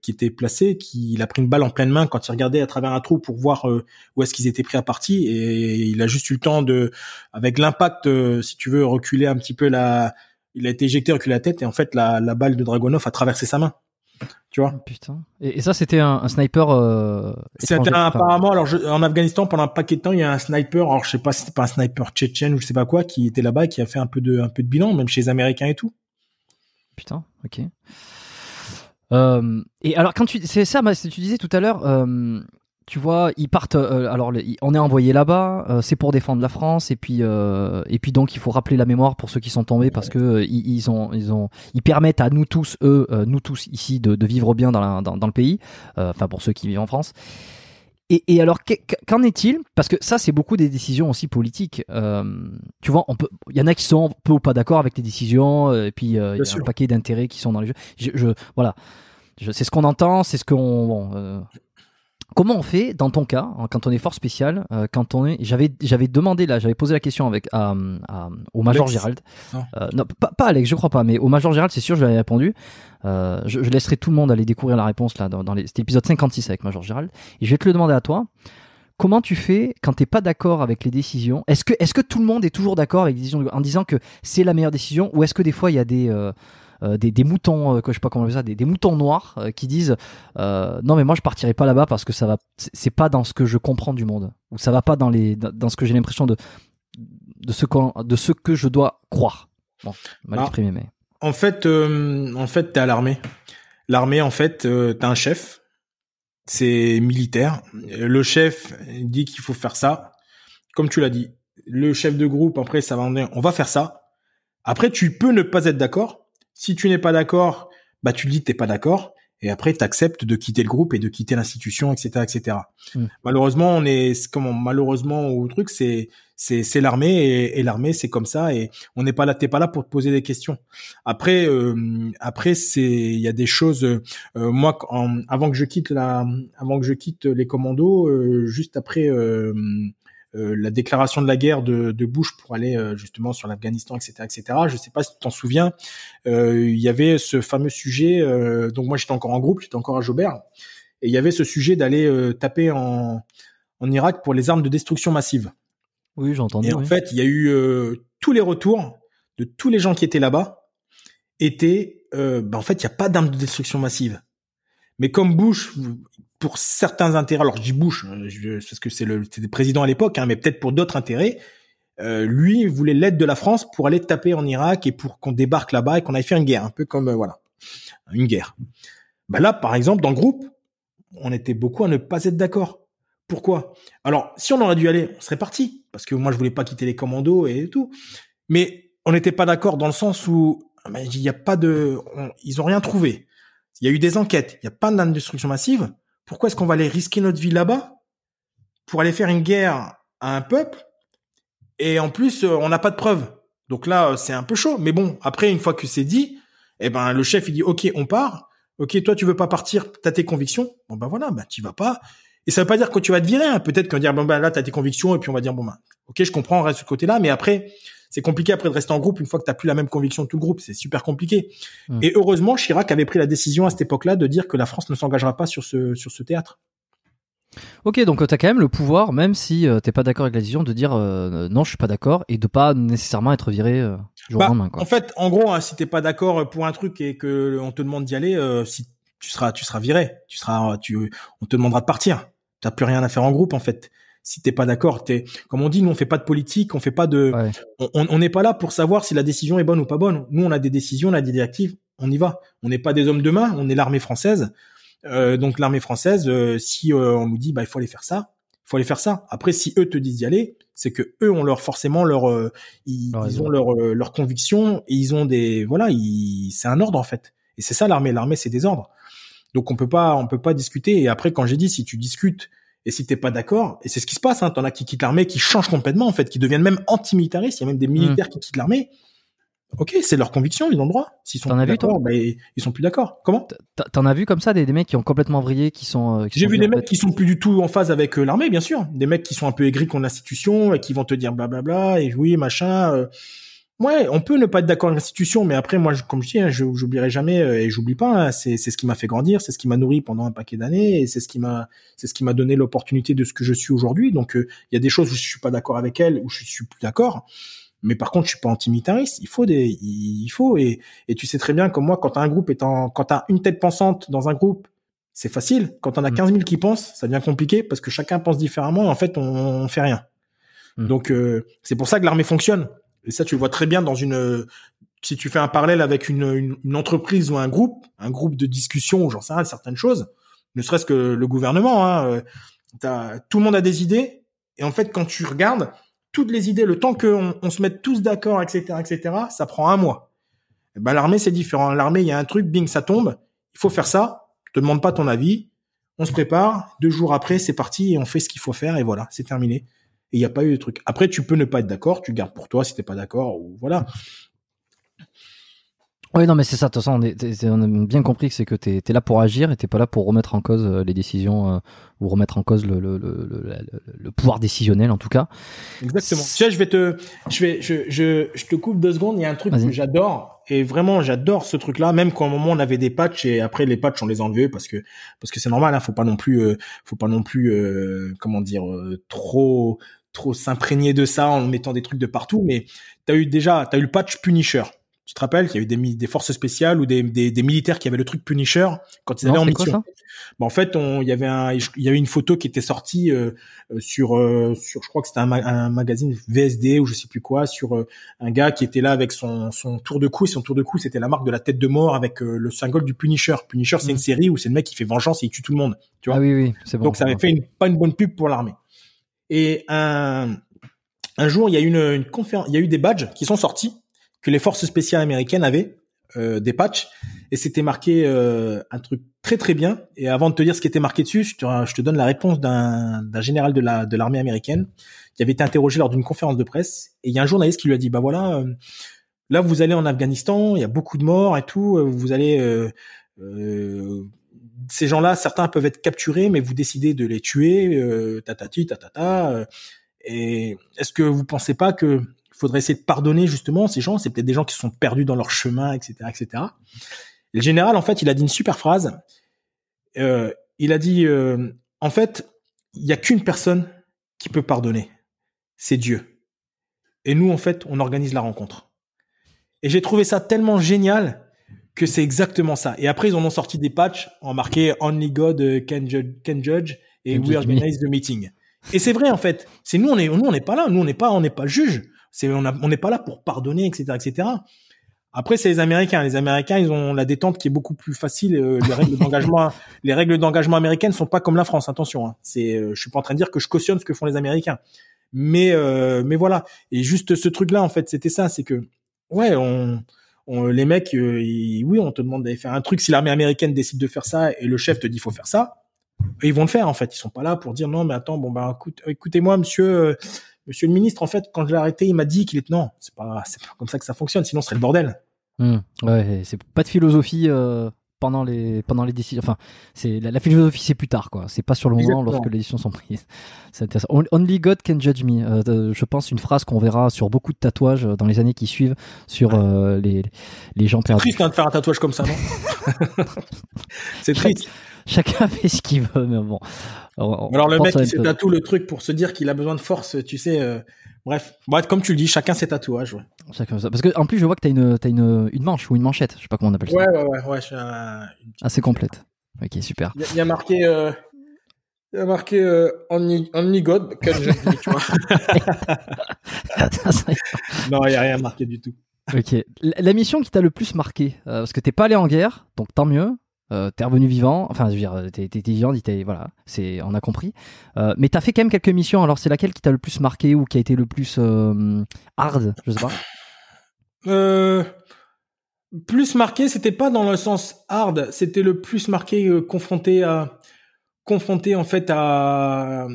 qui était placé, qui il a pris une balle en pleine main quand il regardait à travers un trou pour voir où est-ce qu'ils étaient pris à partie. Et il a juste eu le temps de, avec l'impact, si tu veux, reculer un petit peu la, il a été éjecté, reculer la tête et en fait la, la balle de Dragonov a traversé sa main tu vois. Putain. Et, ça, c'était un, sniper. Euh, c'était apparemment, alors en Afghanistan pendant un paquet de temps, il y a un sniper. Alors je sais pas si c'était pas un sniper tchétchène ou je sais pas quoi, qui était là-bas et qui a fait un peu de, un peu de bilan, même chez les Américains et tout. Putain, ok. Euh, et alors quand tu, c'est ça, tu disais tout à l'heure. Euh, tu vois, ils partent. Euh, alors, on est envoyé là-bas, euh, c'est pour défendre la France, et puis euh, et puis donc il faut rappeler la mémoire pour ceux qui sont tombés parce que ils, ont ils ont ils permettent à nous tous, eux, nous tous ici, de, vivre bien dans, dans, le pays. Enfin, pour ceux qui vivent en France. Et, et alors, qu'en est-il? Parce que ça, c'est beaucoup des décisions aussi politiques. tu vois, on peut, il y en a qui sont peu ou pas d'accord avec les décisions, et puis il y a un paquet d'intérêts qui sont dans les jeux. Je, je voilà, c'est ce qu'on entend, c'est ce qu'on. Bon, Comment on fait dans ton cas quand on est fort spécial euh, quand on est j'avais j'avais demandé là j'avais posé la question avec au major Gérald. Non, euh, pas, pas, Alex je crois pas mais au major Gérald c'est sûr je lui avais répondu. Euh, je, laisserai tout le monde aller découvrir la réponse là dans, dans cet épisode 56 avec major Gérald. Et je vais te le demander à toi. Comment tu fais quand t'es pas d'accord avec les décisions? Est-ce que, est-ce que tout le monde est toujours d'accord avec les décisions en disant que c'est la meilleure décision ou est-ce que des fois il y a des, euh, des, des, moutons, euh, que je sais pas comment on ça, des, des moutons noirs euh, qui disent non mais moi je partirai pas là-bas parce que ça va, c'est pas dans ce que je comprends du monde ou ça va pas dans les, dans, ce que j'ai l'impression de de ce, de ce que je dois croire. Bon, mal bah, exprimé mais. En fait, en fait, t'es à l'armée. L'armée, en fait, t'as un chef. C'est militaire. Le chef dit qu'il faut faire ça. Comme tu l'as dit, le chef de groupe, après, ça va en dire, on va faire ça. Après, tu peux ne pas être d'accord, si tu n'es pas d'accord, bah tu le dis que t'es pas d'accord et après tu acceptes de quitter le groupe et de quitter l'institution, etc., etc. Hmm. Malheureusement, on est comment Malheureusement au truc, c'est c'est c'est l'armée et, l'armée c'est comme ça et on n'est pas là, t'es pas là pour te poser des questions. Après euh, après c'est il y a des choses. Euh, moi, avant que je quitte la, avant que je quitte les commandos, euh, juste après euh, la déclaration de la guerre de, de Bush pour aller euh, justement sur l'Afghanistan, etc., etc. Je sais pas si tu t'en souviens, euh, il y avait ce fameux sujet. donc moi j'étais encore en groupe, j'étais encore à Jobert, et il y avait ce sujet d'aller taper en, en Irak pour les armes de destruction massive. Oui, j'entends. Et en fait, il y a eu tous les retours de tous les gens qui étaient là-bas étaient, ben en fait, il n'y a pas d'armes de destruction massive. Mais comme Bush, pour certains intérêts, alors je dis Bush, hein, parce que c'est le, président à l'époque, hein, mais peut-être pour d'autres intérêts, euh, lui voulait l'aide de la France pour aller taper en Irak et pour qu'on débarque là-bas et qu'on aille faire une guerre, un peu comme euh, voilà, une guerre. Bah là, par exemple, dans le groupe, on était beaucoup à ne pas être d'accord. Pourquoi? Alors, si on aurait dû aller, on serait parti, parce que moi je voulais pas quitter les commandos et tout, mais on n'était pas d'accord dans le sens où bah, il n'y a pas de, ils ont rien trouvé. Il y a eu des enquêtes, il n'y a pas d'indestruction massive pourquoi est-ce qu'on va aller risquer notre vie là-bas pour aller faire une guerre à un peuple et en plus on n'a pas de preuves. Donc là, c'est un peu chaud. Mais bon, après, une fois que c'est dit, eh ben le chef il dit ok, on part. Ok, toi tu veux pas partir, t'as tes convictions. Bon ben voilà, ben tu vas pas. Et ça veut pas dire que tu vas te virer. Hein. Peut-être qu'on va dire bon ben là t'as tes convictions et puis on va dire bon ben ok, je comprends, on reste de ce côté-là. Mais après, c'est compliqué après de rester en groupe une fois que t'as plus la même conviction que tout le groupe. C'est super compliqué. Mmh. Et heureusement, Chirac avait pris la décision à cette époque-là de dire que la France ne s'engagera pas sur ce sur ce théâtre. Ok, donc tu as quand même le pouvoir, même si euh, t'es pas d'accord avec la décision, de dire euh, non, je suis pas d'accord et de pas nécessairement être viré euh, jour bah, lendemain. Quoi. En fait, en gros, hein, si t'es pas d'accord pour un truc et que on te demande d'y aller, euh, si tu seras, tu seras viré, tu seras, tu, on te demandera de partir. T'as plus rien à faire en groupe en fait. Si t'es pas d'accord, t'es, comme on dit, nous on fait pas de politique, on fait pas de, on n'est pas là pour savoir si la décision est bonne ou pas bonne. Nous on a des décisions, on a des directives, on y va. On n'est pas des hommes de main, on est l'armée française. Euh, donc l'armée française, euh, si euh, on nous dit bah il faut aller faire ça, il faut aller faire ça. Après, si eux te disent d'y aller, c'est que eux ont leur forcément leur ils, ils, ont leur leur conviction et ils ont des voilà, c'est un ordre en fait. Et c'est ça l'armée. L'armée c'est des ordres. Donc on peut pas on peut pas discuter. Et après quand j'ai dit si tu discutes et si t'es pas d'accord, et c'est ce qui se passe, hein, t'en as qui quittent l'armée, qui changent complètement en fait, qui deviennent même antimilitaristes. Il y a même des militaires mmh. qui quittent l'armée Ok, c'est leur conviction, ils ont le droit. S'ils sont toi mais ils sont plus d'accord. Comment T'en as vu comme ça des, des, mecs qui ont complètement vrillé, qui sont. Euh, J'ai vu des mecs qui sont plus du tout en phase avec euh, l'armée, bien sûr. Des mecs qui sont un peu aigris contre l'institution et qui vont te dire blablabla et oui machin. Euh. Ouais, on peut ne pas être d'accord avec l'institution, mais après moi, comme je dis, hein, je j'oublierai jamais et j'oublie pas. Hein, c'est c'est ce qui m'a fait grandir, c'est ce qui m'a nourri pendant un paquet d'années et c'est ce qui m'a c'est ce qui m'a donné l'opportunité de ce que je suis aujourd'hui. Donc il y a des choses où je suis pas d'accord avec elle, où je suis plus d'accord. Mais par contre, je suis pas antimilitariste. Il faut des, il faut et, et tu sais très bien comme moi, quand un groupe est en, quand t'as une tête pensante dans un groupe, c'est facile. Quand on a 15 mm. 000 qui pensent, ça devient compliqué parce que chacun pense différemment. Et en fait, on, on fait rien. Mm. Donc euh, c'est pour ça que l'armée fonctionne. Et ça, tu le vois très bien dans une. Si tu fais un parallèle avec une, entreprise ou un groupe, un groupe de discussion ou j'en sais rien, certaines choses, ne serait-ce que le gouvernement, hein, euh, tout le monde a des idées. Et en fait, quand tu regardes, toutes les idées, le temps qu'on on se mette tous d'accord, etc., etc., ça prend un mois. Et eh ben, l'armée, c'est différent. L'armée, il y a un truc, bing, ça tombe. Il faut faire ça. Je te demande pas ton avis. On se prépare. Deux jours après, c'est parti et on fait ce qu'il faut faire et voilà, c'est terminé. Et il n'y a pas eu de truc. Après, tu peux ne pas être d'accord. Tu gardes pour toi si t'es pas d'accord ou voilà. Oui, non, mais c'est ça. De toute façon, on, a bien compris que c'est que tu es, là pour agir et t'es pas là pour remettre en cause euh, les décisions euh, ou remettre en cause le, le, le, le, pouvoir décisionnel, en tout cas. Exactement. Tu sais, je vais te, je vais, je, je, je te coupe deux secondes. Il y a un truc que j'adore et vraiment, j'adore ce truc-là. Même quand un moment on avait des patchs et après les patchs on les a enlevés parce que parce que c'est normal. Hein, faut pas non plus, euh, faut pas non plus, comment dire, trop trop s'imprégner de ça en mettant des trucs de partout. Mais t'as eu déjà, t'as eu le patch Punisher. Tu te rappelles qu'il y a eu des, des forces spéciales ou des, des, des, militaires qui avaient le truc Punisher quand ils allaient en mission. Bon, en fait, il y avait un, il y avait une photo qui était sortie euh, euh, sur, euh, sur, je crois que c'était un, un, magazine VSD ou je sais plus quoi, sur un gars qui était là avec son, son tour de cou. Et son tour de cou, c'était la marque de la tête de mort avec le symbole du Punisher. Punisher, c'est une mm. série où c'est le mec qui fait vengeance et il tue tout le monde. Tu vois ah oui, oui, c'est bon. Donc ça avait fait une, pas une bonne pub pour l'armée. Et un, un jour, il y a eu une, une conférence, il y a eu des badges qui sont sortis que les forces spéciales américaines avaient euh, des patchs et c'était marqué euh, un truc très très bien. Et avant de te dire ce qui était marqué dessus, je te, je te donne la réponse d'un général de la de l'armée américaine qui avait été interrogé lors d'une conférence de presse. Et il y a un journaliste qui lui a dit bah voilà, euh, là vous allez en Afghanistan, il y a beaucoup de morts et tout, vous allez ces gens-là, certains peuvent être capturés, mais vous décidez de les tuer, euh, tatati, tatata. et est-ce que vous pensez pas que faudrait essayer de pardonner justement ces gens? C'est peut-être des gens qui sont perdus dans leur chemin, etc., etc. le général, en fait, il a dit une super phrase. Euh, il a dit, euh, en fait, il y a qu'une personne qui peut pardonner, c'est Dieu. Et nous, en fait, on organise la rencontre. Et j'ai trouvé ça tellement génial que c'est exactement ça. Et après, ils en ont sorti des patchs en marqué Only God can judge, can judge et We organize the meeting. Et c'est vrai en fait. C'est nous on est nous on n'est pas là. Nous on n'est pas on n'est pas juge. C'est on n'est pas là pour pardonner, etc., etc. Après, c'est les Américains. Les Américains, ils ont la détente qui est beaucoup plus facile. Euh, les règles d'engagement, les règles d'engagement américaines sont pas comme la France. Attention, hein. c'est, euh, je suis pas en train de dire que je cautionne ce que font les Américains, mais euh, mais voilà. Et juste ce truc-là, en fait, c'était ça, c'est que ouais, on, on les mecs, oui, on te demande d'aller faire un truc. Si l'armée américaine décide de faire ça et le chef te dit faut faire ça, ils vont le faire en fait. Ils sont pas là pour dire non, mais attends, bon bah écoutez-moi, monsieur, euh, monsieur le ministre. En fait, quand je l'ai arrêté, il m'a dit qu'il est non, c'est pas, c'est pas comme ça que ça fonctionne. Sinon, ce serait le bordel. Mmh. Ouais, c'est pas de philosophie euh, pendant les pendant les décisions. Enfin, c'est la, philosophie, c'est plus tard, quoi. C'est pas sur le moment lorsque les décisions sont prises. C'est intéressant. Only God can judge me. Euh, je pense une phrase qu'on verra sur beaucoup de tatouages dans les années qui suivent sur les les gens perdus. C'est triste hein, de faire un tatouage comme ça, non? C'est triste chacun fait ce qu'il veut, mais bon. Alors le mec, il s'est tatoue le truc pour se dire qu'il a besoin de force, tu sais. Euh, bref, bref, comme tu le dis, chacun ses tatouages. Ouais. Chacun ça. Parce que en plus, je vois que t'as une, as une, une manche ou une manchette, je sais pas comment on appelle ça. Ouais, ouais, ouais, ouais. Un... Assez complète. Ok, super. Il y, a marqué. Euh... Il y a marqué euh, Only, only God, tu vois. non, il n'y a rien marqué du tout. Ok. La mission qui t'a le plus marqué, euh, parce que t'es pas allé en guerre, donc tant mieux. Euh, t'es revenu vivant, enfin, je veux dire, t'es, vivant, voilà, c'est, on a compris. Euh, mais t'as fait quand même quelques missions. Alors, c'est laquelle qui t'a le plus marqué ou qui a été le plus euh, hard, je sais pas? Euh, plus marqué, c'était pas dans le sens hard, c'était le plus marqué confronté à, confronté en fait à,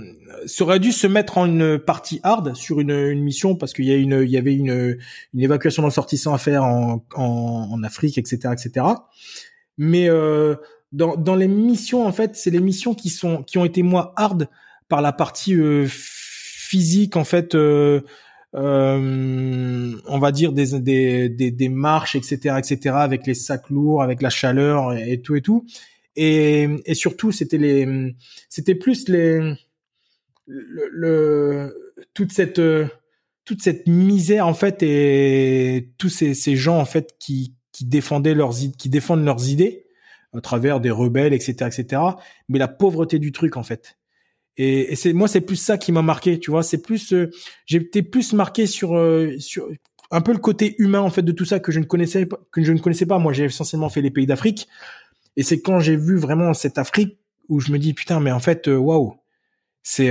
ça aurait dû se mettre en une partie hard sur une, mission parce qu'il y a une, il y avait une, une évacuation d'un sortissant à faire en, en Afrique, etc., etc mais euh, dans, dans les missions en fait, c'est les missions qui sont qui ont été moins hard par la partie euh, physique en fait. Euh, euh, on va dire des, des, des, des, marches, etc., etc., avec les sacs lourds, avec la chaleur et, tout et tout. Et, et surtout, c'était les, c'était plus les, le, le, toute cette, toute cette misère en fait et tous ces, ces gens en fait qui, qui défendaient leurs qui défendent leurs idées à travers des rebelles, etc., etc. Mais la pauvreté du truc en fait. Et, et c'est moi c'est plus ça qui m'a marqué, tu vois. C'est plus euh, j'ai plus marqué sur euh, sur un peu le côté humain en fait de tout ça que je ne connaissais pas, que je ne connaissais pas. Moi j'ai essentiellement fait les pays d'Afrique et c'est quand j'ai vu vraiment cette Afrique où je me dis putain mais en fait euh, waouh c'est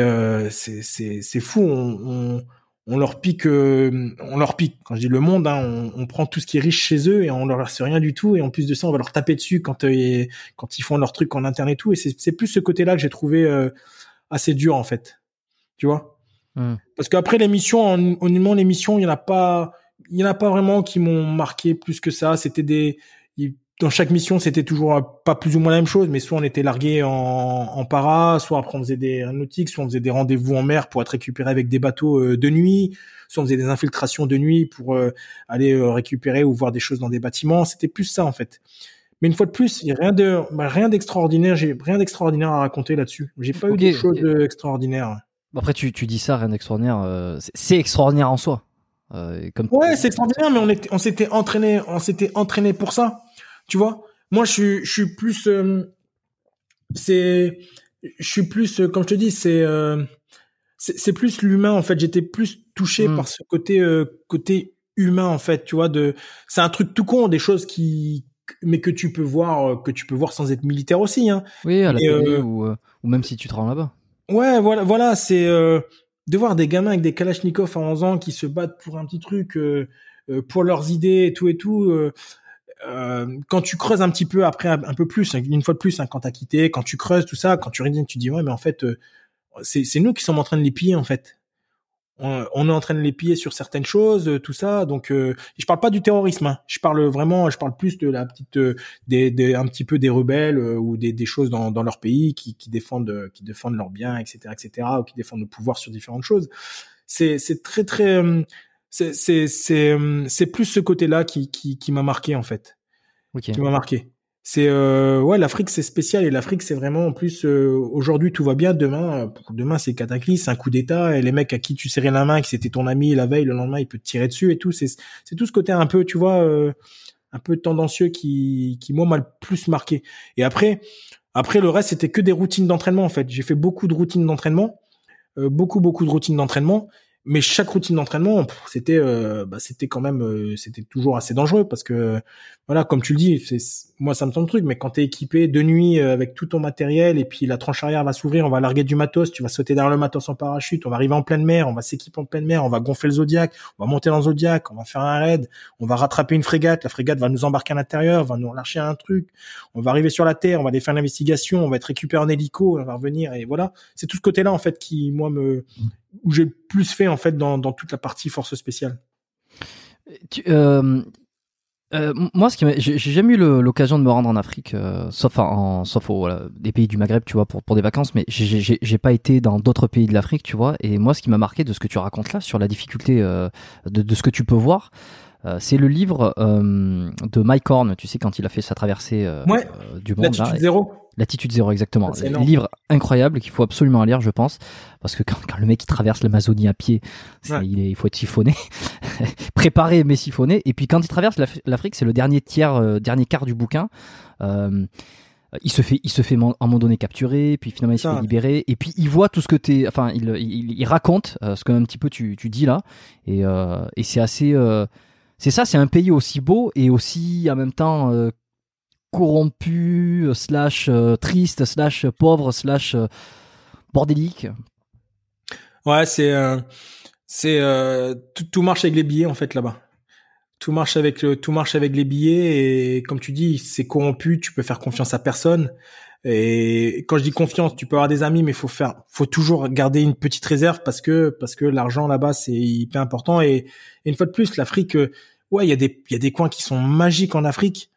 c'est c'est c'est fou on, on on leur pique, euh, on leur pique. Quand je dis le monde, hein, on, prend tout ce qui est riche chez eux et on leur laisse rien du tout. Et en plus de ça, on va leur taper dessus quand euh, quand ils font leur truc en interne et tout. Et c'est plus ce côté-là que j'ai trouvé euh, assez dur en fait. Tu vois? Mmh. Parce qu'après l'émission, honnêtement, l'émission, il y en a pas, il y en a pas vraiment qui m'ont marqué plus que ça. C'était des, dans chaque mission, c'était toujours pas plus ou moins la même chose, mais soit on était largué en, en para, soit après on faisait des nautiques, soit on faisait des rendez-vous en mer pour être récupéré avec des bateaux euh, de nuit, soit on faisait des infiltrations de nuit pour euh, aller euh, récupérer ou voir des choses dans des bâtiments. C'était plus ça en fait. Mais une fois de plus, il y a rien de bah, rien d'extraordinaire. J'ai rien d'extraordinaire à raconter là-dessus. J'ai pas eu de choses extraordinaires. Après, tu, tu dis ça, rien d'extraordinaire. c'est extraordinaire en soi. comme... Ouais, c'est extraordinaire, mais on, on s'était entraîné, on s'était entraîné pour ça. Tu vois, moi je suis je suis plus euh, c'est je suis plus euh, comme je te dis c'est euh, c'est plus l'humain en fait, j'étais plus touché mm. par ce côté côté humain en fait, tu vois de c'est un truc tout con des choses qui mais que tu peux voir que tu peux voir sans être militaire aussi hein. Oui, à la télé ou, ou même si tu te rends là-bas. Ouais, voilà voilà, c'est de voir des gamins avec des kalachnikovs à 11 ans qui se battent pour un petit truc pour leurs idées et tout et tout euh, quand tu creuses un petit peu après un, peu plus, une fois de plus, hein, quand t'as quitté, quand tu creuses tout ça, quand tu reviens, tu dis ouais, mais en fait, euh, c'est nous qui sommes en train de les piller en fait. On, est en train de les piller sur certaines choses, euh, tout ça. Donc, je parle pas du terrorisme. Hein. Je parle vraiment, je parle plus de la petite, des, des, un petit peu des rebelles ou des, des choses dans, dans leur pays qui, qui défendent, qui défendent leurs biens, etc., etc., ou qui défendent le pouvoir sur différentes choses. C'est, c'est très, très, c'est c'est c'est c'est plus ce côté-là qui qui qui m'a marqué en fait. Okay. Qui m'a marqué. C'est euh, ouais l'Afrique c'est spécial et l'Afrique c'est vraiment en plus euh, aujourd'hui tout va bien demain demain c'est cataclysme un coup d'état et les mecs à qui tu serrais la main qui c'était ton ami la veille le lendemain il peut te tirer dessus et tout c'est c'est tout ce côté un peu tu vois euh, un peu tendancieux qui qui moi m'a le plus marqué et après après le reste c'était que des routines d'entraînement en fait j'ai fait beaucoup de routines d'entraînement euh, beaucoup beaucoup de routines d'entraînement mais chaque routine d'entraînement, c'était, euh, bah, c'était quand même, euh, c'était toujours assez dangereux parce que, voilà, comme tu le dis, c'est, moi ça me semble le truc, mais quand t'es équipé de nuit euh, avec tout ton matériel et puis la tranche arrière va s'ouvrir, on va larguer du matos, tu vas sauter derrière le matos en parachute, on va arriver en pleine mer, on va s'équiper en pleine mer, on va gonfler le Zodiac, on va monter dans le Zodiac, on va faire un raid, on va rattraper une frégate, la frégate va nous embarquer à l'intérieur, va nous lâcher un truc, on va arriver sur la terre, on va aller faire l'investigation, on va être récupéré en hélico, on va revenir et voilà, c'est tout ce côté-là en fait qui moi me où j'ai plus fait en fait dans, dans toute la partie force spéciale. Tu, euh, euh, moi, ce qui j'ai jamais eu l'occasion de me rendre en Afrique, euh, sauf en, sauf au, voilà, des pays du Maghreb, tu vois, pour, pour des vacances, mais j'ai pas été dans d'autres pays de l'Afrique, tu vois. Et moi, ce qui m'a marqué de ce que tu racontes là, sur la difficulté euh, de, de, ce que tu peux voir, euh, c'est le livre euh, de Mike Horn, tu sais, quand il a fait sa traversée ouais, du monde. Latitude zéro. Latitude zéro, exactement. Un livre incroyable qu'il faut absolument lire, je pense, parce que quand, quand le mec il traverse l'Amazonie à pied, ouais. il, est, il, faut être siphonné, préparé mais siphonné. Et puis quand il traverse l'Afrique, c'est le dernier tiers, euh, dernier quart du bouquin. Euh, il se fait, il se fait à un moment donné capturer, puis finalement il se fait libérer, et puis il voit tout ce que t'es, enfin il, il, il raconte euh, ce que un petit peu tu, tu dis là, et, euh, et c'est assez, euh, c'est ça, c'est un pays aussi beau et aussi en même temps corrompu, slash euh, triste, slash pauvre, slash euh, bordélique. Ouais, c'est euh, c'est tout, tout, marche avec les billets en fait là-bas. Tout marche avec tout marche avec les billets et comme tu dis, c'est corrompu. Tu peux faire confiance à personne. Et quand je dis confiance, tu peux avoir des amis, mais faut faire, faut toujours garder une petite réserve parce que parce que l'argent là-bas c'est hyper important. Et, et, une fois de plus, l'Afrique, ouais, il y a des il y a des coins qui sont magiques en Afrique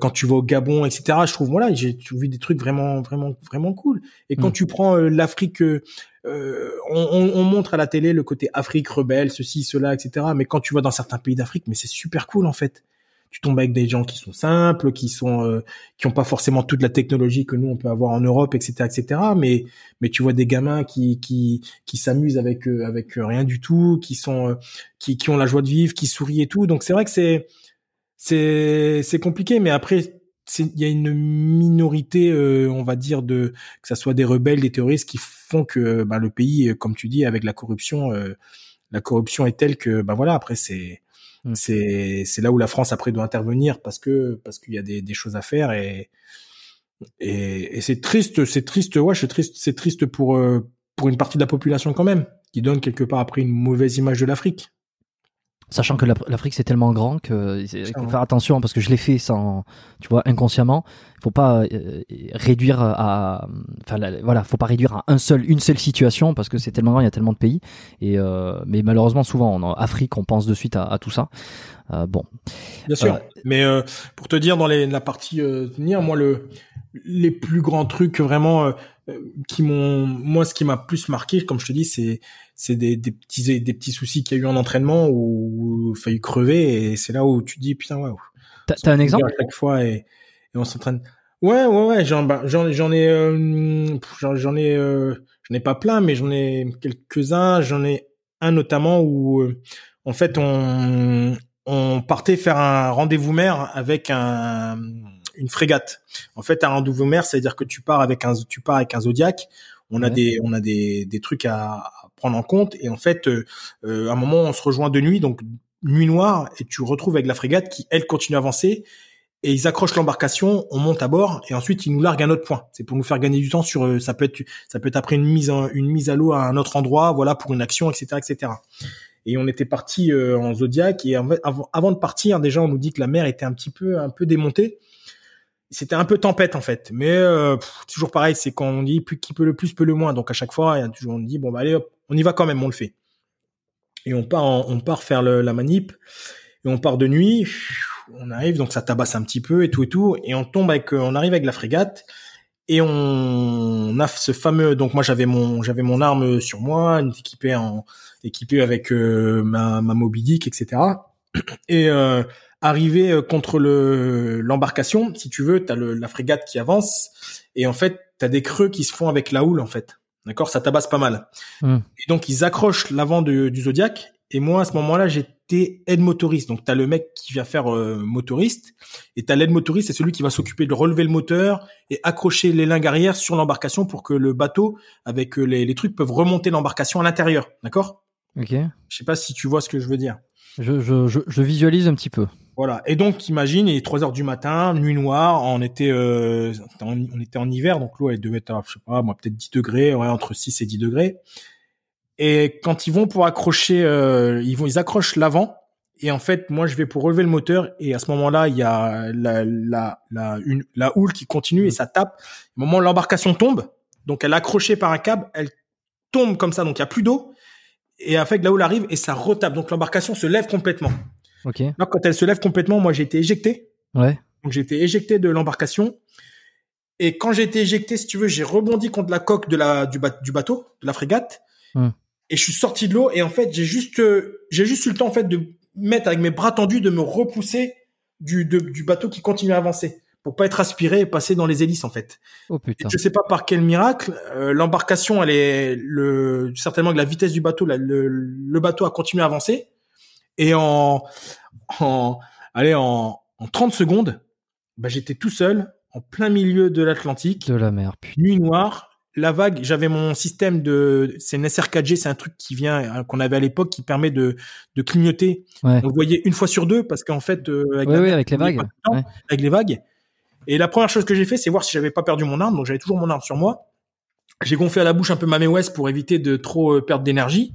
quand tu vas au Gabon, etc. Je trouve voilà, j'ai vu des trucs vraiment, vraiment, vraiment cool. Et quand mmh. tu prends euh, l'Afrique, euh, on, on, montre à la télé le côté Afrique rebelle, ceci, cela, etc. Mais quand tu vas dans certains pays d'Afrique, mais c'est super cool en fait. Tu tombes avec des gens qui sont simples, qui sont, euh, qui ont pas forcément toute la technologie que nous on peut avoir en Europe, etc., etc. Mais, mais tu vois des gamins qui, qui, qui s'amusent avec, avec rien du tout, qui sont, qui, qui ont la joie de vivre, qui sourient et tout. Donc c'est vrai que c'est c'est c'est compliqué, mais après il y a une minorité, euh, on va dire, de que ça soit des rebelles, des terroristes, qui font que bah, le pays, comme tu dis, avec la corruption, euh, la corruption est telle que bah voilà, après c'est mmh. c'est c'est là où la France après doit intervenir parce que parce qu'il y a des, des choses à faire et et, et c'est triste, c'est triste, ouais, c'est triste, c'est triste pour euh, pour une partie de la population quand même, qui donne quelque part après une mauvaise image de l'Afrique. Sachant que l'Afrique c'est tellement grand que il faut faire attention parce que je l'ai fait sans, tu vois, inconsciemment. Il faut pas euh, réduire à, enfin voilà, faut pas réduire à un seul, une seule situation parce que c'est tellement grand, il y a tellement de pays. Et euh, mais malheureusement souvent en Afrique on pense de suite à, à tout ça. Euh, bon. Bien sûr. Euh, mais euh, pour te dire dans les, la partie tenir, moi le les plus grands trucs vraiment qui m'ont moi ce qui m'a plus marqué comme je te dis c'est c'est des, des petits des petits soucis qu'il y a eu en entraînement où, où failli crever et c'est là où tu dis putain ouais t'as un exemple? à chaque fois et, et on s'entraîne. Ouais ouais ouais j'en bah, j'en j'en ai euh, j'en ai euh, j'en ai pas plein mais j'en ai quelques uns j'en ai un notamment où euh, en fait on on partait faire un rendez-vous mer avec un une frégate. En fait, un rendez-vous mer, c'est-à-dire que tu pars avec un tu pars avec un zodiac. On a des on a des des trucs à, prendre en compte. Et en fait, euh, euh, à un moment, on se rejoint de nuit, donc nuit noire, et tu retrouves avec la frégate qui, elle, continue à avancer. Et ils accrochent l'embarcation, on monte à bord, et ensuite ils nous larguent un autre point. C'est pour nous faire gagner du temps sur. Euh, ça peut être, ça peut être après une mise, une mise à l'eau à un autre endroit, voilà, pour une action, etc., etc. Et on était parti en Zodiac, et avant, avant de partir, déjà, on nous dit que la mer était un petit peu, un peu démontée c'était un peu tempête en fait. Mais euh, toujours pareil c'est quand on dit plus qui peut le plus peut le moins. Donc à chaque fois il y a toujours on dit bon bah allez hop on y va quand même, on le fait. Et on part, on part faire le, la manip, et on part de nuit, on arrive, donc ça tabasse un petit peu et tout et tout, et on tombe avec, on arrive avec la frégate, et on, a ce fameux, donc moi j'avais mon, j'avais mon arme sur moi, équipée en, équipée avec euh, ma, ma Moby etc. Et euh, arrivé euh, contre le l'embarcation, si tu veux, t'as le, la frégate qui avance, et en fait t'as des creux qui se font avec la houle en fait. D'accord? Ça tabasse pas mal. Hmm. Et donc, ils accrochent l'avant du, Zodiac. Et moi, à ce moment-là, j'étais aide motoriste. Donc, tu as le mec qui vient faire euh, motoriste. Et tu as l'aide motoriste, c'est celui qui va s'occuper de relever le moteur et accrocher les lingues arrière sur l'embarcation pour que le bateau, avec euh, les, les trucs, peuvent remonter l'embarcation à l'intérieur. D'accord? Ok. Je sais pas si tu vois ce que je veux dire. Je, je, je, je visualise un petit peu. Voilà. Et donc, imagine, il est 3 heures du matin, nuit noire, on était, euh, on, était en hiver, donc l'eau, elle devait être, je sais pas, moi, peut-être 10 degrés, ouais, entre 6 et 10 degrés. Et quand ils vont pour accrocher, euh, ils vont, ils accrochent l'avant. Et en fait, moi, je vais pour relever le moteur. Et à ce moment-là, il y a la, la, la, une, la houle qui continue et ça tape. Au moment où l'embarcation tombe, donc elle est accrochée par un câble, elle tombe comme ça, donc il y a plus d'eau. Et en fait, la houle arrive et ça retape. Donc l'embarcation se lève complètement. Ok. Là, quand elle se lève complètement, moi, j'ai été éjecté. Ouais. Donc j'ai été éjecté de l'embarcation. Et quand j'ai été éjecté, si tu veux, j'ai rebondi contre la coque de la du, ba- du bateau, de la frégate. Hmm. Et je suis sorti de l'eau et en fait, j'ai juste euh, j'ai juste eu le temps en fait de mettre avec mes bras tendus de me repousser du de- du bateau qui continue à avancer pour pas être aspiré et passer dans les hélices en fait. Oh Et putain. je sais pas par quel miracle, euh, l'embarcation, elle est le certainement que la vitesse du bateau, la- le, le bateau a continué à avancer et en en allez en en 30 secondes, bah, j'étais tout seul en plein milieu de l'Atlantique, De la mer, putain. nuit noire, la vague. J'avais mon système de c'est une SR4G, c'est un truc qui vient euh, qu'on avait à l'époque qui permet de de clignoter. Ouais. On le voyait une fois sur deux parce qu'en fait euh, avec Ouais, la mer, avec les vagues. temps, Ouais. avec les vagues. Et la première chose que j'ai fait, c'est voir si j'avais pas perdu mon arme. Donc j'avais toujours mon arme sur moi. J'ai gonflé à la bouche un peu ma West pour éviter de trop euh, perdre d'énergie.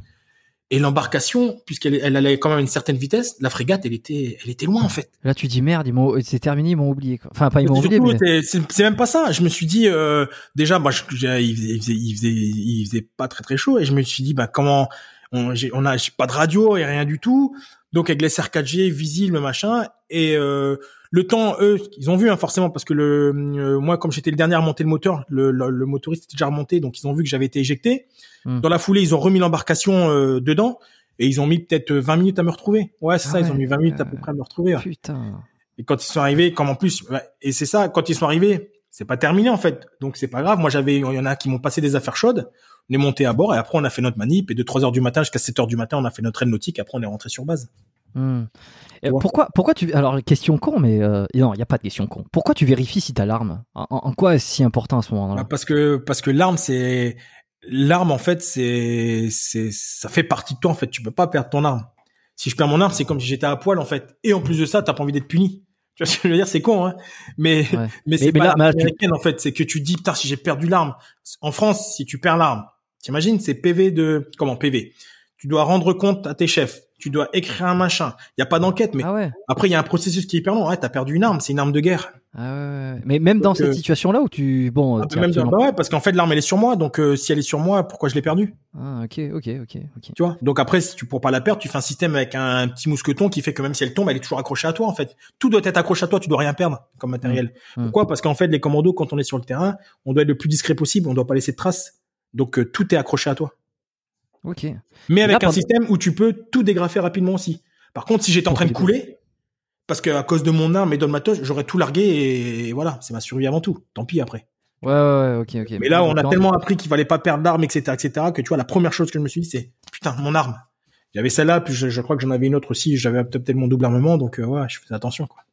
Et l'embarcation, puisqu'elle elle allait quand même à une certaine vitesse, la frégate, elle était, elle était loin en fait. Là, tu dis merde, ils m'ont, c'est terminé, ils m'ont oublié. Quoi. Enfin, pas ils m'ont oublié, mais. c'est- même pas ça. Je me suis dit euh, déjà, moi, je, il, faisait, il, faisait, il faisait, il faisait pas très très chaud, et je me suis dit, bah comment on, on a pas de radio et rien du tout. Donc avec les SR4G, visible, machin, et euh, le temps, eux, ils ont vu hein, forcément parce que le, euh, moi, comme j'étais le dernier à remonter le moteur, le, le, le motoriste était déjà remonté, donc ils ont vu que j'avais été éjecté. Hmm. Dans la foulée, ils ont remis l'embarcation euh, dedans. Et ils ont mis peut-être 20 minutes à me retrouver. Ouais, c'est Ah ça, ils ont mis 20 minutes à euh, peu près à me retrouver. ouais. Putain. Et quand ils sont arrivés, comme en plus, et c'est ça, quand ils sont arrivés, c'est pas terminé en fait. Donc c'est pas grave. Moi j'avais, il y en a qui m'ont passé des affaires chaudes. On est monté à bord et après on a fait notre manip et de 3 heures du matin jusqu'à 7 heures du matin on a fait notre aide nautique. Après on est rentré sur base. Hmm. Pourquoi, pourquoi tu. Alors, question con, mais. euh, Non, il n'y a pas de question con. Pourquoi tu vérifies si t'as l'arme? En, en quoi est-ce si important à ce moment-là? Bah, parce que parce que l'arme c'est l'arme en fait c'est c'est ça fait partie de toi en fait. Tu peux pas perdre ton arme. Si je perds mon arme c'est comme si j'étais à poil en fait. Et en plus de ça t'as pas envie d'être puni. Tu vois ce que je veux dire? C'est con hein. Mais Ouais. mais c'est pas l'arme là, tu- américaine en fait. C'est que tu dis putain si j'ai perdu l'arme. En France si tu perds l'arme, t'imagines c'est PV de comment PV. Tu dois rendre compte à tes chefs. Tu dois écrire un machin. Il y a pas d'enquête mais Ah ouais. après il y a un processus qui est hyper long. Ouais t'as perdu une arme c'est une arme de guerre. Ah. Mais même dans cette euh, situation-là où tu. Bon, Ah, même absolument- bah ouais parce qu'en fait l'arme elle est sur moi donc euh, si elle est sur moi pourquoi je l'ai perdue? Ah, ok, ok, ok, ok. Tu vois? Donc après, si tu pour pas la perdre, tu fais un système avec un, petit mousqueton qui fait que même si elle tombe, elle est toujours accrochée à toi en fait. Tout doit être accroché à toi, tu dois rien perdre comme matériel. Mm. Pourquoi? Parce qu'en fait, les commandos, quand on est sur le terrain, on doit être le plus discret possible, on doit pas laisser de traces. Donc euh, tout est accroché à toi. Ok. Mais avec là, un système où tu peux tout dégrafer rapidement aussi. Par contre, si j'étais en train de couler, parce que à cause de mon arme et de ma matos, j'aurais tout largué et, et voilà, c'est ma survie avant tout. Tant pis après. Ouais, ouais, ouais, ok, ok. Mais là, on a tellement appris qu'il fallait pas perdre d'armes, etc., etc., que tu vois, la première chose que je me suis dit, c'est putain, mon arme. J'avais celle-là, puis je, je crois que j'en avais une autre aussi. J'avais peut-être mon double armement, donc euh, ouais, je faisais attention. Quoi.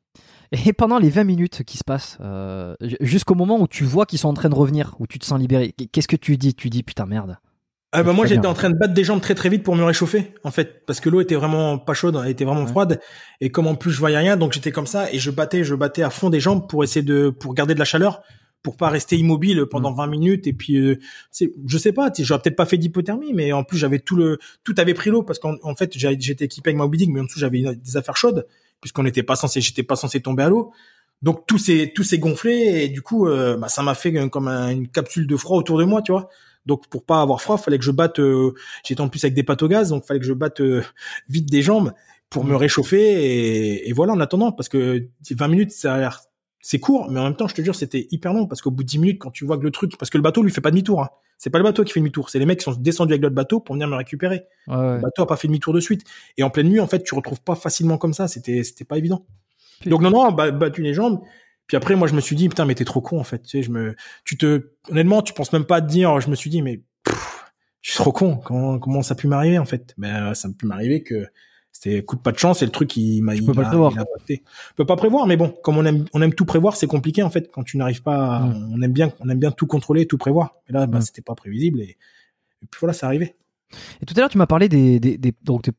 Et pendant les 20 minutes qui se passent, euh, jusqu'au moment où tu vois qu'ils sont en train de revenir, où tu te sens libéré, qu'est-ce que tu dis? Tu dis putain merde. Ah bah moi, j'étais en train de battre des jambes très très vite pour me réchauffer, en fait, parce que l'eau était vraiment pas chaude, elle était vraiment Ouais. froide, et comme en plus je voyais rien, donc j'étais comme ça et je battais, je battais à fond des jambes pour essayer de pour garder de la chaleur, pour pas rester immobile Mm. pendant 20 minutes et puis euh, je sais pas, j'aurais peut-être pas fait d'hypothermie, mais en plus j'avais tout le tout avait pris l'eau parce qu'en en fait j'étais équipé avec ma Dick, mais en dessous j'avais des affaires chaudes puisqu'on n'était pas censé, j'étais pas censé tomber à l'eau. Donc tout s'est tout s'est gonflé et du coup euh, bah, ça m'a fait euh, comme un- une capsule de froid autour de moi, tu vois. Donc pour pas avoir froid, fallait que je batte. euh, J'étais en plus avec des pâtes au gaz, donc fallait que je batte euh, vite des jambes pour me réchauffer et, et voilà en attendant parce que 20 minutes ça a l'air c'est court, mais en même temps je te jure c'était hyper long parce qu'au bout de 10 minutes quand tu vois que le truc parce que le bateau lui fait pas demi-tour. Hein. C'est pas le bateau qui fait demi-tour, c'est les mecs qui sont descendus avec l'autre bateau pour venir me récupérer. Ouais, ouais. Le bateau a pas fait demi-tour de suite et en pleine nuit en fait tu retrouves pas facilement comme ça. C'était c'était pas évident. Putain. Donc non non battu les jambes. Puis après moi je me suis dit putain mais t'es trop con en fait. Tu sais je me tu te honnêtement tu penses même pas à te dire je me suis dit mais pff, je suis trop con comment comment ça a pu m'arriver en fait? Ben ça a pu m'arriver que c'était coup de pas de chance et le truc il m'a il peux pas prévoir. il a impacté. On peut pas prévoir mais bon comme on aime on aime tout prévoir c'est compliqué en fait quand tu n'arrives pas à- on aime bien on aime bien tout contrôler tout prévoir. Mais là bah Mm. c'était pas prévisible et, et puis voilà c'est arrivé. Et tout à l'heure, tu m'as parlé des, des, des donc des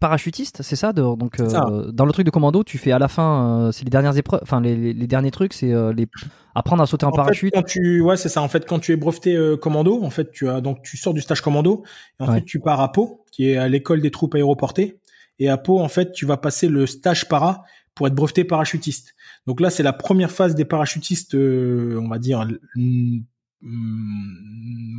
parachutistes, c'est ça, de, Donc euh, dans le truc de commando, tu fais à la fin, euh, c'est les dernières épreuves, enfin les, les, derniers trucs, c'est euh, les apprendre à sauter en, parachute. quand tu, ouais, c'est ça. En fait, quand tu es breveté commando, en fait, tu as donc tu sors du stage commando, et ensuite tu pars à Pau, qui est à l'école des troupes aéroportées, et à Pau, en fait, tu vas passer le stage para pour être breveté parachutiste. Donc là, c'est la première phase des parachutistes, on va dire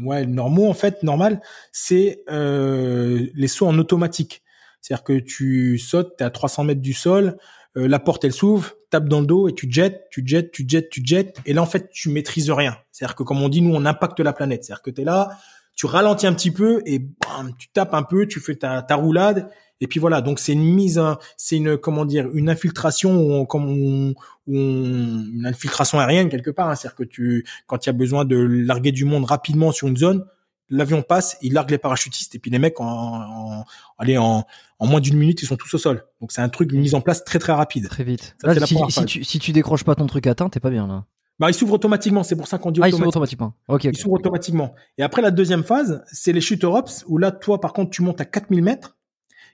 ouais normaux en fait normal c'est euh, les sauts en automatique. C'est-à-dire que tu sautes t'es à 300 mètres du sol euh, la porte elle s'ouvre tape dans le dos et tu jettes tu jettes tu jettes tu jettes. Et là en fait tu maîtrises rien. C'est-à-dire que comme on dit nous on impacte la planète. C'est-à-dire que t'es là tu ralentis un petit peu et bam, tu tapes un peu tu fais ta, ta roulade et puis voilà, donc c'est une mise, c'est une comment dire, une infiltration ou comme on, une infiltration aérienne quelque part. Hein. C'est-à-dire que tu, quand il y a besoin de larguer du monde rapidement sur une zone, l'avion passe, il largue les parachutistes et puis les mecs en, en allez en, en moins d'une minute ils sont tous au sol. Donc c'est un truc une mise en place très très rapide. Très vite. si, si, tu, si tu décroches pas ton truc à temps, t'es pas bien là. Bah, il s'ouvre automatiquement, c'est pour ça qu'on dit ah, il s'ouvre automatiquement. Il s'ouvre automatiquement. Et après la deuxième phase, c'est les shooter ups où là toi par contre tu montes à 4000 mètres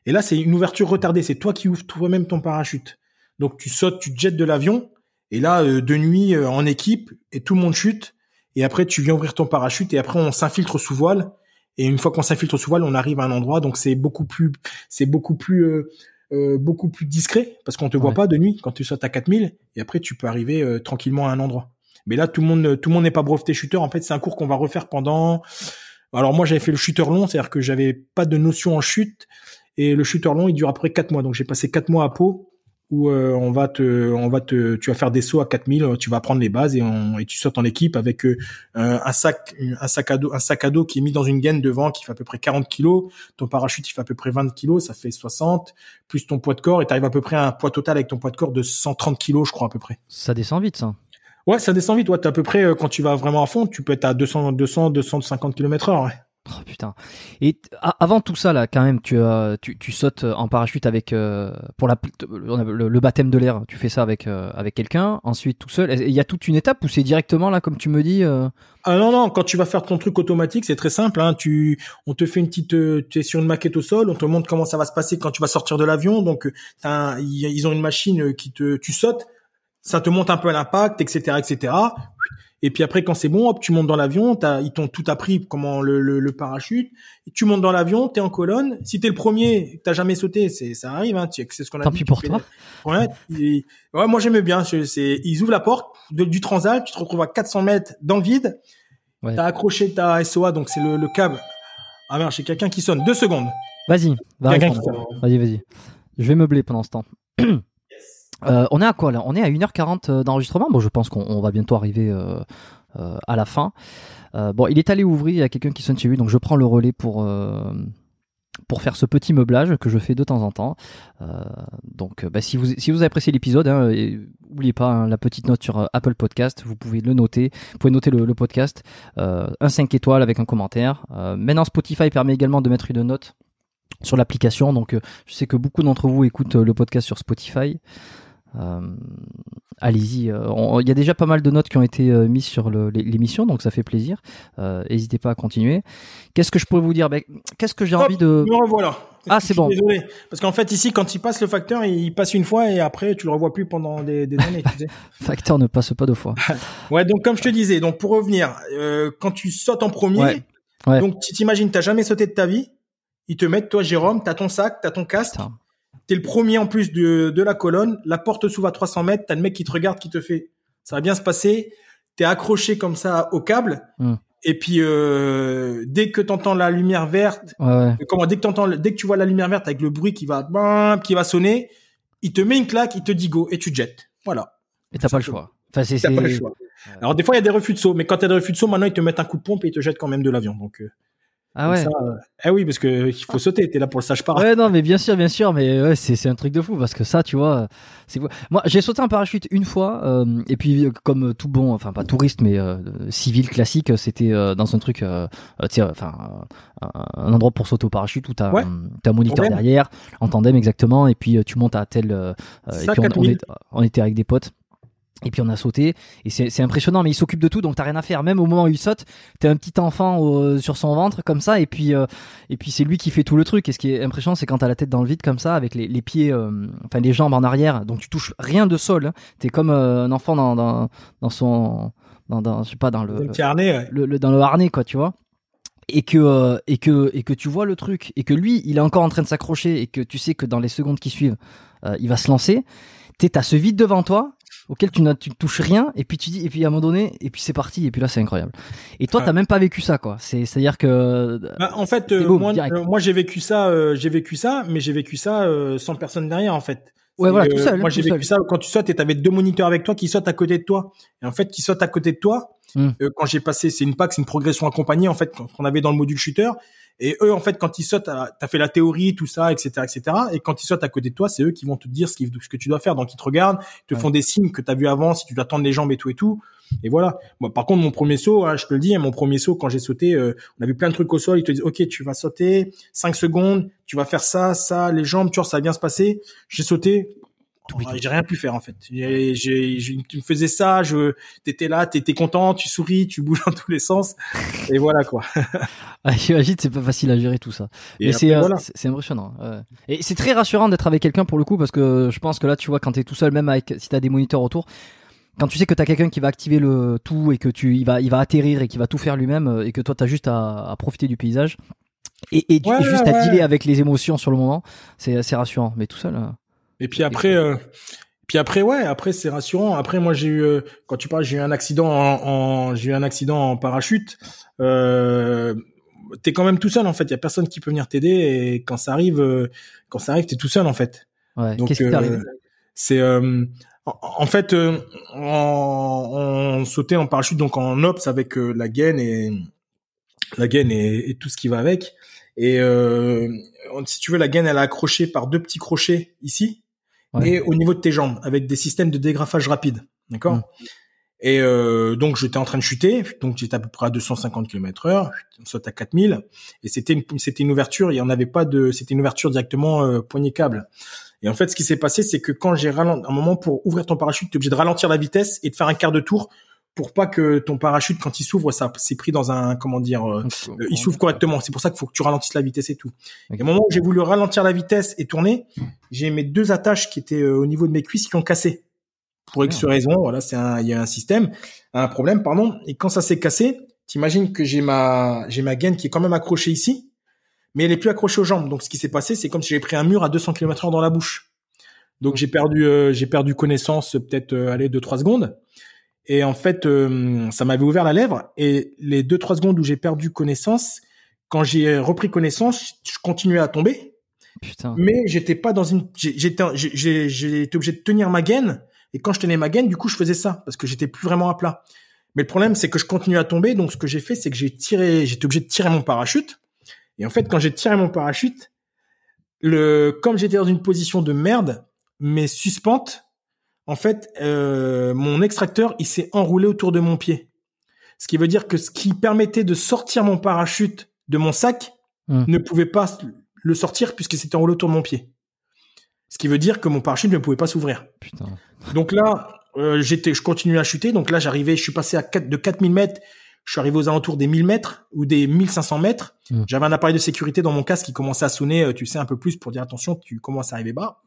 et là, c'est une ouverture retardée. C'est toi qui ouvres toi-même ton parachute. Donc tu sautes, tu te jettes de l'avion. Et là, euh, de nuit, euh, en équipe, et tout le monde chute. Et après, tu viens ouvrir ton parachute. Et après, on s'infiltre sous voile. Et une fois qu'on s'infiltre sous voile, on arrive à un endroit. Donc c'est beaucoup plus, c'est beaucoup plus, euh, beaucoup plus discret parce qu'on te voit pas de nuit quand tu sautes à 4000. Et après, tu peux arriver tranquillement à un endroit. Mais là, tout le monde, tout le monde n'est pas breveté shooter. En fait, c'est un cours qu'on va refaire pendant. Alors moi, j'avais fait le shooter long, c'est-à-dire que j'avais pas de notion en chute. Et le shooter long, il dure après 4 mois. Donc j'ai passé 4 mois à Pau où euh, on va te, on va te, tu vas faire des sauts à 4000, tu vas prendre les bases et, on, et tu sautes en équipe avec euh, un sac, un sac à dos, un sac à dos qui est mis dans une gaine devant qui fait à peu près 40 kilos, ton parachute il fait à peu près 20 kilos, ça fait 60, plus ton poids de corps et tu arrives à peu près à un poids total avec ton poids de corps de 130 kilos, je crois à peu près. Ça descend vite ça. Ouais, ça descend vite. Ouais, t'es à peu près euh, quand tu vas vraiment à fond, tu peux être à 200, 200, 250 km heure. Ouais. Oh putain. Et avant tout ça là, quand même, tu euh, tu, tu sautes en parachute avec euh, pour la le, le, baptême de l'air. Tu fais ça avec euh, avec quelqu'un. Ensuite tout seul. Il y a toute une étape où c'est directement là, comme tu me dis. Ah non non, quand tu vas faire ton truc automatique, c'est très simple. Hein. Tu, on te fait une petite, tu es sur une maquette au sol, on te montre comment ça va se passer quand tu vas sortir de l'avion. Donc ils ont une machine qui te, tu sautes, ça te monte un peu l'impact, etc etc. Et puis après, quand c'est bon, hop, tu montes dans l'avion, ils t'ont tout appris comment le, le, parachute. tu montes dans l'avion, t'es en colonne. Si t'es le premier, t'as jamais sauté, c'est ça arrive, hein. C'est ce qu'on a Tant pis pour toi. Ouais, ouais, moi j'aimais bien. C'est ils ouvrent la porte du transal, tu te retrouves à 400 mètres dans le vide. Ouais. T'as accroché ta SOA, donc c'est le, le câble. Ah merde, j'ai quelqu'un qui sonne. Deux secondes. Vas-y, vas-y, vas-y. Je vais meubler pendant ce temps. Euh, on est à quoi là? On est à 1h40 euh, d'enregistrement? Bon, je pense qu'on va bientôt arriver euh, à la fin. bon, il est allé ouvrir, il y a quelqu'un qui sonne chez lui, donc je prends le relais pour pour faire ce petit meublage que je fais de temps en temps. donc, bah, si vous si vous apprécié l'épisode, hein, n'oubliez pas hein, la petite note sur Apple Podcast. Vous pouvez le noter. Vous pouvez noter le, le podcast un 5 étoiles avec un commentaire. maintenant, Spotify permet également de mettre une note sur l'application. Donc, je sais que beaucoup d'entre vous écoutent le podcast sur Spotify. Euh, allez-y. Euh, il y a déjà pas mal de notes qui ont été euh, mises sur l'émission, donc ça fait plaisir. N'hésitez pas à continuer. Qu'est-ce que je pourrais vous dire? Ben, Qu'est-ce que j'ai envie de. Me revoilà. Ah, c'est bon. Désolé. Parce qu'en fait, ici, quand il passe le facteur, il passe une fois et après, tu le revois plus pendant des, années. tu sais. facteur ne passe pas deux fois. ouais, donc comme je te disais, donc pour revenir, quand tu sautes en premier, donc tu t'imagines, t'as jamais sauté de ta vie, ils te mettent, toi, Jérôme, t'as ton sac, t'as ton casque. T'es le premier en plus de, de la colonne. La porte s'ouvre à 300 mètres. T'as le mec qui te regarde, qui te fait. Ça va bien se passer. T'es accroché comme ça au câble. Hmm. Et puis euh, dès que t'entends la lumière verte, comment dès que t'entends, dès que tu vois la lumière verte avec le bruit qui va, qui va sonner, il te met une claque, il te dit go et tu te jettes. Voilà. Et t'as pas le choix. Enfin, c'est. Pas le choix. Alors des fois il y a des refus de saut, mais quand t'as des refus de saut, maintenant ils te mettent un coup de pompe et ils te jettent quand même de l'avion. Donc. Euh, ah ouais. Euh, eh oui, parce que il faut sauter. T'es là pour le sage pas. Ouais, non, mais bien sûr, bien sûr, mais ouais, c'est c'est un truc de fou parce que ça, tu vois, c'est moi j'ai sauté un parachute une fois euh, et puis comme tout bon, enfin pas touriste mais euh, civil classique, c'était dans un truc, tu sais, enfin un endroit pour sauter au parachute où t'as as un moniteur derrière, en tandem exactement, et puis tu montes à tel. et puis on, était avec des potes Et puis on a sauté et c'est impressionnant, mais il s'occupe de tout, donc t'as rien à faire. Même au moment où il saute, t'es un petit enfant sur son ventre comme ça, et puis euh, et puis c'est lui qui fait tout le truc. Et ce qui est impressionnant, c'est quand t'as la tête dans le vide comme ça, avec les, les pieds, euh, enfin les jambes en arrière, donc tu touches rien de sol. Hein. T'es comme euh, un enfant dans, dans, dans son dans, dans je sais pas dans le, le, harnais, le, dans le harnais quoi, tu vois et que et que et que tu vois le truc et que lui il est encore en train de s'accrocher et que tu sais que dans les secondes qui suivent il va se lancer t'as ce vide devant toi auquel tu ne touches rien et puis tu dis et puis à un moment donné et puis c'est parti et puis là c'est incroyable et toi t'as même pas vécu ça quoi c'est c'est à dire que bah, en fait euh, euh, moi, j'ai vécu ça euh, j'ai vécu ça mais j'ai vécu ça sans personne derrière en fait Ouais, voilà, tout seul. moi, j'ai vécu ça quand tu sautes et t'avais deux moniteurs avec toi qui sautent à côté de toi. Et en fait, qui sautent à côté de toi. Hmm. quand j'ai passé, c'est une PAC, c'est une progression accompagnée, en fait, qu'on avait dans le module shooter. Et eux, en fait, quand ils sautent, t'as fait la théorie, tout ça, etc., etc. Et quand ils sautent à côté de toi, c'est eux qui vont te dire ce, que tu dois faire. Donc ils te regardent, te font des signes que t'as vu avant, si tu dois tendre les jambes et tout et tout. Et voilà. Moi, par contre, mon premier saut, hein, je te le dis, hein, mon premier saut, quand j'ai sauté, euh, on avait plein de trucs au sol. Ils te disent, ok, tu vas sauter, 5 secondes, tu vas faire ça, ça, les jambes, tu vois, ça va bien se passer. J'ai sauté, j'ai rien pu faire en fait. J'ai, j'ai, tu me faisais ça, je, t'étais là, t'étais content, tu souris, tu bouges dans tous les sens, et voilà quoi. ah, J'imagine c'est pas facile à gérer tout ça. Mais c'est, euh, c'est impressionnant. Et c'est très rassurant d'être avec quelqu'un pour le coup parce que je pense que là tu vois quand t'es tout seul, même avec si t'as des moniteurs autour, quand tu sais que t'as quelqu'un qui va activer le tout et que tu, il va, il va atterrir et qui va tout faire lui-même euh, et que toi t'as juste à, à profiter du paysage. Et, et, juste à dealer avec les émotions sur le moment, c'est assez rassurant. Mais tout seul. Euh, et puis après, euh, puis après, ouais, après c'est rassurant. Après, moi j'ai eu, euh, quand tu parles, j'ai eu un accident en, j'ai eu un accident en parachute. Euh, t'es quand même tout seul en fait. Il y a personne qui peut venir t'aider et quand ça arrive, euh, quand ça arrive, t'es tout seul en fait. Ouais. Donc c'est en, fait, on, on, sautait en parachute donc en ops avec la gaine et la gaine et, et, tout ce qui va avec. Et si tu veux, la gaine elle est accrochée par deux petits crochets ici et au niveau de tes jambes avec des systèmes de dégrafage rapide. D'accord? Mm. Et euh, donc j'étais en train de chuter, donc j'étais à peu près à 250 km heure, saute à 4000, et c'était une, c'était une ouverture, il y en avait pas de, c'était une ouverture directement euh, poignée câble. Et en fait, ce qui s'est passé, c'est que quand j'ai ralenti, un moment pour ouvrir ton parachute, tu es obligé de ralentir la vitesse et de faire un quart de tour pour pas que ton parachute quand il s'ouvre ça c'est pris dans un comment dire euh, euh, il s'ouvre correctement. C'est pour ça qu'il faut que tu ralentisses la vitesse et tout. Et au moment où j'ai voulu ralentir la vitesse et tourner. J'ai mes deux attaches qui étaient euh, au niveau de mes cuisses qui ont cassé. Pour X raison voilà c'est un il y a un système un problème pardon. Et quand ça s'est cassé t'imagines que j'ai ma j'ai ma gaine qui est quand même accrochée ici mais elle est plus accrochée aux jambes. Donc ce qui s'est passé c'est comme si j'avais pris un mur à 200 km/h dans la bouche. Donc j'ai perdu j'ai perdu connaissance peut-être aller deux trois secondes et en fait, euh, ça m'avait ouvert la lèvre. Et les deux trois secondes où j'ai perdu connaissance, quand j'ai repris connaissance, je continuais à tomber. Putain. Mais j'étais pas dans une. J'étais, j'étais obligé de tenir ma gaine. Et quand je tenais ma gaine, du coup, je faisais ça parce que j'étais plus vraiment à plat. Mais le problème, c'est que je continuais à tomber. Donc, ce que j'ai fait, c'est que j'ai tiré. J'étais obligé de tirer mon parachute. Et en fait, quand j'ai tiré mon parachute, le comme j'étais dans une position de merde, mes suspentes en fait, euh, mon extracteur, il s'est enroulé autour de mon pied. Ce qui veut dire que ce qui permettait de sortir mon parachute de mon sac hum. ne pouvait pas le sortir puisque c'était enroulé autour de mon pied. Ce qui veut dire que mon parachute ne pouvait pas s'ouvrir. Donc là, euh, j'étais, je continuais à chuter. Donc là, j'arrivais, je suis passé à 4, de 4000 mètres. Je suis arrivé aux alentours des 1000 mètres ou des 1500 mètres. Hum. J'avais un appareil de sécurité dans mon casque qui commençait à sonner, euh, tu sais, un peu plus pour dire attention, tu commences à arriver bas.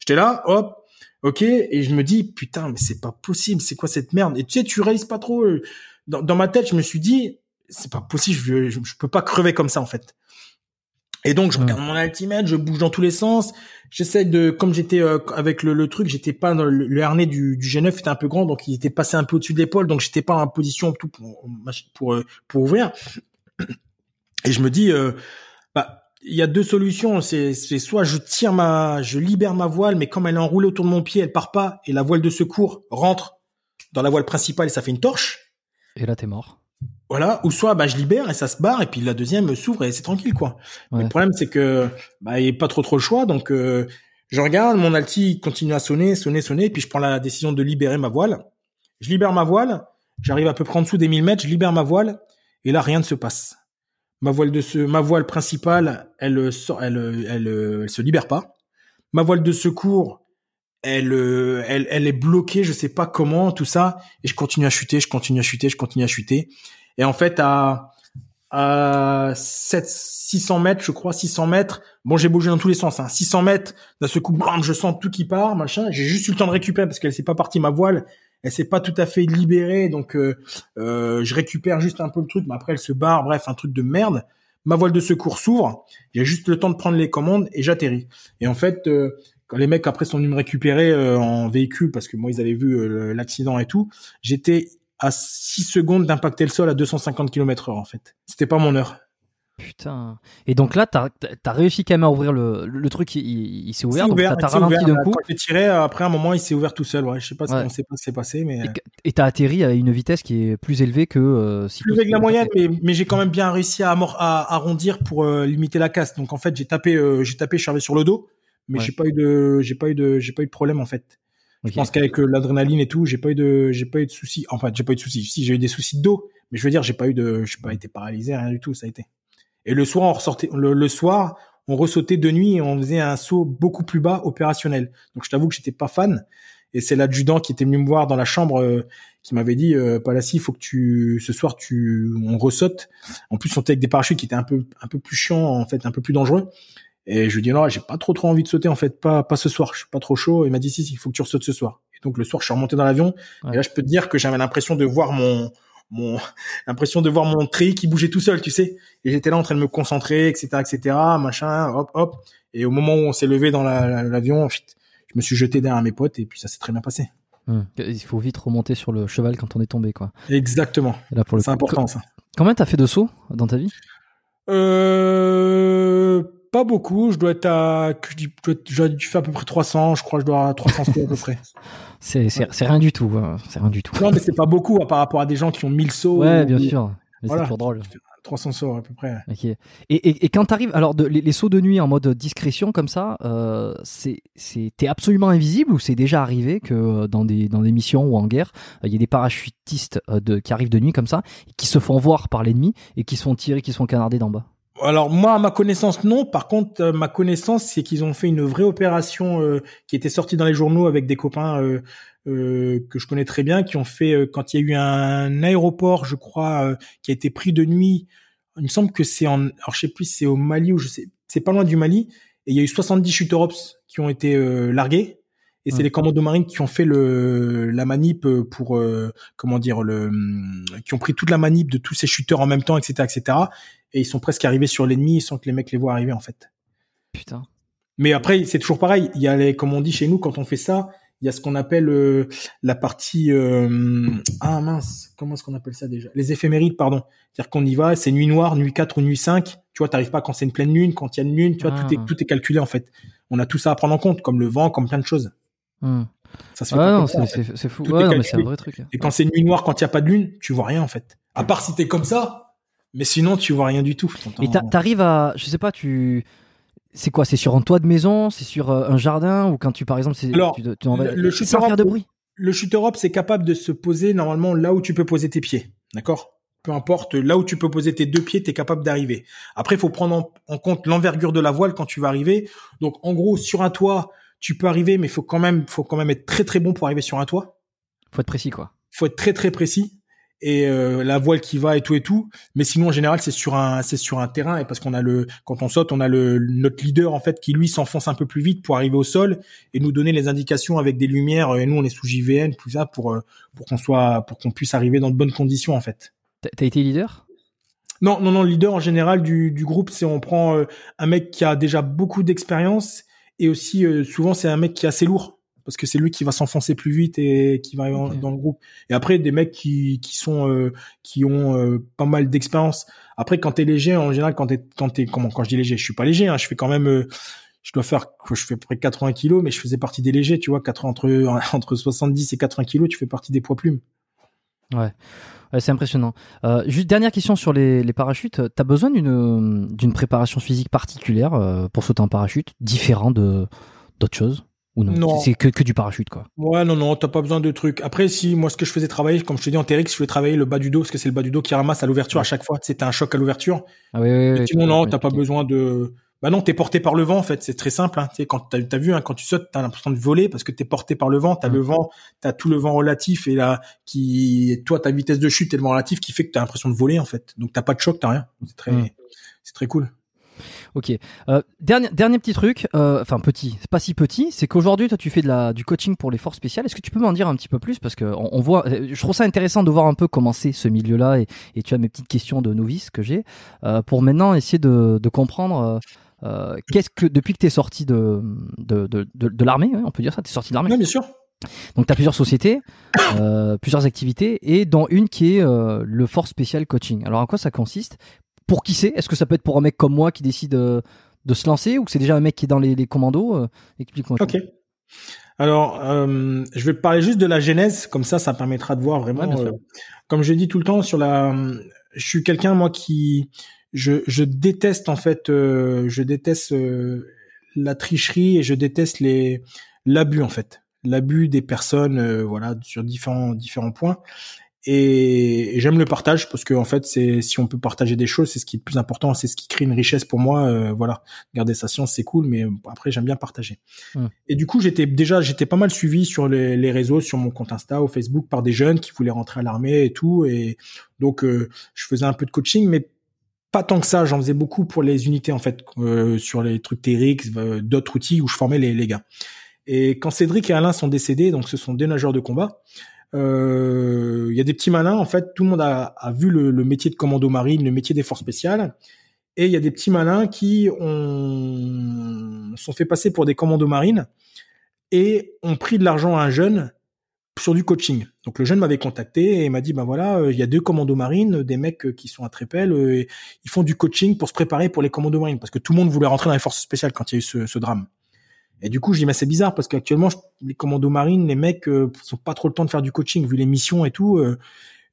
J'étais là, hop, Ok, et je me dis putain, mais c'est pas possible, c'est quoi cette merde? Et tu sais, tu réalises pas trop. Euh, dans, ma tête, je me suis dit, c'est pas possible, je, je, peux pas crever comme ça en fait. Et donc je regarde mon altimètre, je bouge dans tous les sens. J'essaie de, comme j'étais euh, avec le, le, truc, j'étais pas dans le, harnais du, du G9 était un peu grand, donc il était passé un peu au-dessus de l'épaule, donc j'étais pas en position tout pour pour euh, pour ouvrir. Et je me dis, bah il y a deux solutions. C'est, c'est soit je tire ma, je libère ma voile, mais comme elle est enroulée autour de mon pied, elle part pas, et la voile de secours rentre dans la voile principale et ça fait une torche. Et là, t'es mort. Voilà. Ou soit, bah, je libère et ça se barre, et puis la deuxième s'ouvre et c'est tranquille, quoi. le problème, c'est que, bah, il n'y a pas trop trop le choix, donc, euh, je regarde, mon alti continue à sonner, sonner, sonner, puis je prends la décision de libérer ma voile. Je libère ma voile, j'arrive à peu près en dessous des 1000 mètres, je libère ma voile, et là, rien ne se passe ma voile de ce, ma voile principale, elle, elle, elle, elle, se libère pas. Ma voile de secours, elle, elle, elle est bloquée, je sais pas comment, tout ça, et je continue à chuter, je continue à chuter, je continue à chuter, et en fait à à 7, 600 mètres, je crois, 600 mètres. Bon, j'ai bougé dans tous les sens. Hein. 600 mètres, d'un ce coup, je sens tout qui part, machin. J'ai juste eu le temps de récupérer parce qu'elle s'est pas partie ma voile. Elle s'est pas tout à fait libérée, donc euh, euh, je récupère juste un peu le truc, mais après elle se barre. Bref, un truc de merde. Ma voile de secours s'ouvre. J'ai juste le temps de prendre les commandes et j'atterris. Et en fait, euh, quand les mecs après sont venus me récupérer euh, en véhicule parce que moi ils avaient vu euh, l'accident et tout, j'étais à 6 secondes d'impacter le sol à 250 km heure en fait. C'était pas mon heure. Putain. Et donc là, t'as as réussi quand même à ouvrir le, le truc, il, il s'est ouvert, donc t'as ralenti d'un là. coup. Quand j'ai tiré, après un moment, il s'est ouvert tout seul. Ouais, je sais pas, ce Ouais. qu'on sait pas ce qui s'est passé, mais Et que- t'as atterri à une vitesse qui est plus élevée que euh, si plus tout avec la moyenne, mais, mais j'ai quand même bien réussi à, à arrondir pour euh, limiter la casse. Donc en fait, j'ai tapé, euh, j'ai tapé, je suis arrivé sur le dos, mais Ouais. j'ai pas eu de, j'ai pas eu de, j'ai pas eu de problème en fait. Je pense qu'avec euh, l'adrénaline et tout, j'ai pas eu de, j'ai pas eu de soucis. Enfin, j'ai pas eu de soucis. Si j'ai eu des soucis de dos, mais je veux dire, j'ai pas eu de, j'ai pas été paralysé, rien du tout. Ça a été. Et le soir, on ressortait, le, le soir, on ressautait de nuit et on faisait un saut beaucoup plus bas opérationnel. Donc je t'avoue que j'étais pas fan. Et c'est l'adjudant qui était venu me voir dans la chambre euh, qui m'avait dit euh, Palassi, il faut que tu ce soir tu on ressaute. En plus on était avec des parachutes qui étaient un peu un peu plus chiants en fait, un peu plus dangereux. Et je lui dis non, j'ai pas trop trop envie de sauter en fait, pas pas ce soir, je suis pas trop chaud. Et il m'a dit si si, il faut que tu ressautes ce soir. Et donc le soir, je suis remonté dans l'avion Ouais. et là je peux te dire que j'avais l'impression de voir mon mon l'impression de voir mon treillis qui bougeait tout seul, tu sais. Et j'étais là en train de me concentrer, etc., etc., machin, hop, hop. Et au moment où on s'est levé dans la- la- l'avion, chut, je me suis jeté derrière mes potes et puis ça s'est très bien passé. Hum. Il faut vite remonter sur le cheval quand on est tombé, quoi. Exactement. C'est important ça. Combien t'as fait de sauts dans ta vie? Euh, pas beaucoup. Je dois être à, je dois- je à peu près 300. Je crois que je dois avoir 300 sauts à peu près. C'est c'est- c'est rien du tout. hein. C'est rien du tout. Non, mais c'est pas beaucoup hein, par rapport à des gens qui ont 1000 sauts. Ouais, ou- bien sûr. Mais Voilà. c'est toujours drôle. 300 sauts à peu près. Ok. Et, et, et quand t'arrives, alors de- les, les sauts de nuit en mode discrétion comme ça, euh, c'est c'est t'es absolument invisible ou c'est déjà arrivé que euh, dans des dans des missions ou en guerre, euh, il y a des parachutistes euh, de qui arrivent de nuit comme ça, et qui se font voir par l'ennemi et qui se font tirer, qui se font canarder d'en bas? Alors moi, à ma connaissance, non. Par contre, euh, ma connaissance, c'est qu'ils ont fait une vraie opération euh, qui était sortie dans les journaux avec des copains euh, que je connais très bien, qui ont fait quand il y a eu un aéroport, je crois, qui a été pris de nuit. Il me semble que c'est en, alors je sais plus, c'est au Mali ou je sais, c'est pas loin du Mali. Et il y a eu 70 shooter ops qui ont été largués. Et c'est Ouais. les commandos marines qui ont fait le la manip euh, pour euh, comment dire le qui ont pris toute la manip de tous ces shooters en même temps, etc., etc et ils sont presque arrivés sur l'ennemi sans que les mecs les voient arriver en fait. Putain. Mais après c'est toujours pareil, il y a les comme on dit chez nous quand on fait ça, il y a ce qu'on appelle euh, la partie euh, ah mince, comment est-ce qu'on appelle ça déjà? Les éphémérides pardon. C'est-à-dire qu'on y va, c'est nuit noire, nuit 4 ou nuit 5, tu vois, t'arrives pas quand c'est une pleine lune, quand il y a une lune, tu vois, tout Ah. est tout est calculé en fait. On a tout ça à prendre en compte comme le vent, comme plein de choses. Hum. Ça se fait non, en c'est fou. Ouais, non, mais c'est un vrai truc. Et quand c'est nuit noire, quand il y a pas de lune, tu vois rien en fait. À part si t'es comme ça, mais sinon tu vois rien du tout. Et t'a- t'arrives à, je sais pas, tu, c'est quoi C'est sur un toit de maison C'est sur euh, un jardin Ou quand tu, par exemple, c'est, Alors, tu, tu en vas- le- le sans shooter faire de bruit le shooter up, c'est capable de se poser normalement là où tu peux poser tes pieds. D'accord? Peu importe, là où tu peux poser tes deux pieds, tu es capable d'arriver. Après, il faut prendre en, en compte l'envergure de la voile quand tu vas arriver. Donc, en gros, sur un toit, tu peux arriver, mais faut quand même, faut quand même être très très bon pour arriver sur un toit. Faut être précis, quoi. faut être très très précis. Et euh, la voile qui va et tout et tout. Mais sinon en général c'est sur un c'est sur un terrain. Et parce qu'on a le quand on saute on a le notre leader en fait qui lui s'enfonce un peu plus vite pour arriver au sol et nous donner les indications avec des lumières. Et nous on est sous JVN tout ça pour euh, pour qu'on soit pour qu'on puisse arriver dans de bonnes conditions en fait. T'as t'as été leader? Non non non le leader en général du du groupe c'est on prend euh, un mec qui a déjà beaucoup d'expérience et aussi euh, souvent c'est un mec qui est assez lourd parce que c'est lui qui va s'enfoncer plus vite et qui va dans le groupe. Et après des mecs qui qui sont euh, qui ont euh, pas mal d'expérience. Après quand t'es léger en général quand t'es quand t'es comment quand je dis léger, je suis pas léger, hein, je fais quand même euh, je dois faire je fais à peu près 80 kilos mais je faisais partie des légers, tu vois, 80 entre entre 70 et 80 kilos, tu fais partie des poids plumes. Ouais. Ouais, c'est impressionnant. Euh, juste dernière question sur les, les parachutes. T'as besoin d'une préparation physique particulière euh, pour sauter en parachute, différent de d'autres choses? Ou non, Non. C'est que, que du parachute, quoi. Ouais, non, non, t'as pas besoin de trucs. Après, si, moi, ce que je faisais travailler, comme je te dis en TRX, je faisais travailler le bas du dos, parce que c'est le bas du dos qui ramasse à l'ouverture à chaque fois. C'était un choc à l'ouverture. Ah oui, oui, oui, sinon, tu- non, tu- t'as pas tu- besoin de, Bah non, t'es porté par le vent en fait. C'est très simple. Hein. Tu sais, quand t'as as vu, hein, quand tu sautes, t'as l'impression de voler parce que t'es porté par le vent. T'as le vent, t'as tout le vent relatif et là, qui, toi, ta vitesse de chute est le vent relatif qui fait que t'as l'impression de voler en fait. Donc t'as pas de choc, t'as rien. C'est très, c'est très cool. Ok. Euh, dernier, dernier petit truc, euh, enfin petit, c'est pas si petit, c'est qu'aujourd'hui toi tu fais de la, du coaching pour les forces spéciales. Est-ce que tu peux m'en dire un petit peu plus? Parce que on, voit, euh, je trouve ça intéressant de voir un peu comment c'est ce milieu-là et, et, tu as mes petites questions de novice que j'ai euh, pour maintenant essayer de, de comprendre. Euh, qu'est-ce que depuis que tu es sorti de de, de, de, de l'armée, on peut dire ça, tu es sorti de l'armée Oui, bien sûr. Donc tu as plusieurs sociétés, euh, plusieurs activités, et dont une qui est euh, le Force Spécial Coaching. Alors en quoi ça consiste? Pour qui c'est? Est-ce que ça peut être pour un mec comme moi qui décide euh, de se lancer ou que c'est déjà un mec qui est dans les, les commandos euh, Explique-moi. Ok. Alors, euh, je vais parler juste de la genèse, comme ça, ça permettra de voir vraiment. Ouais, comme je dis tout le temps sur la, je suis quelqu'un moi qui, je, je déteste en fait, je déteste la tricherie et je déteste les l'abus en fait, l'abus des personnes, voilà, sur différents différents points. Et, j'aime le partage parce que en fait c'est si on peut partager des choses c'est ce qui est le plus important c'est ce qui crée une richesse pour moi euh, voilà. Garder sa science c'est cool mais après j'aime bien partager. Mmh. et du coup j'étais déjà j'étais pas mal suivi sur les, les, réseaux sur mon compte Insta ou Facebook par des jeunes qui voulaient rentrer à l'armée et tout. Et donc euh, je faisais un peu de coaching mais pas tant que ça j'en faisais beaucoup pour les unités en fait euh, sur les trucs TRX d'autres outils où je formais les, les gars et quand Cédric et Alain sont décédés donc ce sont des nageurs de combat il euh, y a des petits malins. En fait, tout le monde a, a vu le, le, métier de commando marine, le métier des forces spéciales. Et il y a des petits malins qui ont sont fait passer pour des commandos marines et ont pris de l'argent à un jeune sur du coaching. Donc le jeune m'avait contacté et m'a dit ben voilà, il y a deux commandos marines, des mecs qui sont à Trépel, et ils font du coaching pour se préparer pour les commandos marines parce que tout le monde voulait rentrer dans les forces spéciales quand il y a eu ce, ce drame. Et du coup, je dis mais c'est bizarre parce qu'actuellement les commandos marines, les mecs euh, sont pas trop le temps de faire du coaching vu les missions et tout. Euh,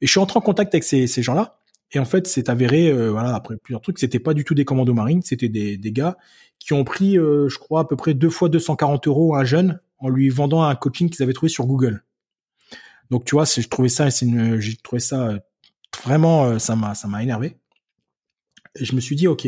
et je suis entré en contact avec ces, ces gens-là. Et en fait, c'est avéré, euh, voilà, après plusieurs trucs, c'était pas du tout des commandos marines, c'était des, des gars qui ont pris, euh, je crois, à peu près deux fois 240 euros à un jeune en lui vendant un coaching qu'ils avaient trouvé sur Google. Donc tu vois, je trouvais ça, j'ai trouvé ça vraiment, ça m'a, ça m'a énervé. Et je me suis dit ok.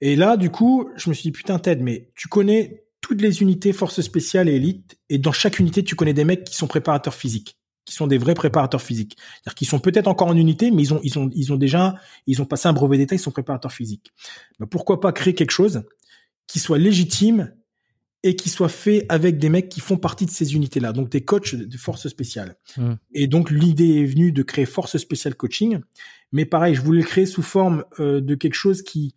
Et là, du coup, je me suis dit putain Ted, mais tu connais toutes les unités forces spéciales et élites, et dans chaque unité, tu connais des mecs qui sont préparateurs physiques, qui sont des vrais préparateurs physiques. C'est-à-dire qu'ils sont peut-être encore en unité, mais ils ont, ils ils ont déjà, ils ont passé un brevet d'état, ils sont préparateurs physiques. Ben pourquoi pas créer quelque chose qui soit légitime et qui soit fait avec des mecs qui font partie de ces unités-là, donc des coachs de forces spéciales. Mmh. Et donc l'idée est venue de créer Force Spéciale Coaching, mais pareil, je voulais le créer sous forme euh, de quelque chose qui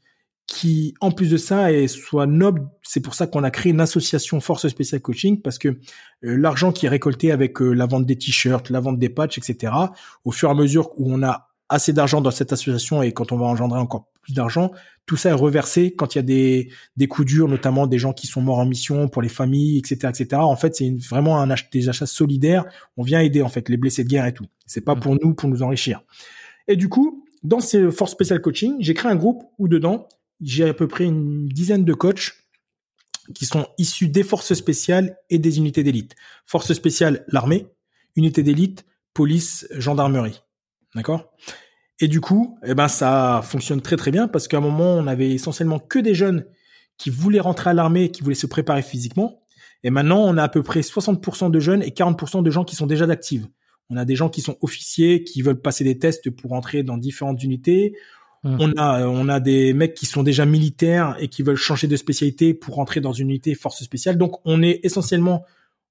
qui, en plus de ça, est, soit noble. C'est pour ça qu'on a créé une association Force Spéciale Coaching, parce que euh, l'argent qui est récolté avec euh, la vente des t-shirts, la vente des patchs, etc., au fur et à mesure où on a assez d'argent dans cette association et quand on va engendrer encore plus d'argent, tout ça est reversé quand il y a des, des coups durs, notamment des gens qui sont morts en mission, pour les familles, etc., etc. En fait, c'est vraiment un ach des achats solidaires. On vient aider, en fait, les blessés de guerre et tout. C'est pas pour nous, pour nous enrichir. Et du coup, dans ces Force Spéciale Coaching, j'ai créé un groupe où dedans, j'ai à peu près une dizaine de coachs qui sont issus des forces spéciales et des unités d'élite. Forces spéciales, l'armée, unité d'élite, police, gendarmerie. D'accord? Et du coup, eh ben ça fonctionne très très bien parce qu'à un moment, on avait essentiellement que des jeunes qui voulaient rentrer à l'armée, qui voulaient se préparer physiquement. Et maintenant, on a à peu près 60% de jeunes et 40% de gens qui sont déjà d'actifs. On a des gens qui sont officiers, qui veulent passer des tests pour entrer dans différentes unités. Mmh. On a on a des mecs qui sont déjà militaires et qui veulent changer de spécialité pour rentrer dans une unité force spéciale. Donc on est essentiellement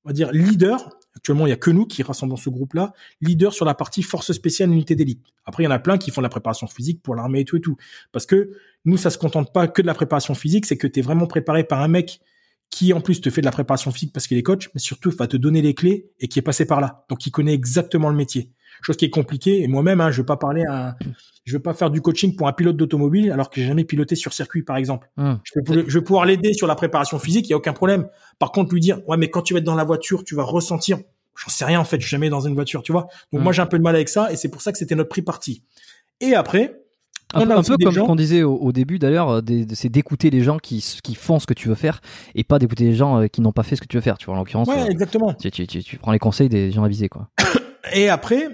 on va dire leader. Actuellement, il y a que nous qui rassemblons ce groupe-là, leader sur la partie force spéciale unité d'élite. Après, il y en a plein qui font de la préparation physique pour l'armée et tout et tout. Parce que nous, ça se contente pas que de la préparation physique, c'est que tu es vraiment préparé par un mec qui en plus te fait de la préparation physique parce qu'il est coach, mais surtout va te donner les clés et qui est passé par là. Donc il connaît exactement le métier chose qui est compliquée. Et moi-même, hein, je vais pas parler à, je vais pas faire du coaching pour un pilote d'automobile alors que j'ai jamais piloté sur circuit, par exemple. Mmh. Je, vais, je vais pouvoir l'aider sur la préparation physique, il y a aucun problème. Par contre, lui dire, ouais, mais quand tu vas être dans la voiture, tu vas ressentir. J'en sais rien en fait, je suis jamais dans une voiture, tu vois. Donc Mmh. moi, j'ai un peu de mal avec ça, et c'est pour ça que c'était notre prix parti. Et après, Un, peu, un comme gens- ce qu'on disait au, au début d'ailleurs, euh, c'est d'écouter les gens qui, qui font ce que tu veux faire et pas d'écouter les gens euh, qui n'ont pas fait ce que tu veux faire. Tu vois, en l'occurrence, ouais, euh, exactement. tu, tu, tu, tu prends les conseils des gens avisés, quoi. Et après,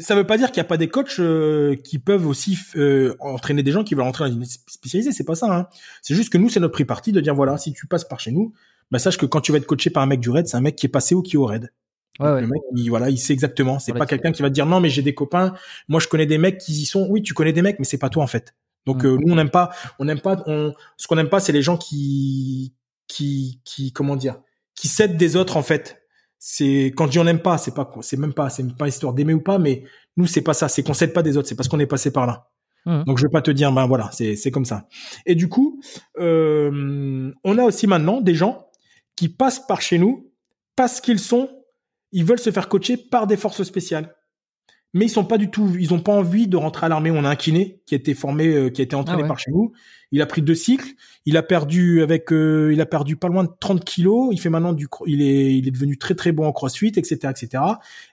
ça veut pas dire qu'il n'y a pas des coachs euh, qui peuvent aussi euh, entraîner des gens qui veulent entrer dans une spécialisée. C'est pas ça. Hein. C'est juste que nous, c'est notre prix parti de dire voilà, si tu passes par chez nous, bah sache que quand tu vas être coaché par un mec du raid, c'est un mec qui est passé ou qui est au raid. Ouais, ouais. Le mec, il, voilà, il sait exactement. C'est pas quelqu'un qui va te dire non, mais j'ai des copains. Moi, je connais des mecs qui y sont. Oui, tu connais des mecs, mais c'est pas toi en fait. Donc mm. euh, nous, on n'aime pas. On n'aime pas. On, ce qu'on n'aime pas, c'est les gens qui, qui, qui, comment dire, qui cèdent des autres en fait c'est quand je dis on n'aime pas, c'est pas c'est même pas c'est même pas histoire d'aimer ou pas, mais nous c'est pas ça, c'est qu'on s'aide pas des autres, c'est parce qu'on est passé par là. Mmh. Donc je vais pas te dire ben voilà, c'est c'est comme ça. Et du coup, euh, on a aussi maintenant des gens qui passent par chez nous parce qu'ils sont ils veulent se faire coacher par des forces spéciales mais ils sont pas du tout, ils ont pas envie de rentrer à l'armée. On a un kiné qui a été formé, euh, qui a été entraîné ah par chez nous. Il a pris deux cycles. Il a perdu avec, euh, il a perdu pas loin de 30 kilos. Il fait maintenant du, il est, il est devenu très très bon en CrossFit, etc., etc.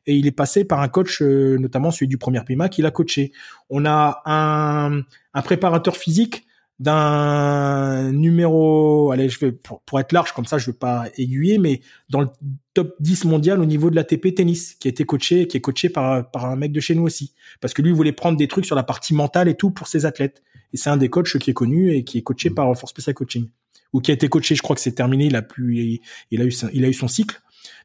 Et il est passé par un coach, euh, notamment celui du premier PIMA, qui l'a coaché. On a un, un préparateur physique d'un numéro, allez, je vais pour, pour, être large comme ça, je veux pas aiguiller, mais dans le top 10 mondial au niveau de l'ATP tennis, qui a été coaché, qui est coaché par par un mec de chez nous aussi, parce que lui il voulait prendre des trucs sur la partie mentale et tout pour ses athlètes. Et c'est un des coachs qui est connu et qui est coaché par Force Special Coaching, ou qui a été coaché, je crois que c'est terminé, il a pu, il a eu, il a eu son cycle.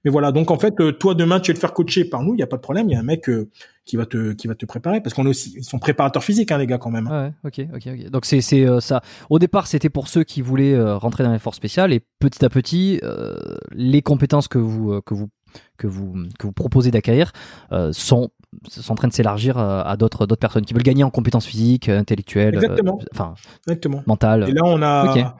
Mais voilà, donc en fait, euh, toi demain tu vas te faire coacher par nous, il y a pas de problème, il y a un mec euh, qui va te qui va te préparer parce qu'on est aussi ils sont préparateurs physiques hein, les gars quand même. Ouais, ok, ok, ok. Donc c'est c'est euh, ça. Au départ, c'était pour ceux qui voulaient rentrer dans les forces spéciales et petit à petit, les compétences que vous que vous que vous que vous proposez d'acquérir sont sont en train de s'élargir à d'autres d'autres personnes qui veulent gagner en compétences physiques, intellectuelles, Exactement. enfin Exactement. mentales. Et là on a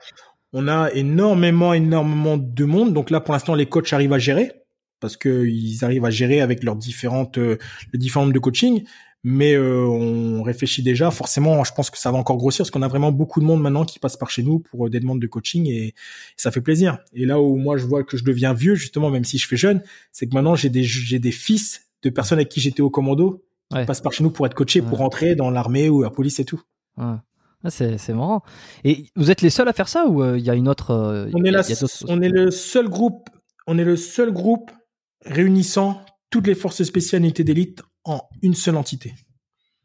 on a énormément, énormément de monde. Donc là, pour l'instant, les coachs arrivent à gérer parce que ils arrivent à gérer avec leurs différentes, euh, les différents de coaching. Mais euh, on réfléchit déjà. Forcément, je pense que ça va encore grossir parce qu'on a vraiment beaucoup de monde maintenant qui passe par chez nous pour euh, des demandes de coaching et, ça fait plaisir. Et là où moi je vois que je deviens vieux, justement, même si je fais jeune, c'est que maintenant j'ai des j'ai des fils de personnes avec qui j'étais au commando qui passent par chez nous pour être coachés, pour rentrer dans l'armée ou la police et tout. Ouais. Ah, c'est marrant. Et vous êtes les seuls à faire ça ou il y a une autre On est on est le seul groupe. On est le seul groupe réunissant toutes les forces spéciales unités d'élite en une seule entité.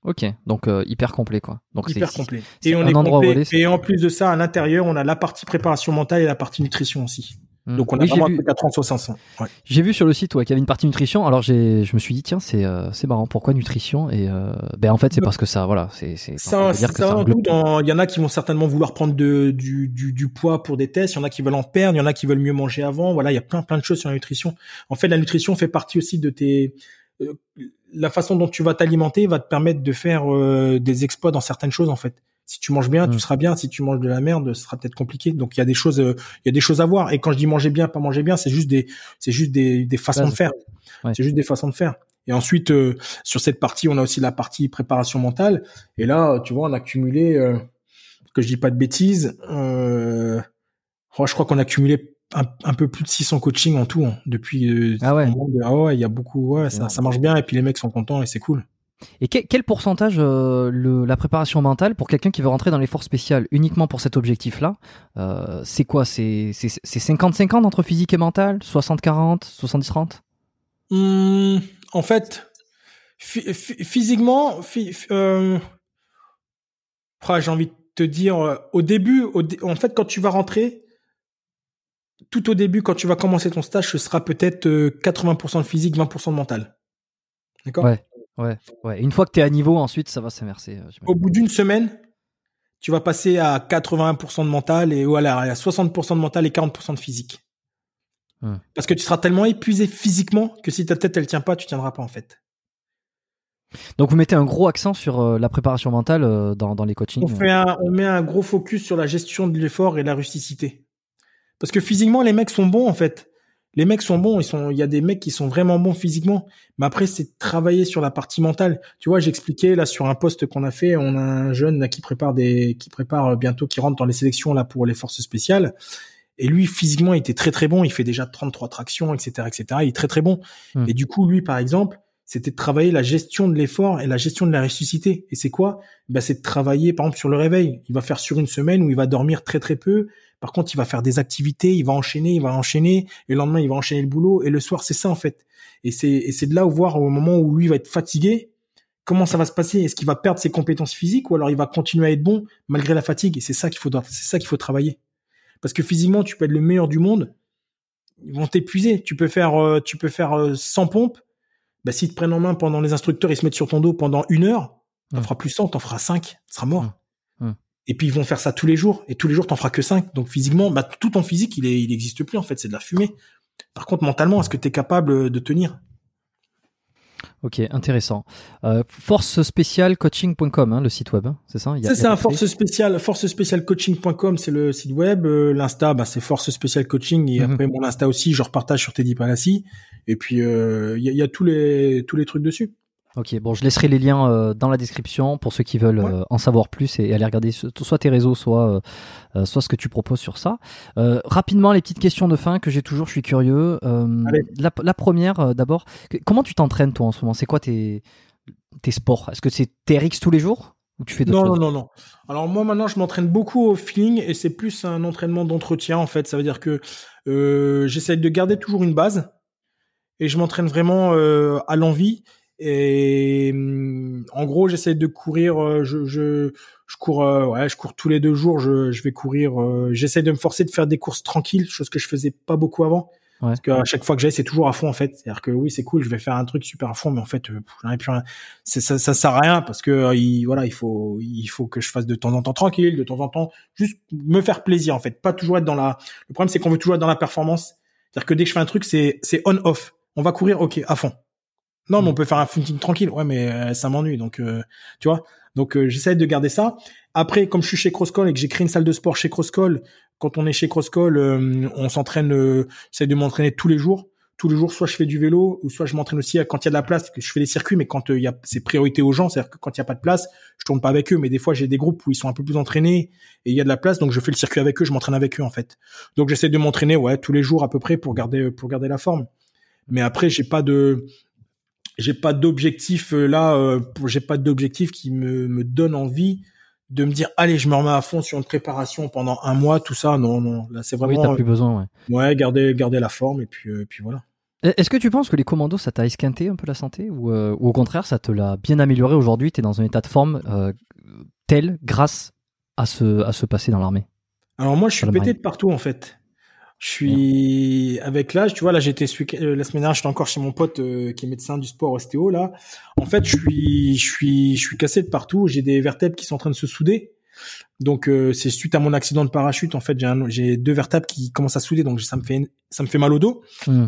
Ok, donc hyper complet quoi. Donc hyper complet. Et on est complet. Et en plus de ça, à l'intérieur, on a la partie préparation mentale et la partie nutrition aussi. Hmm. Donc on a vraiment vu... 400 ouais. J'ai vu sur le site ouais, qu'il y avait une partie nutrition. Alors j'ai, je me suis dit tiens c'est euh, c'est marrant. Pourquoi nutrition? Et euh, ben en fait c'est parce que ça voilà c'est c'est. Ça, ça, ça Il y en a qui vont certainement vouloir prendre de, du, du, du poids pour des tests. Il y en a qui veulent en perdre. Il y en a qui veulent mieux manger avant. Voilà il y a plein plein de choses sur la nutrition. En fait la nutrition fait partie aussi de tes euh, la façon dont tu vas t'alimenter va te permettre de faire euh, des exploits dans certaines choses en fait. Si tu manges bien, tu mm. seras bien. Si tu manges de la merde, ce sera peut-être compliqué. Donc il y a des choses, euh, il y a des choses à voir. Et quand je dis manger bien, pas manger bien, c'est juste des, c'est juste des, des façons de faire. C'est juste des façons de faire. Et ensuite, euh, sur cette partie, on a aussi la partie préparation mentale. Et là, tu vois, on a cumulé, euh, que je dis pas de bêtises, euh, oh, je crois qu'on a cumulé un, peu plus de 600 coachings en tout hein, depuis. ah ouais. ah ouais, il y a beaucoup. Ouais, ça, ça marche bien. Et puis les mecs sont contents et c'est cool. Et quel pourcentage euh, le, la préparation mentale pour quelqu'un qui veut rentrer dans les forces spéciales uniquement pour cet objectif-là euh, C'est quoi? C'est 50-50 entre physique et mental? 60-40 70-30 En fait, physiquement, euh, j'ai envie de te dire, euh, au début, en fait, quand tu vas rentrer, tout au début, quand tu vas commencer ton stage, ce sera peut-être 80% de physique, 20% de mental. D'accord? Ouais. Ouais, ouais. Une fois que tu es à niveau, ensuite, ça va s'inverser. Euh, Au bout d'une semaine, tu vas passer à 80% de mental et voilà, à 60% de mental et 40% de physique. Parce que tu seras tellement épuisé physiquement que si ta tête elle tient pas, tu tiendras pas en fait. Donc vous mettez un gros accent sur euh, la préparation mentale euh, dans, dans les coachings. On, fait on met un gros focus sur la gestion de l'effort et la rusticité. Parce que physiquement, les mecs sont bons en fait les mecs sont bons, ils sont, il y a des mecs qui sont vraiment bons physiquement, mais après c'est travailler sur la partie mentale. Tu vois, j'expliquais là sur un poste qu'on a fait, on a un jeune là, qui prépare des, qui prépare euh, bientôt, qui rentre dans les sélections là pour les forces spéciales. Et lui, physiquement, il était très très bon. Il fait déjà 33 tractions, etc., etc. Il est très très bon. Hmm. Et du coup, lui, par exemple, c'était de travailler la gestion de l'effort et la gestion de la ressuscité. Et c'est quoi? Bah, C'est de travailler, par exemple, sur le réveil. Il va faire sur une semaine où il va dormir très très peu, par contre, il va faire des activités, il va enchaîner, il va enchaîner, et le lendemain, il va enchaîner le boulot, et le soir, c'est ça en fait. Et c'est c'est de là où voir au moment où lui va être fatigué, comment ça va se passer Est-ce qu'il va perdre ses compétences physiques ou alors il va continuer à être bon malgré la fatigue? Et c'est ça qu'il faut, c'est ça qu'il faut travailler. Parce que physiquement, tu peux être le meilleur du monde, ils vont t'épuiser. Tu peux faire, euh, tu peux faire 100 pompes. Bah, s'ils te prennent en main pendant les instructeurs, ils se mettent sur ton dos pendant une heure, t'en feras plus 100, t'en feras 5, tu seras mort. Et puis ils vont faire ça tous les jours, et tous les jours t'en feras que 5. Donc physiquement, bah, tout ton physique, il, est, il existe plus en fait, c'est de la fumée. Par contre, mentalement, est-ce que tu es capable de tenir? Ok, intéressant. Euh, force spéciale coaching.com, hein, le site web, hein, c'est ça? C'est ça, force spéciale, force spéciale coaching.com, c'est le site web. Euh, L'insta, bah, c'est force spéciale coaching. Et mhm. après, mon Insta aussi, je repartage sur Teddy Palassi. Et puis, euh, il y, y, a tous les, tous les trucs dessus. Ok, bon, je laisserai les liens euh, dans la description pour ceux qui veulent euh, en savoir plus et, aller regarder soit tes réseaux, soit, euh, soit ce que tu proposes sur ça. rapidement, les petites questions de fin que j'ai toujours, je suis curieux. La, première, d'abord, comment tu t'entraînes toi en ce moment? C'est quoi tes, tes sports? Est-ce que c'est TRX tous les jours ou tu fais non, non, non, non. Alors moi maintenant, je m'entraîne beaucoup au feeling et c'est plus un entraînement d'entretien en fait. Ça veut dire que j'essaie de garder toujours une base et je m'entraîne vraiment à l'envie et hum, en gros, j'essaie de courir. Euh, je, je, je cours, euh, ouais, je cours tous les deux jours. Je, je vais courir. Euh, j'essaie de me forcer de faire des courses tranquilles, chose que je faisais pas beaucoup avant. Ouais. Parce qu'à chaque fois que j'aille, c'est toujours à fond en fait. C'est-à-dire que oui, c'est cool, je vais faire un truc super à fond, mais en fait, j'en ai plus rien. Ça, ça sert à rien parce que il, voilà, il faut, il faut que je fasse de temps en temps tranquille, de temps en temps, juste me faire plaisir en fait, pas toujours être dans la. Le problème, c'est qu'on veut toujours être dans la performance. C'est-à-dire que dès que je fais un truc, c'est, c'est on off. On va courir, ok, à fond. Non, mais on mm. peut faire un footing tranquille. Ouais, mais euh, ça m'ennuie. Donc, euh, tu vois. Donc, euh, j'essaie de garder ça. Après, comme je suis chez Crosscall et que j'ai créé une salle de sport chez Crosscall, quand on est chez Crosscall, on s'entraîne. j'essaie de m'entraîner tous les jours. Tous les jours, soit je fais du vélo, ou soit je m'entraîne aussi quand il y a de la place, que je fais des circuits. Mais quand il y a, c'est priorité aux gens, c'est-à-dire que quand il y a pas de place, je tourne pas avec eux. Mais des fois, j'ai des groupes où ils sont un peu plus entraînés et il y a de la place, donc je fais le circuit avec eux, je m'entraîne avec eux en fait. Donc, j'essaie de m'entraîner, ouais, tous les jours à peu près pour garder pour garder la forme. Mais après, j'ai pas de j'ai pas d'objectif euh, là, euh, j'ai pas d'objectif qui me, me donne envie de me dire allez je me remets à fond sur une préparation pendant un mois tout ça. Non non là c'est vraiment oui t'as plus besoin ouais. ouais garder garder la forme et puis euh, puis voilà. Est-ce que tu penses que les commandos ça t'a esquinté un peu la santé ou, ou au contraire ça te l'a bien amélioré aujourd'hui tu es dans un état de forme tel grâce à ce à se passer dans l'armée? Alors moi je suis pété de partout en fait je suis avec l'âge, tu vois, là j'étais euh, la semaine dernière, j'étais encore chez mon pote euh, qui est médecin du sport ostéo là. En fait, je suis je suis je suis cassé de partout, j'ai des vertèbres qui sont en train de se souder. Donc euh, c'est suite à mon accident de parachute en fait, j'ai j'ai deux vertèbres qui commencent à souder donc ça me fait ça me fait mal au dos. Mmh.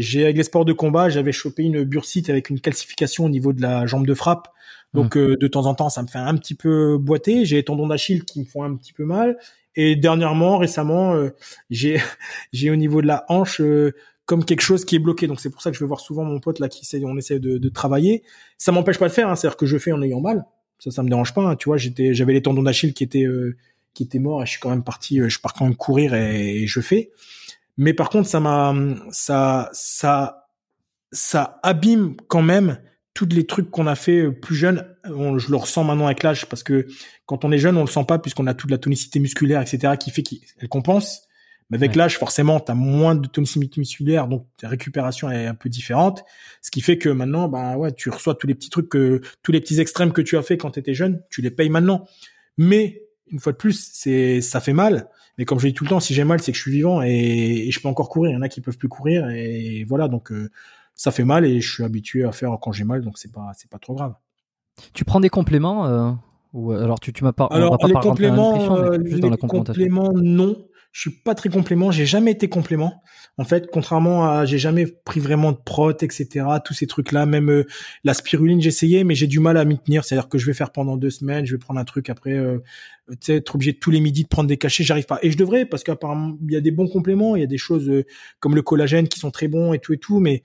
j'ai avec les sports de combat, j'avais chopé une bursite avec une calcification au niveau de la jambe de frappe. Donc mmh. de temps en temps, ça me fait un petit peu boiter, j'ai les tendons d'Achille qui me font un petit peu mal et dernièrement, récemment, euh, j'ai j'ai au niveau de la hanche euh, comme quelque chose qui est bloqué. Donc c'est pour ça que je vais voir souvent mon pote là qui essaie, on essaie de, de travailler. Ça m'empêche pas de faire, hein, c'est-à-dire que je fais en ayant mal. Ça, ça me dérange pas. Hein. Tu vois, j'étais, j'avais les tendons d'Achille qui étaient euh, qui étaient morts et je suis quand même parti, je pars quand même courir et, je fais. Mais par contre, ça m'a, ça, ça, ça abîme quand même tous les trucs qu'on a fait euh, plus jeune, je le ressens maintenant avec l'âge parce que quand on est jeune, on le sent pas puisqu'on a toute la tonicité musculaire, etc., qui fait qu'elle compense. Mais avec l'âge, forcément, tu as moins de tonicité musculaire, donc ta récupération est un peu différente. Ce qui fait que maintenant, bah ouais, tu reçois tous les petits trucs que, tous les petits extrêmes que tu as fait quand tu étais jeune, tu les payes maintenant. Mais une fois de plus, c'est ça fait mal. Mais comme je dis tout le temps, si j'ai mal, c'est que je suis vivant et, je peux encore courir. Il y en a qui peuvent plus courir et voilà. Donc euh, ça fait mal et je suis habitué à faire quand j'ai mal, donc c'est pas c'est pas trop grave. Tu prends des compléments euh, ou alors tu tu m'as pas alors les compléments euh, les compléments non je suis pas très complément, j'ai jamais été complément. En fait, contrairement à, j'ai jamais pris vraiment de prot, etc. Tous ces trucs-là, même euh, la spiruline, j'ai essayé, mais j'ai du mal à m'y tenir. C'est-à-dire que je vais faire pendant deux semaines, je vais prendre un truc après, euh, tu sais, être obligé tous les midis de prendre des cachets, j'arrive pas. Et je devrais, parce qu'apparemment, il y a des bons compléments, il y a des choses comme le collagène qui sont très bons et tout et tout, mais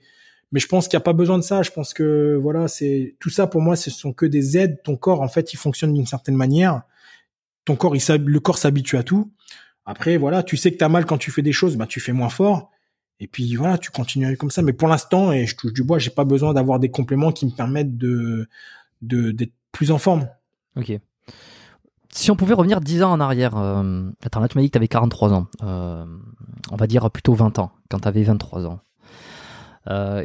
mais je pense qu'il n'y a pas besoin de ça. Je pense que voilà, c'est tout ça pour moi, ce sont que des aides. Ton corps, en fait, il fonctionne d'une certaine manière. Ton corps, il le corps s'habitue à tout. Après, voilà, tu sais que tu as mal quand tu fais des choses, bah tu fais moins fort. Et puis voilà, tu continues comme ça. Mais pour l'instant, et je touche du bois, j'ai pas besoin d'avoir des compléments qui me permettent de d'être plus en forme. Ok. Si on pouvait revenir 10 ans en arrière, euh, attends, là tu m'as dit que tu avais 43 ans, euh, on va dire plutôt 20 ans, quand tu avais 23 ans. Euh,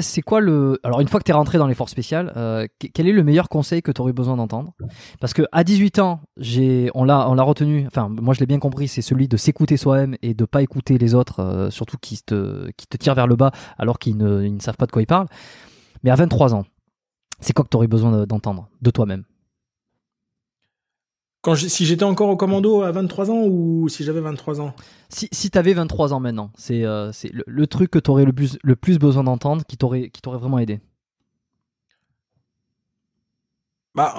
c'est quoi le alors une fois que tu es rentré dans les forces spéciales, euh, quel est le meilleur conseil que tu aurais besoin d'entendre? Parce que à 18 ans, on l'a retenu. Enfin, moi je l'ai bien compris, c'est celui de s'écouter soi-même et de pas écouter les autres, euh, surtout qui te qui te tirent vers le bas alors qu'ils ne, ne savent pas de quoi ils parlent. Mais à 23 ans, c'est quoi que tu aurais besoin d'entendre? De toi-même quand si j'étais encore au commando à 23 ans ou si j'avais 23 ans Si, si tu avais 23 ans maintenant, c'est euh, le, truc que tu aurais le plus, le plus besoin d'entendre qui t'aurait vraiment aidé. Bah,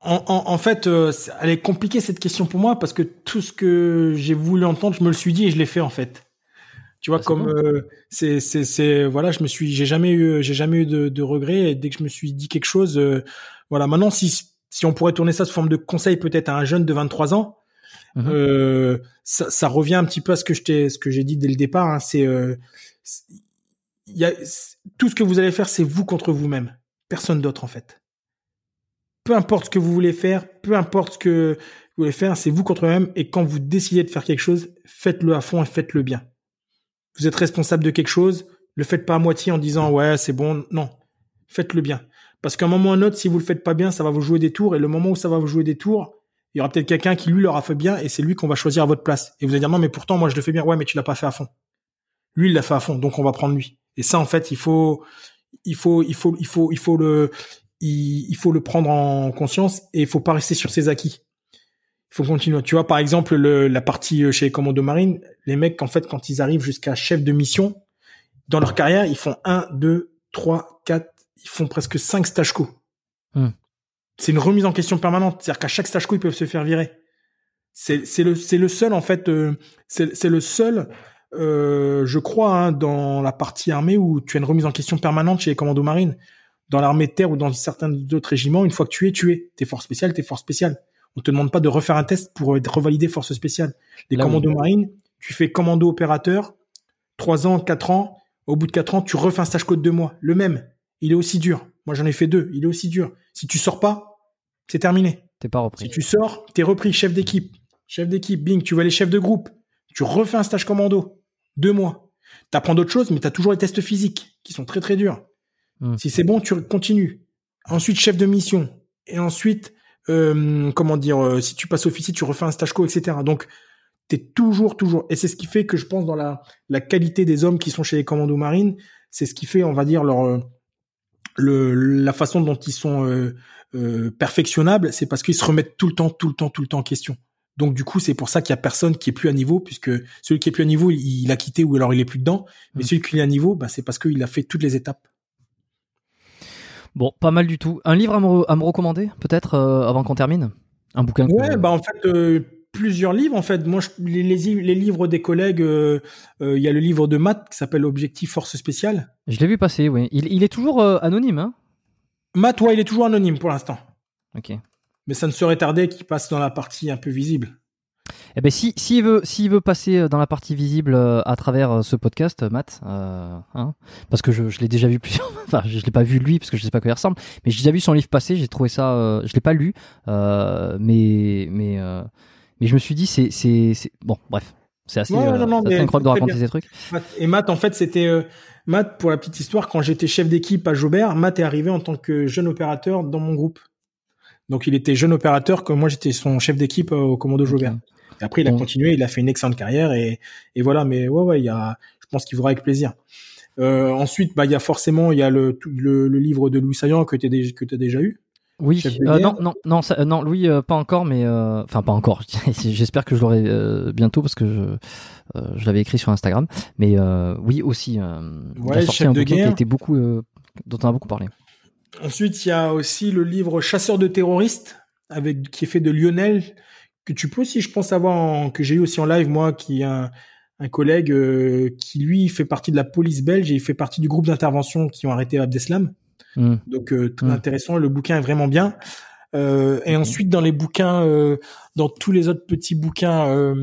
en, en, fait, euh, elle est compliquée cette question pour moi parce que tout ce que j'ai voulu entendre, je me le suis dit et je l'ai fait en fait. Tu vois, ah, comme euh, c'est c'est voilà, je me suis, j'ai jamais eu, j'ai jamais eu de, de regrets et dès que je me suis dit quelque chose, voilà. Maintenant, si si on pourrait tourner ça sous forme de conseil peut-être à un jeune de 23 ans, mhm. euh, ça, ça, revient un petit peu à ce que je t'ai, ce que j'ai dit dès le départ. Hein, c'est, euh, y a, tout ce que vous allez faire, c'est vous contre vous-même, personne d'autre en fait. Peu importe ce que vous voulez faire, peu importe ce que vous voulez faire, c'est vous contre vous-même. Et quand vous décidez de faire quelque chose, faites-le à fond et faites-le bien. Vous êtes responsable de quelque chose, le faites pas à moitié en disant ouais c'est bon, non, faites-le bien. Parce qu'à un moment ou un autre, si vous le faites pas bien, ça va vous jouer des tours. Et le moment où ça va vous jouer des tours, il y aura peut-être quelqu'un qui lui l'aura fait bien et c'est lui qu'on va choisir à votre place. Et vous allez dire non, mais pourtant moi je le fais bien. Ouais, mais tu l'as pas fait à fond. Lui il l'a fait à fond, donc on va prendre lui. Et ça en fait, il faut, il faut, il faut, il faut, il faut le, il, faut le prendre en conscience et il faut pas rester sur ses acquis. Il faut continuer. Tu vois, par exemple, le, la partie euh, chez les commandos marines, les mecs, en fait, quand ils arrivent jusqu'à chef de mission, dans leur carrière, ils font 1, 2, 3, 4, ils font presque 5 stages co. Hmm. C'est une remise en question permanente. C'est-à-dire qu'à chaque stage co, ils peuvent se faire virer. C'est, le, seul, en fait, euh, c'est, le seul, euh, je crois, hein, dans la partie armée où tu as une remise en question permanente chez les commandos marines. Dans l'armée de terre ou dans certains d'autres régiments, une fois que tu es, tu es. T'es force spéciale, t'es force spéciale. On te demande pas de refaire un test pour être revalidé force spéciale. Les commandos marines, tu fais commando opérateur, 3 ans, 4 ans. Au bout de 4 ans, tu refais un stage code de mois. Le même il est aussi dur. Moi, j'en ai fait deux. Il est aussi dur. Si tu sors pas, c'est terminé. T'es pas repris. Si tu sors, t'es repris chef d'équipe. Chef d'équipe, bing, tu vas les chefs de groupe. Tu refais un stage commando. Deux mois. T'apprends d'autres choses, mais t'as toujours les tests physiques qui sont très très durs. Hmm. Si c'est bon, tu continues. Ensuite, chef de mission. Et ensuite, euh, comment dire, euh, si tu passes officier, tu refais un stage co, etc. Donc, t'es toujours, toujours. Et c'est ce qui fait que je pense dans la, la qualité des hommes qui sont chez les commandos marines, c'est ce qui fait, on va dire, leur, euh, le, la façon dont ils sont euh, euh, perfectionnables, c'est parce qu'ils se remettent tout le temps, tout le temps, tout le temps en question. Donc du coup, c'est pour ça qu'il y a personne qui est plus à niveau, puisque celui qui est plus à niveau, il, a quitté ou alors il est plus dedans. Mais mm. celui qui est à niveau, bah, c'est parce qu'il a fait toutes les étapes. Bon, pas mal du tout. Un livre à me, à me recommander, peut-être, euh, avant qu'on termine? Un bouquin Ouais, bah en fait, plusieurs livres en fait. Moi, les, les, livres des collègues, euh, euh, il y a le livre de Matt qui s'appelle Objectif Force Spéciale. Je l'ai vu passer, oui. Il, est toujours euh, anonyme, hein? Matt, ouais, il est toujours anonyme pour l'instant. Ok. Mais ça ne serait tardé qu'il passe dans la partie un peu visible. Eh ben si s'il veut s'il veut passer dans la partie visible à travers ce podcast, Matt, hein, parce que je, je l'ai déjà vu plusieurs, enfin je l'ai pas vu lui parce que je sais pas à quoi il ressemble, mais j'ai déjà vu son livre passer, j'ai trouvé ça, je l'ai pas lu, mais mais mais je me suis dit, c'est, c'est, bon, bref, c'est assez, incroyable de raconter ces trucs. Et Matt, en fait, c'était euh, Matt pour la petite histoire. Quand j'étais chef d'équipe à Jobert, Matt est arrivé en tant que jeune opérateur dans mon groupe. Donc, il était jeune opérateur, comme moi, j'étais son chef d'équipe euh, au commando Jobert. Et après, il a continué, il a fait une excellente carrière et, et voilà. Mais ouais, ouais, il y a, je pense qu'il voudra avec plaisir. Euh, ensuite, bah, il y a forcément, il y a le, le, le livre de Louis Saillant que tu as déjà eu. Oui, euh, non, non, non, euh, non, Louis, euh, pas encore, mais enfin pas encore. J'espère que je l'aurai bientôt parce que je, je l'avais écrit sur Instagram. Mais oui, aussi, ouais, sorti un de guerre. qui a été beaucoup, dont on a beaucoup parlé. Ensuite, il y a aussi le livre Chasseur de terroristes avec qui est fait de Lionel que tu peux aussi, je pense, avoir que j'ai eu aussi en live moi, qui est un, un collègue qui lui fait partie de la police belge et il fait partie du groupe d'intervention qui ont arrêté Abdeslam. Mm. Donc euh, très mm. intéressant, le bouquin est vraiment bien. Euh, et ensuite dans les bouquins, euh, dans tous les autres petits bouquins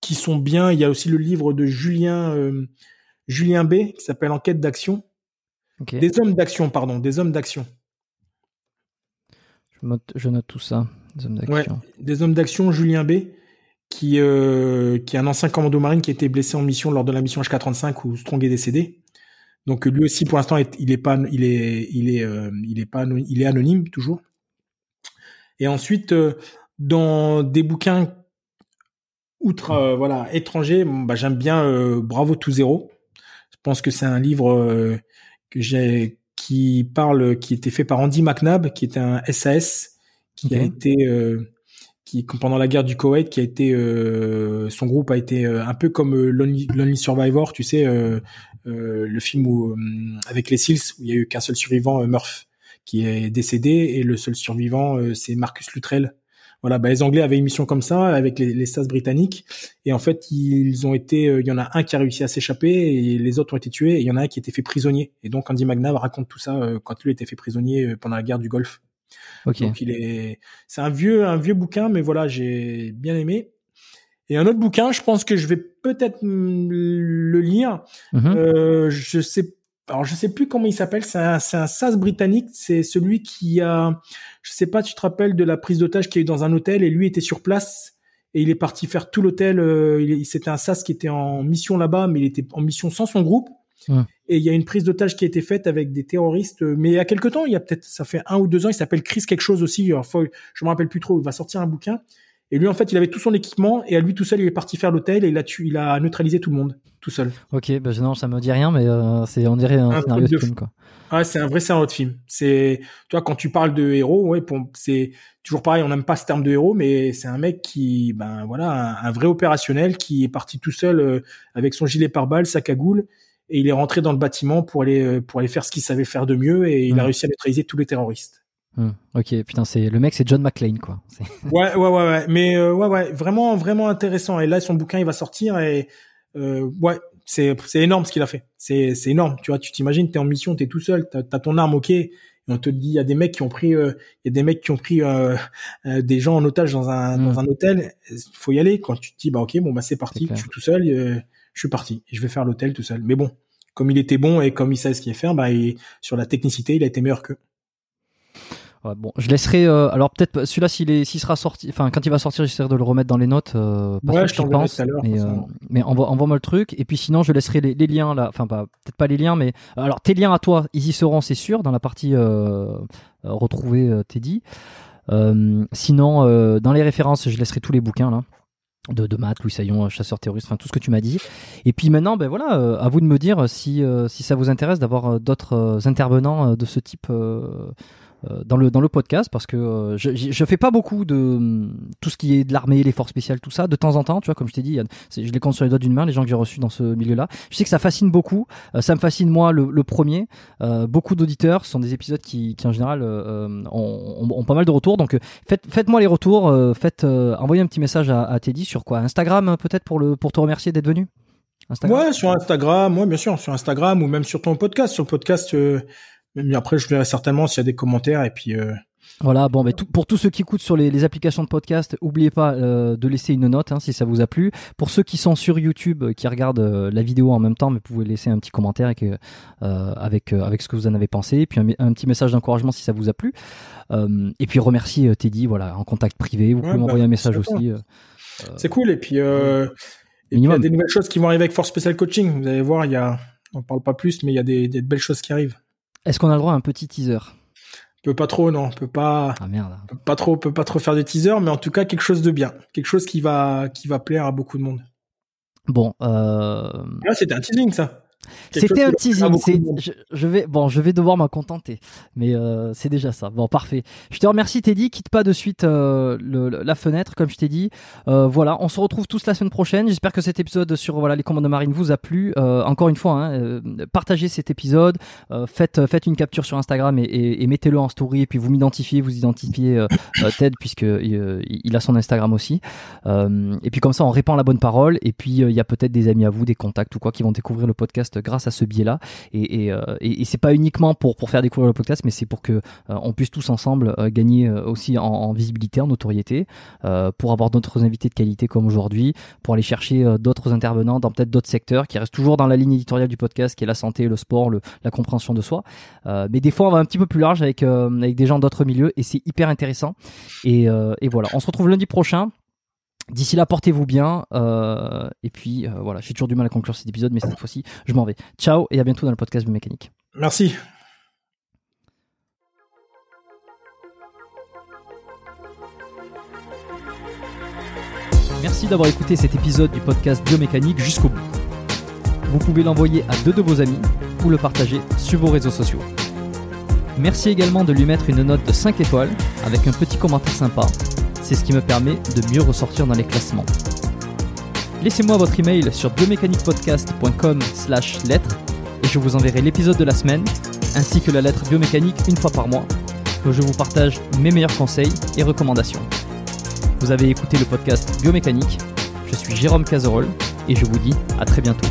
qui sont bien, il y a aussi le livre de Julien Julien B qui s'appelle Enquête d'action. Des hommes d'action, pardon, des hommes d'action. Je, je, note tout ça. Des hommes d'action. des hommes d'action, Julien B, qui, euh, qui est un ancien commando marine qui a été blessé en mission lors de la mission HK35 où Strong est décédé. Donc lui aussi pour l'instant il est pas il est il est il est pas il est anonyme toujours. Et ensuite dans des bouquins outre voilà étrangers, bah, j'aime bien Bravo tout zéro. Je pense que c'est un livre que j'ai qui parle qui était fait par Andy McNabb qui était un SAS qui a été qui pendant la guerre du Koweït qui a été euh, son groupe a été euh, un peu comme euh, Lonely, Survivor tu sais le film où avec les Seals où il y a eu qu'un seul survivant Murph qui est décédé et le seul survivant c'est Marcus Luttrell. Voilà bah, les Anglais avaient une mission comme ça avec les, les SAS britanniques et en fait ils ont été il y en a un qui a réussi à s'échapper et les autres ont été tués et il y en a un qui a été fait prisonnier. Et donc Andy McNabb raconte tout ça quand lui a été fait prisonnier pendant la guerre du Golfe donc il est, c'est un vieux, un vieux bouquin, mais voilà, j'ai bien aimé. Et un autre bouquin, je pense que je vais peut-être le lire. Mm-hmm. Euh, je sais, alors je sais plus comment il s'appelle. C'est un, c'est un sas britannique. C'est celui qui a, je sais pas, tu te rappelles de la prise d'otage qu'il y a eu dans un hôtel et lui était sur place et il est parti faire tout l'hôtel. Euh, c'était un sas qui était en mission là-bas, mais il était en mission sans son groupe. Et il y a une prise d'otage qui a été faite avec des terroristes. Mais il y a quelque temps, il y a peut-être, ça fait un ou deux ans, il s'appelle Chris quelque chose aussi. je me rappelle plus trop. Il va sortir un bouquin. Et lui, en fait, il avait tout son équipement et à lui tout seul, il est parti faire l'hôtel et il a, il a neutralisé tout le monde tout seul. Ok, bah non, ça me dit rien, mais euh, c'est on dirait un, scénario de, film, quoi. Ah, c'est un vrai scénario de film. C'est, tu vois, quand tu parles de héros, ouais, c'est toujours pareil. On n'aime pas ce terme de héros, mais c'est un mec qui, ben voilà, un, vrai opérationnel qui est parti tout seul euh, avec son gilet pare-balles, sa cagoule et il est rentré dans le bâtiment pour aller euh, pour aller faire ce qu'il savait faire de mieux et il a hmm. réussi à neutraliser tous les terroristes. Hmm. Ok, putain, c'est le mec, c'est John McClane, quoi. ouais, ouais, ouais, ouais, mais euh, ouais, ouais, vraiment, vraiment intéressant. Et là, son bouquin, il va sortir et euh, ouais, c'est c'est énorme ce qu'il a fait. C'est c'est énorme. Tu vois, tu t'imagines, t'es en mission, t'es tout seul, t'as as ton arme, ok. Et on te dit, il y a des mecs qui ont pris, il y a des mecs qui ont pris des gens en otage dans un dans hmm. un hôtel. Faut y aller. Quand tu te dis, bah ok, bon bah c'est parti, je suis tout seul je suis parti et je vais faire l'hôtel tout seul. Mais bon, comme il était bon et comme il savait ce qu'il faire, bah, sur la technicité, il a été meilleur qu'eux. bon, je laisserai. Euh, alors peut-être celui-là, s'il est, s'il sera sorti, enfin quand il va sortir, j'essaierai de le remettre dans les notes. Euh, ouais, je t'enverrai tout à. Mais, euh, mais envoie, moi le truc. Et puis sinon, je laisserai les, liens là. Enfin, peut-être pas les liens, mais alors tes liens à toi, ils y seront, c'est sûr, dans la partie retrouver Teddy. sinon, dans les références, je laisserai tous les bouquins là de, de Matt, Louis Saillon, chasseur terroriste, enfin tout ce que tu m'as dit. Et puis maintenant, ben voilà, euh, à vous de me dire si, euh, si ça vous intéresse d'avoir euh, d'autres intervenants de ce type euh, dans le dans le podcast parce que euh, je, je fais pas beaucoup de tout ce qui est de l'armée, les forces spéciales, tout ça. De temps en temps, tu vois, comme je t'ai dit, je les compte sur les doigts d'une main les gens que j'ai reçus dans ce milieu-là. Je sais que ça fascine beaucoup. Euh, ça me fascine moi le, premier. beaucoup d'auditeurs, ce sont des épisodes qui, qui en général ont, ont, pas mal de retours. Donc faites faites-moi les retours. faites envoyez un petit message à, Teddy sur quoi? Instagram peut-être pour le pour te remercier d'être venu? Instagram? Ouais, sur Instagram, ouais, bien sûr, sur Instagram ou même sur ton podcast. Sur le podcast, mais après, je verrai certainement s'il y a des commentaires et puis. Euh... Voilà, bon, mais tout, pour tous ceux qui écoutent sur les, les applications de podcast, n'oubliez pas euh, de laisser une note hein, si ça vous a plu. Pour ceux qui sont sur YouTube, euh, qui regardent euh, la vidéo en même temps, mais vous pouvez laisser un petit commentaire avec avec avec ce que vous en avez pensé, et puis un, petit message d'encouragement si ça vous a plu. et puis remercier Teddy, voilà, en contact privé. Vous pouvez m'envoyer bah, un message aussi. C'est cool. Et puis, et il y a des nouvelles choses qui vont arriver avec Force Special Coaching. Vous allez voir, il y a, on parle pas plus, mais il y a des, des belles choses qui arrivent. Est-ce qu'on a le droit à un petit teaser? Peut pas trop, non, on peut pas. Ah merde. peut pas trop, peut pas trop faire de teaser, mais en tout cas quelque chose de bien, quelque chose qui va, qui va plaire à beaucoup de monde. Bon. Euh... Ah, c'était un teasing ça. C'était un teasing. Je, vais bon, je vais devoir m'en contenter, mais euh, c'est déjà ça. Bon, parfait. Je te remercie, Teddy. Quitte pas de suite euh, la fenêtre, comme je t'ai dit. Euh, voilà, on se retrouve tous la semaine prochaine. J'espère que cet épisode sur voilà les commandes de marine vous a plu. encore une fois, hein, partagez cet épisode. faites faites une capture sur Instagram et, mettez-le en story. Et puis vous m'identifiez, vous identifiez Ted puisque il, a son Instagram aussi. et puis comme ça, on répand la bonne parole. Et puis il y a peut-être des amis à vous, des contacts ou quoi, qui vont découvrir le podcast grâce à ce biais-là. Et, et, euh, c'est pas uniquement pour, faire découvrir le podcast, mais c'est pour que euh, on puisse tous ensemble euh, gagner aussi en, visibilité, en notoriété, pour avoir d'autres invités de qualité comme aujourd'hui, pour aller chercher d'autres intervenants dans peut-être d'autres secteurs qui restent toujours dans la ligne éditoriale du podcast, qui est la santé, le sport, la compréhension de soi. mais des fois, on va un petit peu plus large avec, des gens d'autres milieux et c'est hyper intéressant. Et voilà, on se retrouve lundi prochain D'ici là, portez-vous bien. et puis voilà, j'ai toujours du mal à conclure cet épisode, mais cette fois-ci, je m'en vais. Ciao et à bientôt dans le podcast Biomécanique. Merci. Merci d'avoir écouté cet épisode du podcast Biomécanique jusqu'au bout. Vous pouvez l'envoyer à deux de vos amis ou le partager sur vos réseaux sociaux. Merci également de lui mettre une note de 5 étoiles avec un petit commentaire sympa. C'est ce qui me permet de mieux ressortir dans les classements. Laissez-moi votre email sur biomécaniquepodcast.com slash lettres et je vous enverrai l'épisode de la semaine ainsi que la lettre biomécanique une fois par mois où je vous partage mes meilleurs conseils et recommandations. Vous avez écouté le podcast Biomécanique. Je suis Jérôme Cazerolle et je vous dis à très bientôt.